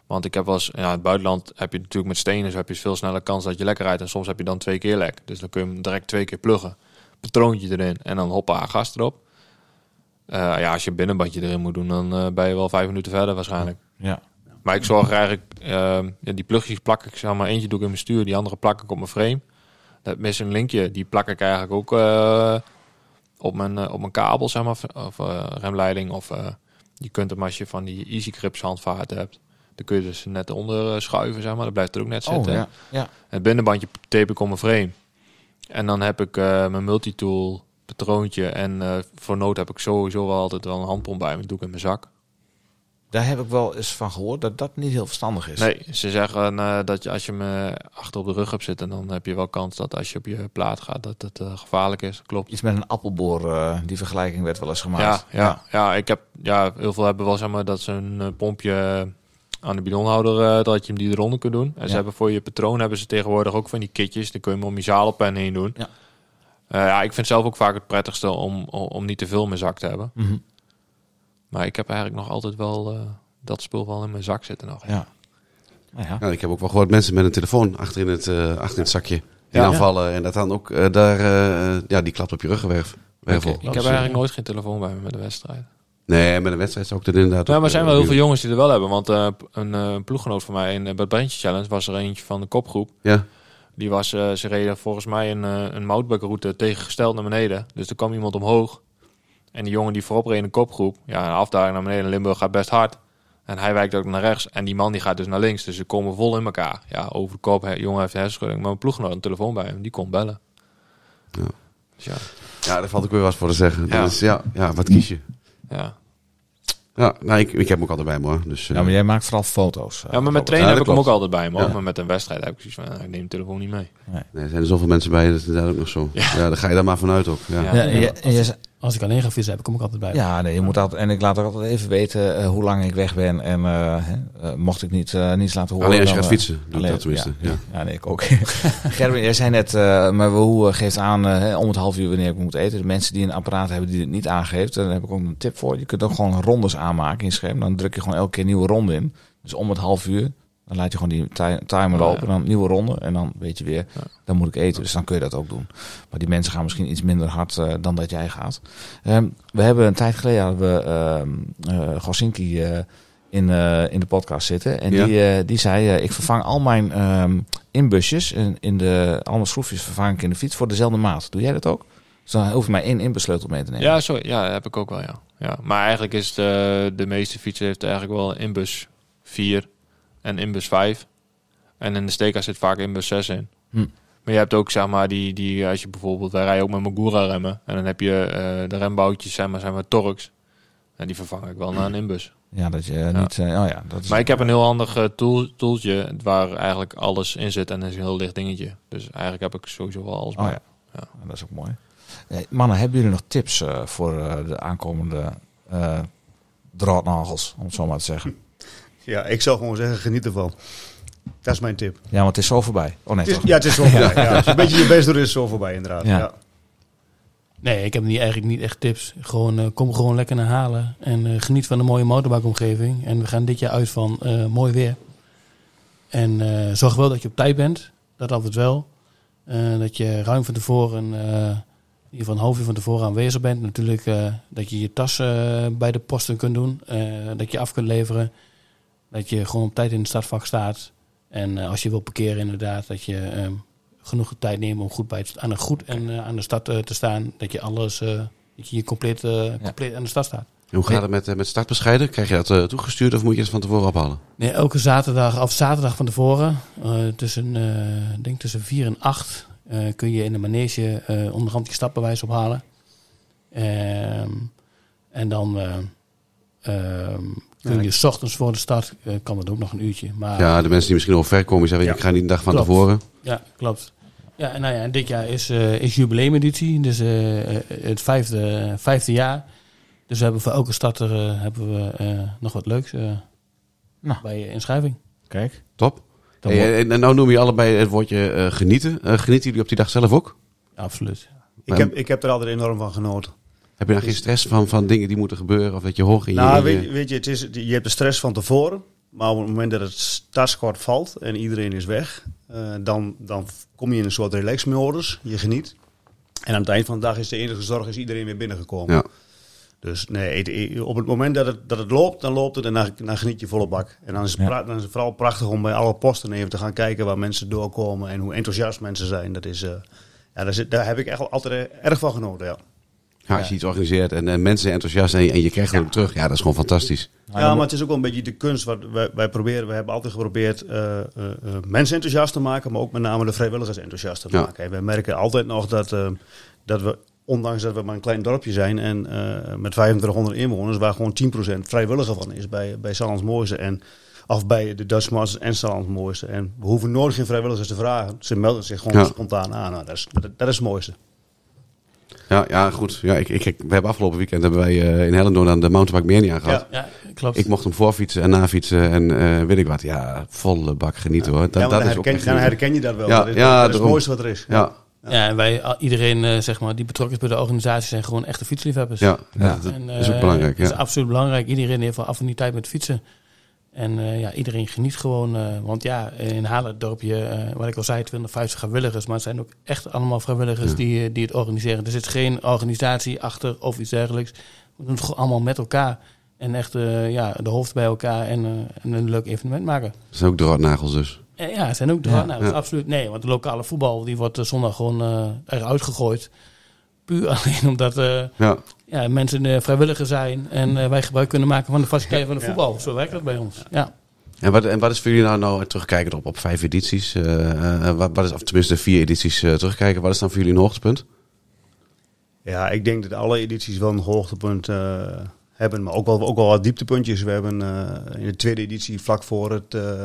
Want ik heb wel eens, ja, in het buitenland heb je natuurlijk met stenen, dus heb je veel sneller kans dat je lekker rijdt. En soms heb je dan twee keer lek. Dus dan kun je hem direct twee keer pluggen. Patroontje erin en dan hoppa, gas erop. Eh, ja, als je een binnenbandje erin moet doen, dan eh, ben je wel vijf minuten verder waarschijnlijk. Ja. Maar ik zorg er eigenlijk, ehm, ja, die plugjes plak ik, zeg maar, eentje doe ik in mijn stuur, die andere plak ik op mijn frame. Dat missing linkje, die plak ik eigenlijk ook eh, op, mijn, op mijn kabel, zeg maar, of remleiding. Of je kunt hem als je van die Easy Grips handvaten hebt, dan kun je dus net onder schuiven, zeg maar. Dat blijft er ook net zitten. Oh, ja. ja. Het binnenbandje tape ik op mijn frame. En dan heb ik eh, mijn multitool, patroontje en eh, voor nood heb ik sowieso wel altijd wel een handpomp bij me. Doe ik in mijn zak. Daar heb ik wel eens van gehoord dat dat niet heel verstandig is. Nee, ze zeggen eh, dat je als je me achter op de rug hebt zitten, dan heb je wel kans dat als je op je plaat gaat, dat het eh, gevaarlijk is. Klopt. Iets met een appelboor, die vergelijking werd wel eens gemaakt. Ja, ja, ja. ik heb, ja, heel veel hebben wel zeg maar dat ze een pompje aan de bidonhouder, dat je hem die eronder kunt doen. En Ja. ze hebben voor je patroon hebben ze tegenwoordig ook van die kitjes. Dan kun je hem om je zadelpen heen doen. Ja. Eh, ja, ik vind zelf ook vaak het prettigste om, om, niet te veel in mijn zak te hebben. Mhm. Maar ik heb eigenlijk nog altijd wel eh, dat spul wel in mijn zak zitten nog. ja. Nou ja. Ja, ik heb ook wel gehoord mensen met een telefoon achter in het, eh, achter in het zakje. Die Ja. aanvallen en dat dan ook eh, daar, eh, ja, die klapt op je ruggenwervel. wervel. Ik heb eigenlijk nooit geen telefoon bij me met de wedstrijd. Nee, met een wedstrijd zou ik dat inderdaad Ja, ook, maar er zijn wel heel veel jongens die er wel hebben. Want eh, een eh, ploeggenoot van mij in uh, Brandje Challenge was er eentje van de kopgroep. Ja, Die was, eh, ze reden volgens mij een, eh een moutbakroute tegengesteld naar beneden. Dus er kwam iemand omhoog. En die jongen die voorop reed in de kopgroep. Ja, een afdaling naar beneden. Limburg gaat best hard. En hij wijkt ook naar rechts. En die man die gaat dus naar links. Dus ze komen vol in elkaar. Ja, over de kop. Jongen heeft hersenschudding. Maar mijn ploeggenoot had een telefoon bij hem. Die kon bellen. Ja. Dus ja, ja, daar valt ook weer wat voor te zeggen. Ja. Dus ja, ja, wat kies je? ja. Ja, nou, ik, ik heb hem ook altijd bij me hoor. Dus, eh, Ja, maar jij maakt vooral foto's. eh, Ja, maar met trainen Ja, heb ik hem ook altijd bij me. hoor. Ja. Maar met een wedstrijd heb ik zoiets van, ik neem de telefoon niet mee. nee, er zijn er zoveel mensen bij, dat is inderdaad ook nog zo. Ja, Ja. daar ga je daar maar vanuit ook. Ja. Ja. En je- Als ik alleen ga vissen, heb ik hem ook altijd bij. ja, nee, je moet altijd, en ik laat ook altijd even weten eh, hoe lang ik weg ben. En eh, hè, eh, mocht ik niet, eh, niets laten horen. Alleen als je gaat fietsen, doe ik alleen- dat tenminste. Ja, Ja. ja. nee, ik ook. Gerben, jij zei net, eh, maar hoe geeft aan eh, hè, om het half uur wanneer ik moet eten. De mensen die een apparaat hebben die het niet aangeeft, daar heb ik ook een tip voor. Je kunt ook gewoon rondes aanmaken in je scherm. Dan druk je gewoon elke keer een nieuwe ronde in. Dus om het half uur, dan laat je gewoon die ti- timer Ja, lopen. ja. Dan nieuwe ronde en dan weet je weer, dan moet ik eten. Dus dan kun je dat ook doen. Maar die mensen gaan misschien iets minder hard eh, dan dat jij gaat. Ehm, we hebben een tijd geleden hadden we ehm eh, Gosinki eh, in, in de podcast zitten. En Ja. die, die zei, ik vervang al mijn ehm, inbusjes, in, in de, al mijn schroefjes vervang ik in de fiets voor dezelfde maat. Doe jij dat ook? Dus dan hoef je maar één inbussleutel mee te nemen. Ja, sorry. Ja, heb ik ook wel, ja. ja. Maar eigenlijk is de, de meeste fietsen heeft eigenlijk wel inbus 4 en inbus 5. En in de steker zit vaak inbus 6 in. Hm. Maar je hebt ook, zeg maar, die, die als je bijvoorbeeld, wij rijden ook met Magura remmen. En dan heb je eh, de remboutjes, zeg maar, zijn maar Torx. En die vervang ik wel naar een inbus. Ja, dat je niet... eh, oh ja, dat is, Maar ik heb een heel handig eh, tool, tooltje waar eigenlijk alles in zit en dat is een heel licht dingetje. Dus eigenlijk heb ik sowieso wel alles Oh ja. Ja. dat is ook mooi. Hey, mannen, hebben jullie nog tips eh, voor eh, de aankomende eh draadnagels, om het zo maar te zeggen? Ja, ik zou gewoon zeggen, geniet ervan. Dat is mijn tip. Ja, want het is zo voorbij. Oh nee, Het is, toch? ja, het is zo voorbij. Ja. Als je een beetje je best doet, is het zo voorbij inderdaad. Ja. Ja. Nee, ik heb niet, eigenlijk niet echt tips. Gewoon, eh, kom gewoon lekker naar Halen. En eh, geniet van de mooie motorbakomgeving. En we gaan dit jaar uit van eh, mooi weer. En eh, zorg wel dat je op tijd bent. Dat altijd wel. Eh, dat je ruim van tevoren, eh, in ieder geval een half uur van tevoren aanwezig bent. Natuurlijk eh, dat je je tas bij de posten kunt doen. eh, dat je af kunt leveren. Dat je gewoon op tijd in het startvak staat. En eh, als je wil parkeren inderdaad, dat je eh, genoeg tijd neemt om goed bij het, aan de goed en eh, aan de stad eh, te staan. Dat je alles, eh, dat je hier compleet, compleet aan de stad staat. En hoe gaat het met, met startbescheiden? Krijg je dat toegestuurd of moet je het van tevoren ophalen? Nee, elke zaterdag of zaterdag van tevoren, eh, tussen, eh, ik denk tussen 4 en 8, eh, kun je in de manege eh onderhand je stapbewijs ophalen. Ehm, en dan eh, ehm, kun je s ochtends voor de start, eh, kan dat ook nog een uurtje. Maar, Ja, de mensen die misschien al ver komen, zeggen Ja. ik ga niet een dag van Klopt. tevoren. Ja, klopt. Ja, en nou ja, en dit jaar is, eh is jubileumeditie, dus eh, het vijfde, vijfde jaar. Dus we hebben voor elke starter hebben we eh, nog wat leuks eh, Nou. bij inschrijving. Kijk. Top. Hey, en, en nou noem je allebei het woordje genieten. Genieten jullie op die dag zelf ook? Absoluut. Ik, heb, ik heb er altijd enorm van genoten. Heb je nou geen stress van, van dingen die moeten gebeuren? Of dat je hoog in je... Nou, je- weet, je- weet je, het is, je hebt de stress van tevoren. Maar op het moment dat het startschot valt en iedereen is weg, eh, dan, dan kom je in een soort relax-modus. Je geniet. En aan het eind van de dag is de enige zorg is iedereen weer binnengekomen. Ja. Dus nee, het- op het moment dat het, dat het loopt, dan loopt het en dan, dan geniet je volle bak. En dan is, het Ja. pra- dan is het vooral prachtig om bij alle posten even te gaan kijken waar mensen doorkomen en hoe enthousiast mensen zijn. Dat is, eh, ja, daar, zit, daar heb ik echt altijd eh, erg van genoten. Ja. Ja, als je iets organiseert en, en mensen zijn enthousiast en, je- en je krijgt het ook terug. Ja, dat is gewoon fantastisch. Ja, maar het is ook wel een beetje de kunst wat wij, wij proberen. We hebben altijd geprobeerd eh, eh, eh, mensen enthousiast te maken, maar ook met name de vrijwilligers enthousiast te Ja. maken. En we merken altijd nog dat, eh, dat we, ondanks dat we maar een klein dorpje zijn en eh, met 2500 inwoners, waar gewoon 10% vrijwilliger van is bij, bij Salans Mooiste en of bij de Dutch Masters en Salans Mooiste. En we hoeven nooit geen vrijwilligers te vragen. Ze melden zich gewoon Ja. spontaan aan. Nou, dat, is, dat, dat is het mooiste. Ja, ja goed. Ja, ik, ik, we hebben afgelopen weekend hebben wij eh, in Hellendoorn aan de mountainbike Mania gehad. Ja. Ja, klopt. Ik mocht hem voorfietsen en nafietsen en eh, weet ik wat. Ja, volle bak genieten hoor. Dat, ja, dat dan, is ook herken, echt dan herken je dat wel. Ja, dat is, ja, dat is het mooiste wat er is. Ja, Ja, en wij, al- iedereen eh, zeg maar, die betrokken is bij de organisatie zijn gewoon echte fietsliefhebbers. ja, ja, Ja. dat En, is ook eh, belangrijk. Dat Ja. is absoluut belangrijk. Iedereen heeft wel affiniteit met fietsen. En eh, ja, iedereen geniet gewoon. eh, want ja, in Halen, het dorpje, eh, wat ik al zei, 250 vrijwilligers. Maar het zijn ook echt allemaal vrijwilligers Ja. die, die het organiseren. Er zit geen organisatie achter of iets dergelijks. We doen het gewoon allemaal met elkaar. En echt ja, de hoofd bij elkaar en, en een leuk evenement maken. Dat zijn ook draadnagels dus. En ja, het zijn ook Ja. Ja. absoluut. Nee, want de lokale voetbal die wordt zondag gewoon eruit gegooid. Puur alleen omdat eh, Ja. ja, mensen eh, vrijwilliger zijn en eh, wij gebruik kunnen maken van de faciliteiten van de Ja. voetbal. Zo werkt dat bij ons. Ja. En wat, en wat is voor jullie nou, nou terugkijken op, op vijf edities? wat, wat is, of tenminste vier edities terugkijken. Wat is dan voor jullie een hoogtepunt? Ja, ik denk dat alle edities wel een hoogtepunt eh, hebben. Maar ook wel, ook wel wat dieptepuntjes. We hebben eh, in de tweede editie, vlak voor, het, eh,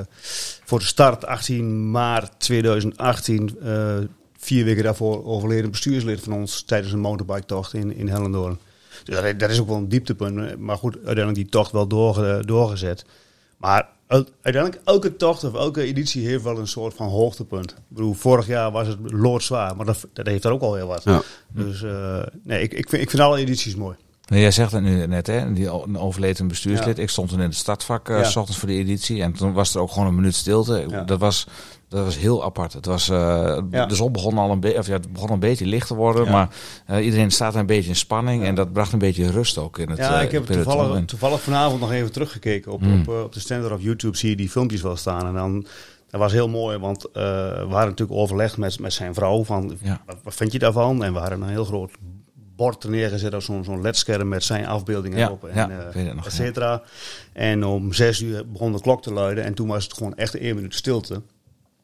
voor de start, 18 maart 2018, eh, vier weken daarvoor overleden een bestuurslid van ons tijdens een motorbike-tocht in, in Hellendoorn. Dus dat, dat is ook wel een dieptepunt. Maar goed, uiteindelijk die tocht wel doorge- doorgezet. Maar uiteindelijk, elke tocht of elke editie heeft wel een soort van hoogtepunt. Ik bedoel, vorig jaar was het loodzwaar, maar dat, dat heeft er ook al heel wat. Ja. Dus eh, nee, ik, ik, vind, ik vind alle edities mooi. Nee, jij zegt het nu net, hè? Die overleden bestuurslid. Ik stond toen in het startvak, eh, Ja. s ochtends voor de editie. En toen was er ook gewoon een minuut stilte. Ja. Dat, was, dat was heel apart. Het was, eh, Ja. De zon begon al een, be- of ja, het begon een beetje licht te worden. Maar eh, iedereen staat een beetje in spanning. En dat bracht een beetje rust ook in het Ja, ik heb toevallig, toevallig vanavond nog even teruggekeken. Op, Mm. op, op de standaard op YouTube zie je die filmpjes wel staan. En dan, dat was heel mooi, want we hadden natuurlijk overlegd met, met zijn vrouw. Van, Ja. wat, wat vind je daarvan? En we hadden een heel groot bord er neergezet op zo'n zo'n ledscherm met zijn afbeeldingen Ja, erop. En, ja, eh, nog, et cetera. En om zes uur begon de klok te luiden. En toen was het gewoon echt één minuut stilte.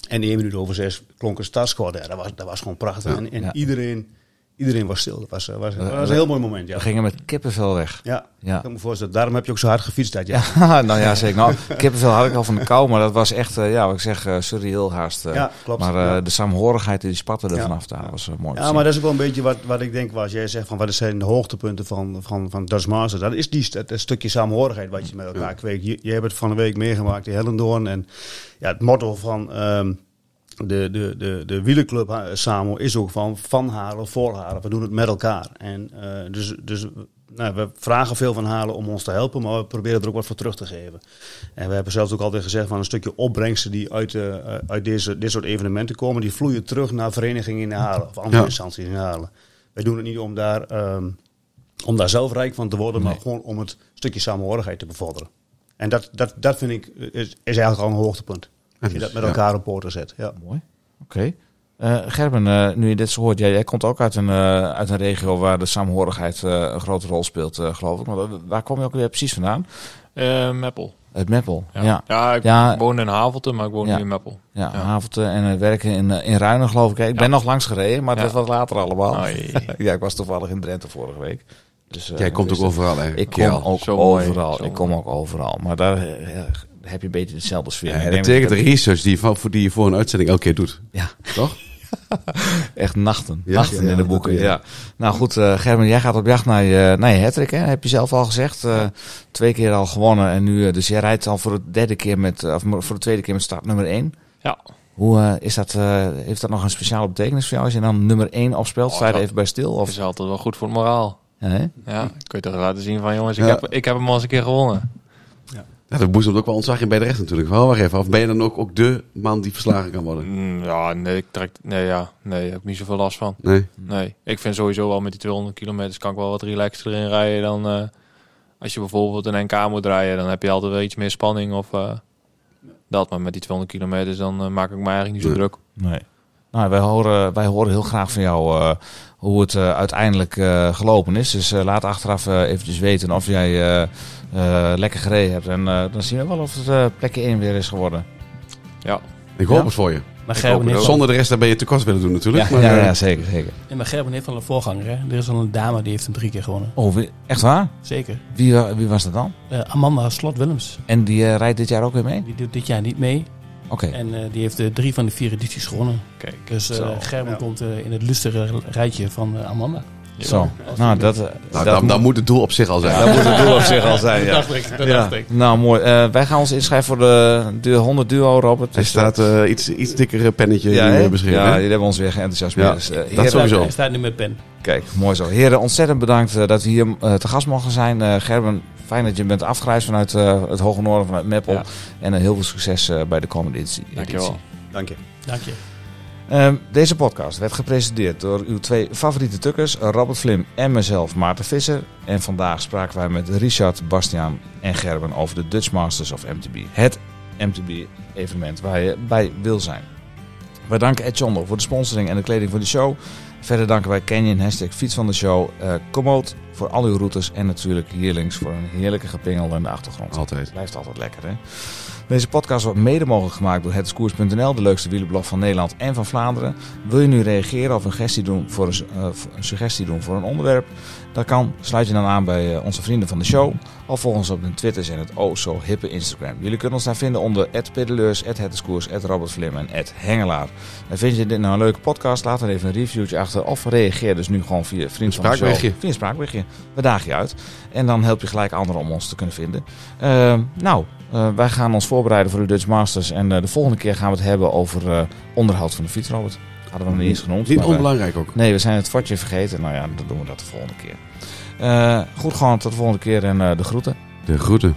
En één minuut over zes klonk een startscore. Ja, dat, was, dat was gewoon prachtig. En, en iedereen, iedereen was stil. Dat was, eh, was, dat was een heel mooi moment. Ja. We gingen met kippenvel weg. Ja, Ja. ik kan me voorstellen. Daarom heb je ook zo hard gefietst dat jaar. Ja, nou ja, zeker. Nou, kippenvel had ik al van de kou, maar dat was echt, eh, ja, wat ik zeg, eh surreal haast. Ja, klopt. Maar Ja. de saamhorigheid die spatte er vanaf daar was mooi. Ja, maar dat is ook wel een beetje wat, wat ik denk, als jij zegt van wat zijn de hoogtepunten van, van, van Masters. Dat is die, dat stukje samenhorigheid wat je met elkaar kweekt. Je, je hebt het van de week meegemaakt in Hellendoorn. En ja, het motto van ehm, de, de, de, de wielerclub ha- Samo is ook van van Halen, voor Halen. We doen het met elkaar. En eh, dus, dus nou, we vragen veel van Halen om ons te helpen, maar we proberen er ook wat voor terug te geven. En we hebben zelfs ook altijd gezegd van een stukje opbrengsten die uit, eh, uit deze, dit soort evenementen komen, die vloeien terug naar verenigingen in Halen of andere Ja. instanties in Halen. Wij doen het niet om daar, ehm, om daar zelf rijk van te worden, maar gewoon om het stukje samenhorigheid te bevorderen. En dat, dat, dat vind ik is, is eigenlijk al een hoogtepunt. Als je dus, dat met ja. elkaar op poten zet. Ja. Mooi. Oké. Eh, Gerben, eh, nu je dit zo hoort, jij, jij komt ook uit een, eh, uit een regio waar de saamhorigheid eh, een grote rol speelt, eh, geloof ik. Maar, waar kom je ook weer precies vandaan? Meppel. Uit Meppel. Ja. Ja. Ja, ik Ja. woon in Havelte, maar ik woon Ja. nu in Meppel. Ja. Havelte en werken in, in Ruinen, geloof ik. Ik ben nog langs gereden, maar dat Ja. was wat later allemaal. Ja, ik was toevallig in Drenthe vorige week. Dus, eh, Jij komt ook dus, overal, hè? Ik kom ook overal. zo ik kom ook overal. Maar daar heb je een beetje dezelfde sfeer. Ja, dat betekent de research die je, van, voor die je voor een uitzending elke keer doet. Ja. Toch? Echt nachten. Ja, nachten ja, in de boeken. Ja. Nou goed, eh Gerben, jij gaat op jacht naar je, naar je hattrick, hè? Heb je zelf al gezegd. Eh, twee keer al gewonnen. En nu, eh, dus jij rijdt al voor de derde keer met, of voor de tweede keer met start nummer 1. Ja. Hoe is dat, eh, heeft dat nog een speciale betekenis voor jou? Als je dan nummer 1 opspeelt, Oh, sta je er even bij stil? Dat Of, is altijd wel goed voor het moraal. ja, hè? Ja, kun je toch laten zien van jongens, ik, Ja. heb, ik heb hem al eens een keer gewonnen. Ja, dat boezemt ook wel ontzag in bij de recht natuurlijk. Wel, wacht even. Of ben je dan ook, ook de man die verslagen kan worden? Mm, ja, nee, ik trek, nee, ja, nee, daar heb ik niet zoveel last van. Nee. Nee, ik vind sowieso wel met die 200 kilometers kan ik wel wat relaxter erin rijden dan eh, als je bijvoorbeeld een NK moet rijden. Dan heb je altijd wel iets meer spanning of eh, dat. Maar met die 200 kilometers dan eh, maak ik me eigenlijk niet zo Nee. druk. Nee. Nou, wij horen, wij horen heel graag van jou eh, hoe het eh, uiteindelijk eh, gelopen is. Dus laat achteraf eventjes weten of jij lekker gereden hebt. En eh, dan zien we wel of het plekje 1 weer is geworden. Ja, Ik hoop Ja. het voor je. Maar Gerben Zonder de rest daar ben je tekort willen doen natuurlijk. Ja, maar, ja, ja, zeker, zeker. nee, maar Gerben heeft wel een voorganger. Hè? Er is al een dame die heeft hem drie keer gewonnen. Oh, echt waar? Zeker. Wie, wie was dat dan? Eh, Amanda Slot-Willems. En die rijdt dit jaar ook weer mee? Die doet dit jaar niet mee. Oké. En eh, die heeft eh, drie van de vier edities gewonnen. kijk. Dus eh, Gerben ja. komt eh, in het lustige rijtje van eh, Amanda. Zo. Nou, dat, nou, dat dan, moet- het doel op zich al zijn. dat moet het doel op zich al zijn, ja. ik, dat Ja. Nou, mooi. Eh, wij gaan ons inschrijven voor de, de 100 duo, Robert. Er Dus, staat eh, iets, iets dikkere pennetje ja, nu, hè? eh, beschreven. ja, jullie hebben ons weer geenthousiasmeerd. Ja, Dus, eh, dat heren, sowieso. Hij staat nu met pen. Kijk, mooi zo. Heren, ontzettend bedankt dat we hier te gast mogen zijn. Gerben, fijn dat je bent afgereisd vanuit eh, het Hoge Noorden, vanuit Meppel. Ja. En heel veel succes bij de komende editie. Dankjewel. Dank je. Dank je. Ehm, deze podcast werd gepresenteerd door uw twee favoriete tukkers, Robert Vlim en mezelf, Maarten Visser. En vandaag spraken wij met Richard, Bastiaan en Gerben over de Dutch Masters of MTB. Het MTB-evenement waar je bij wil zijn. Wij danken Ed Jondo voor de sponsoring en de kleding voor de show. Verder danken wij Canyon, hashtag fiets van de show, eh Komoot, voor al uw routes. En natuurlijk hier links voor een heerlijke gepingel in de achtergrond. Altijd. Blijft altijd lekker, hè? Deze podcast wordt mede mogelijk gemaakt door hetskoers.nl, de leukste wielerblog van Nederland en van Vlaanderen. Wil je nu reageren of een suggestie doen voor een, eh, een suggestie doen voor een onderwerp? Dat kan. Sluit je dan aan bij eh, onze vrienden van de show. Of volg ons op de Twitters en het oh zo hippe Instagram. Jullie kunnen ons daar vinden onder @pedaleurs, @hetteskoers, @robertvlim en @hengelaar. En vind je dit nou een leuke podcast? Laat dan even een reviewtje achter of reageer dus nu gewoon via vriend van de show. spraakberichtje. Via een spraakberichtje. We dagen je uit. En dan help je gelijk anderen om ons te kunnen vinden. Eh, nou, eh, wij gaan ons voorbereiden voor de Dutch Masters. En eh, de volgende keer gaan we het hebben over eh, onderhoud van de fiets, Robert. Hadden we nog niet eens genoemd. Niet maar, onbelangrijk ook. Nee, we zijn het fortje vergeten. Nou ja, dan doen we dat de volgende keer. Goed, gewoon tot de volgende keer en de groeten. De groeten.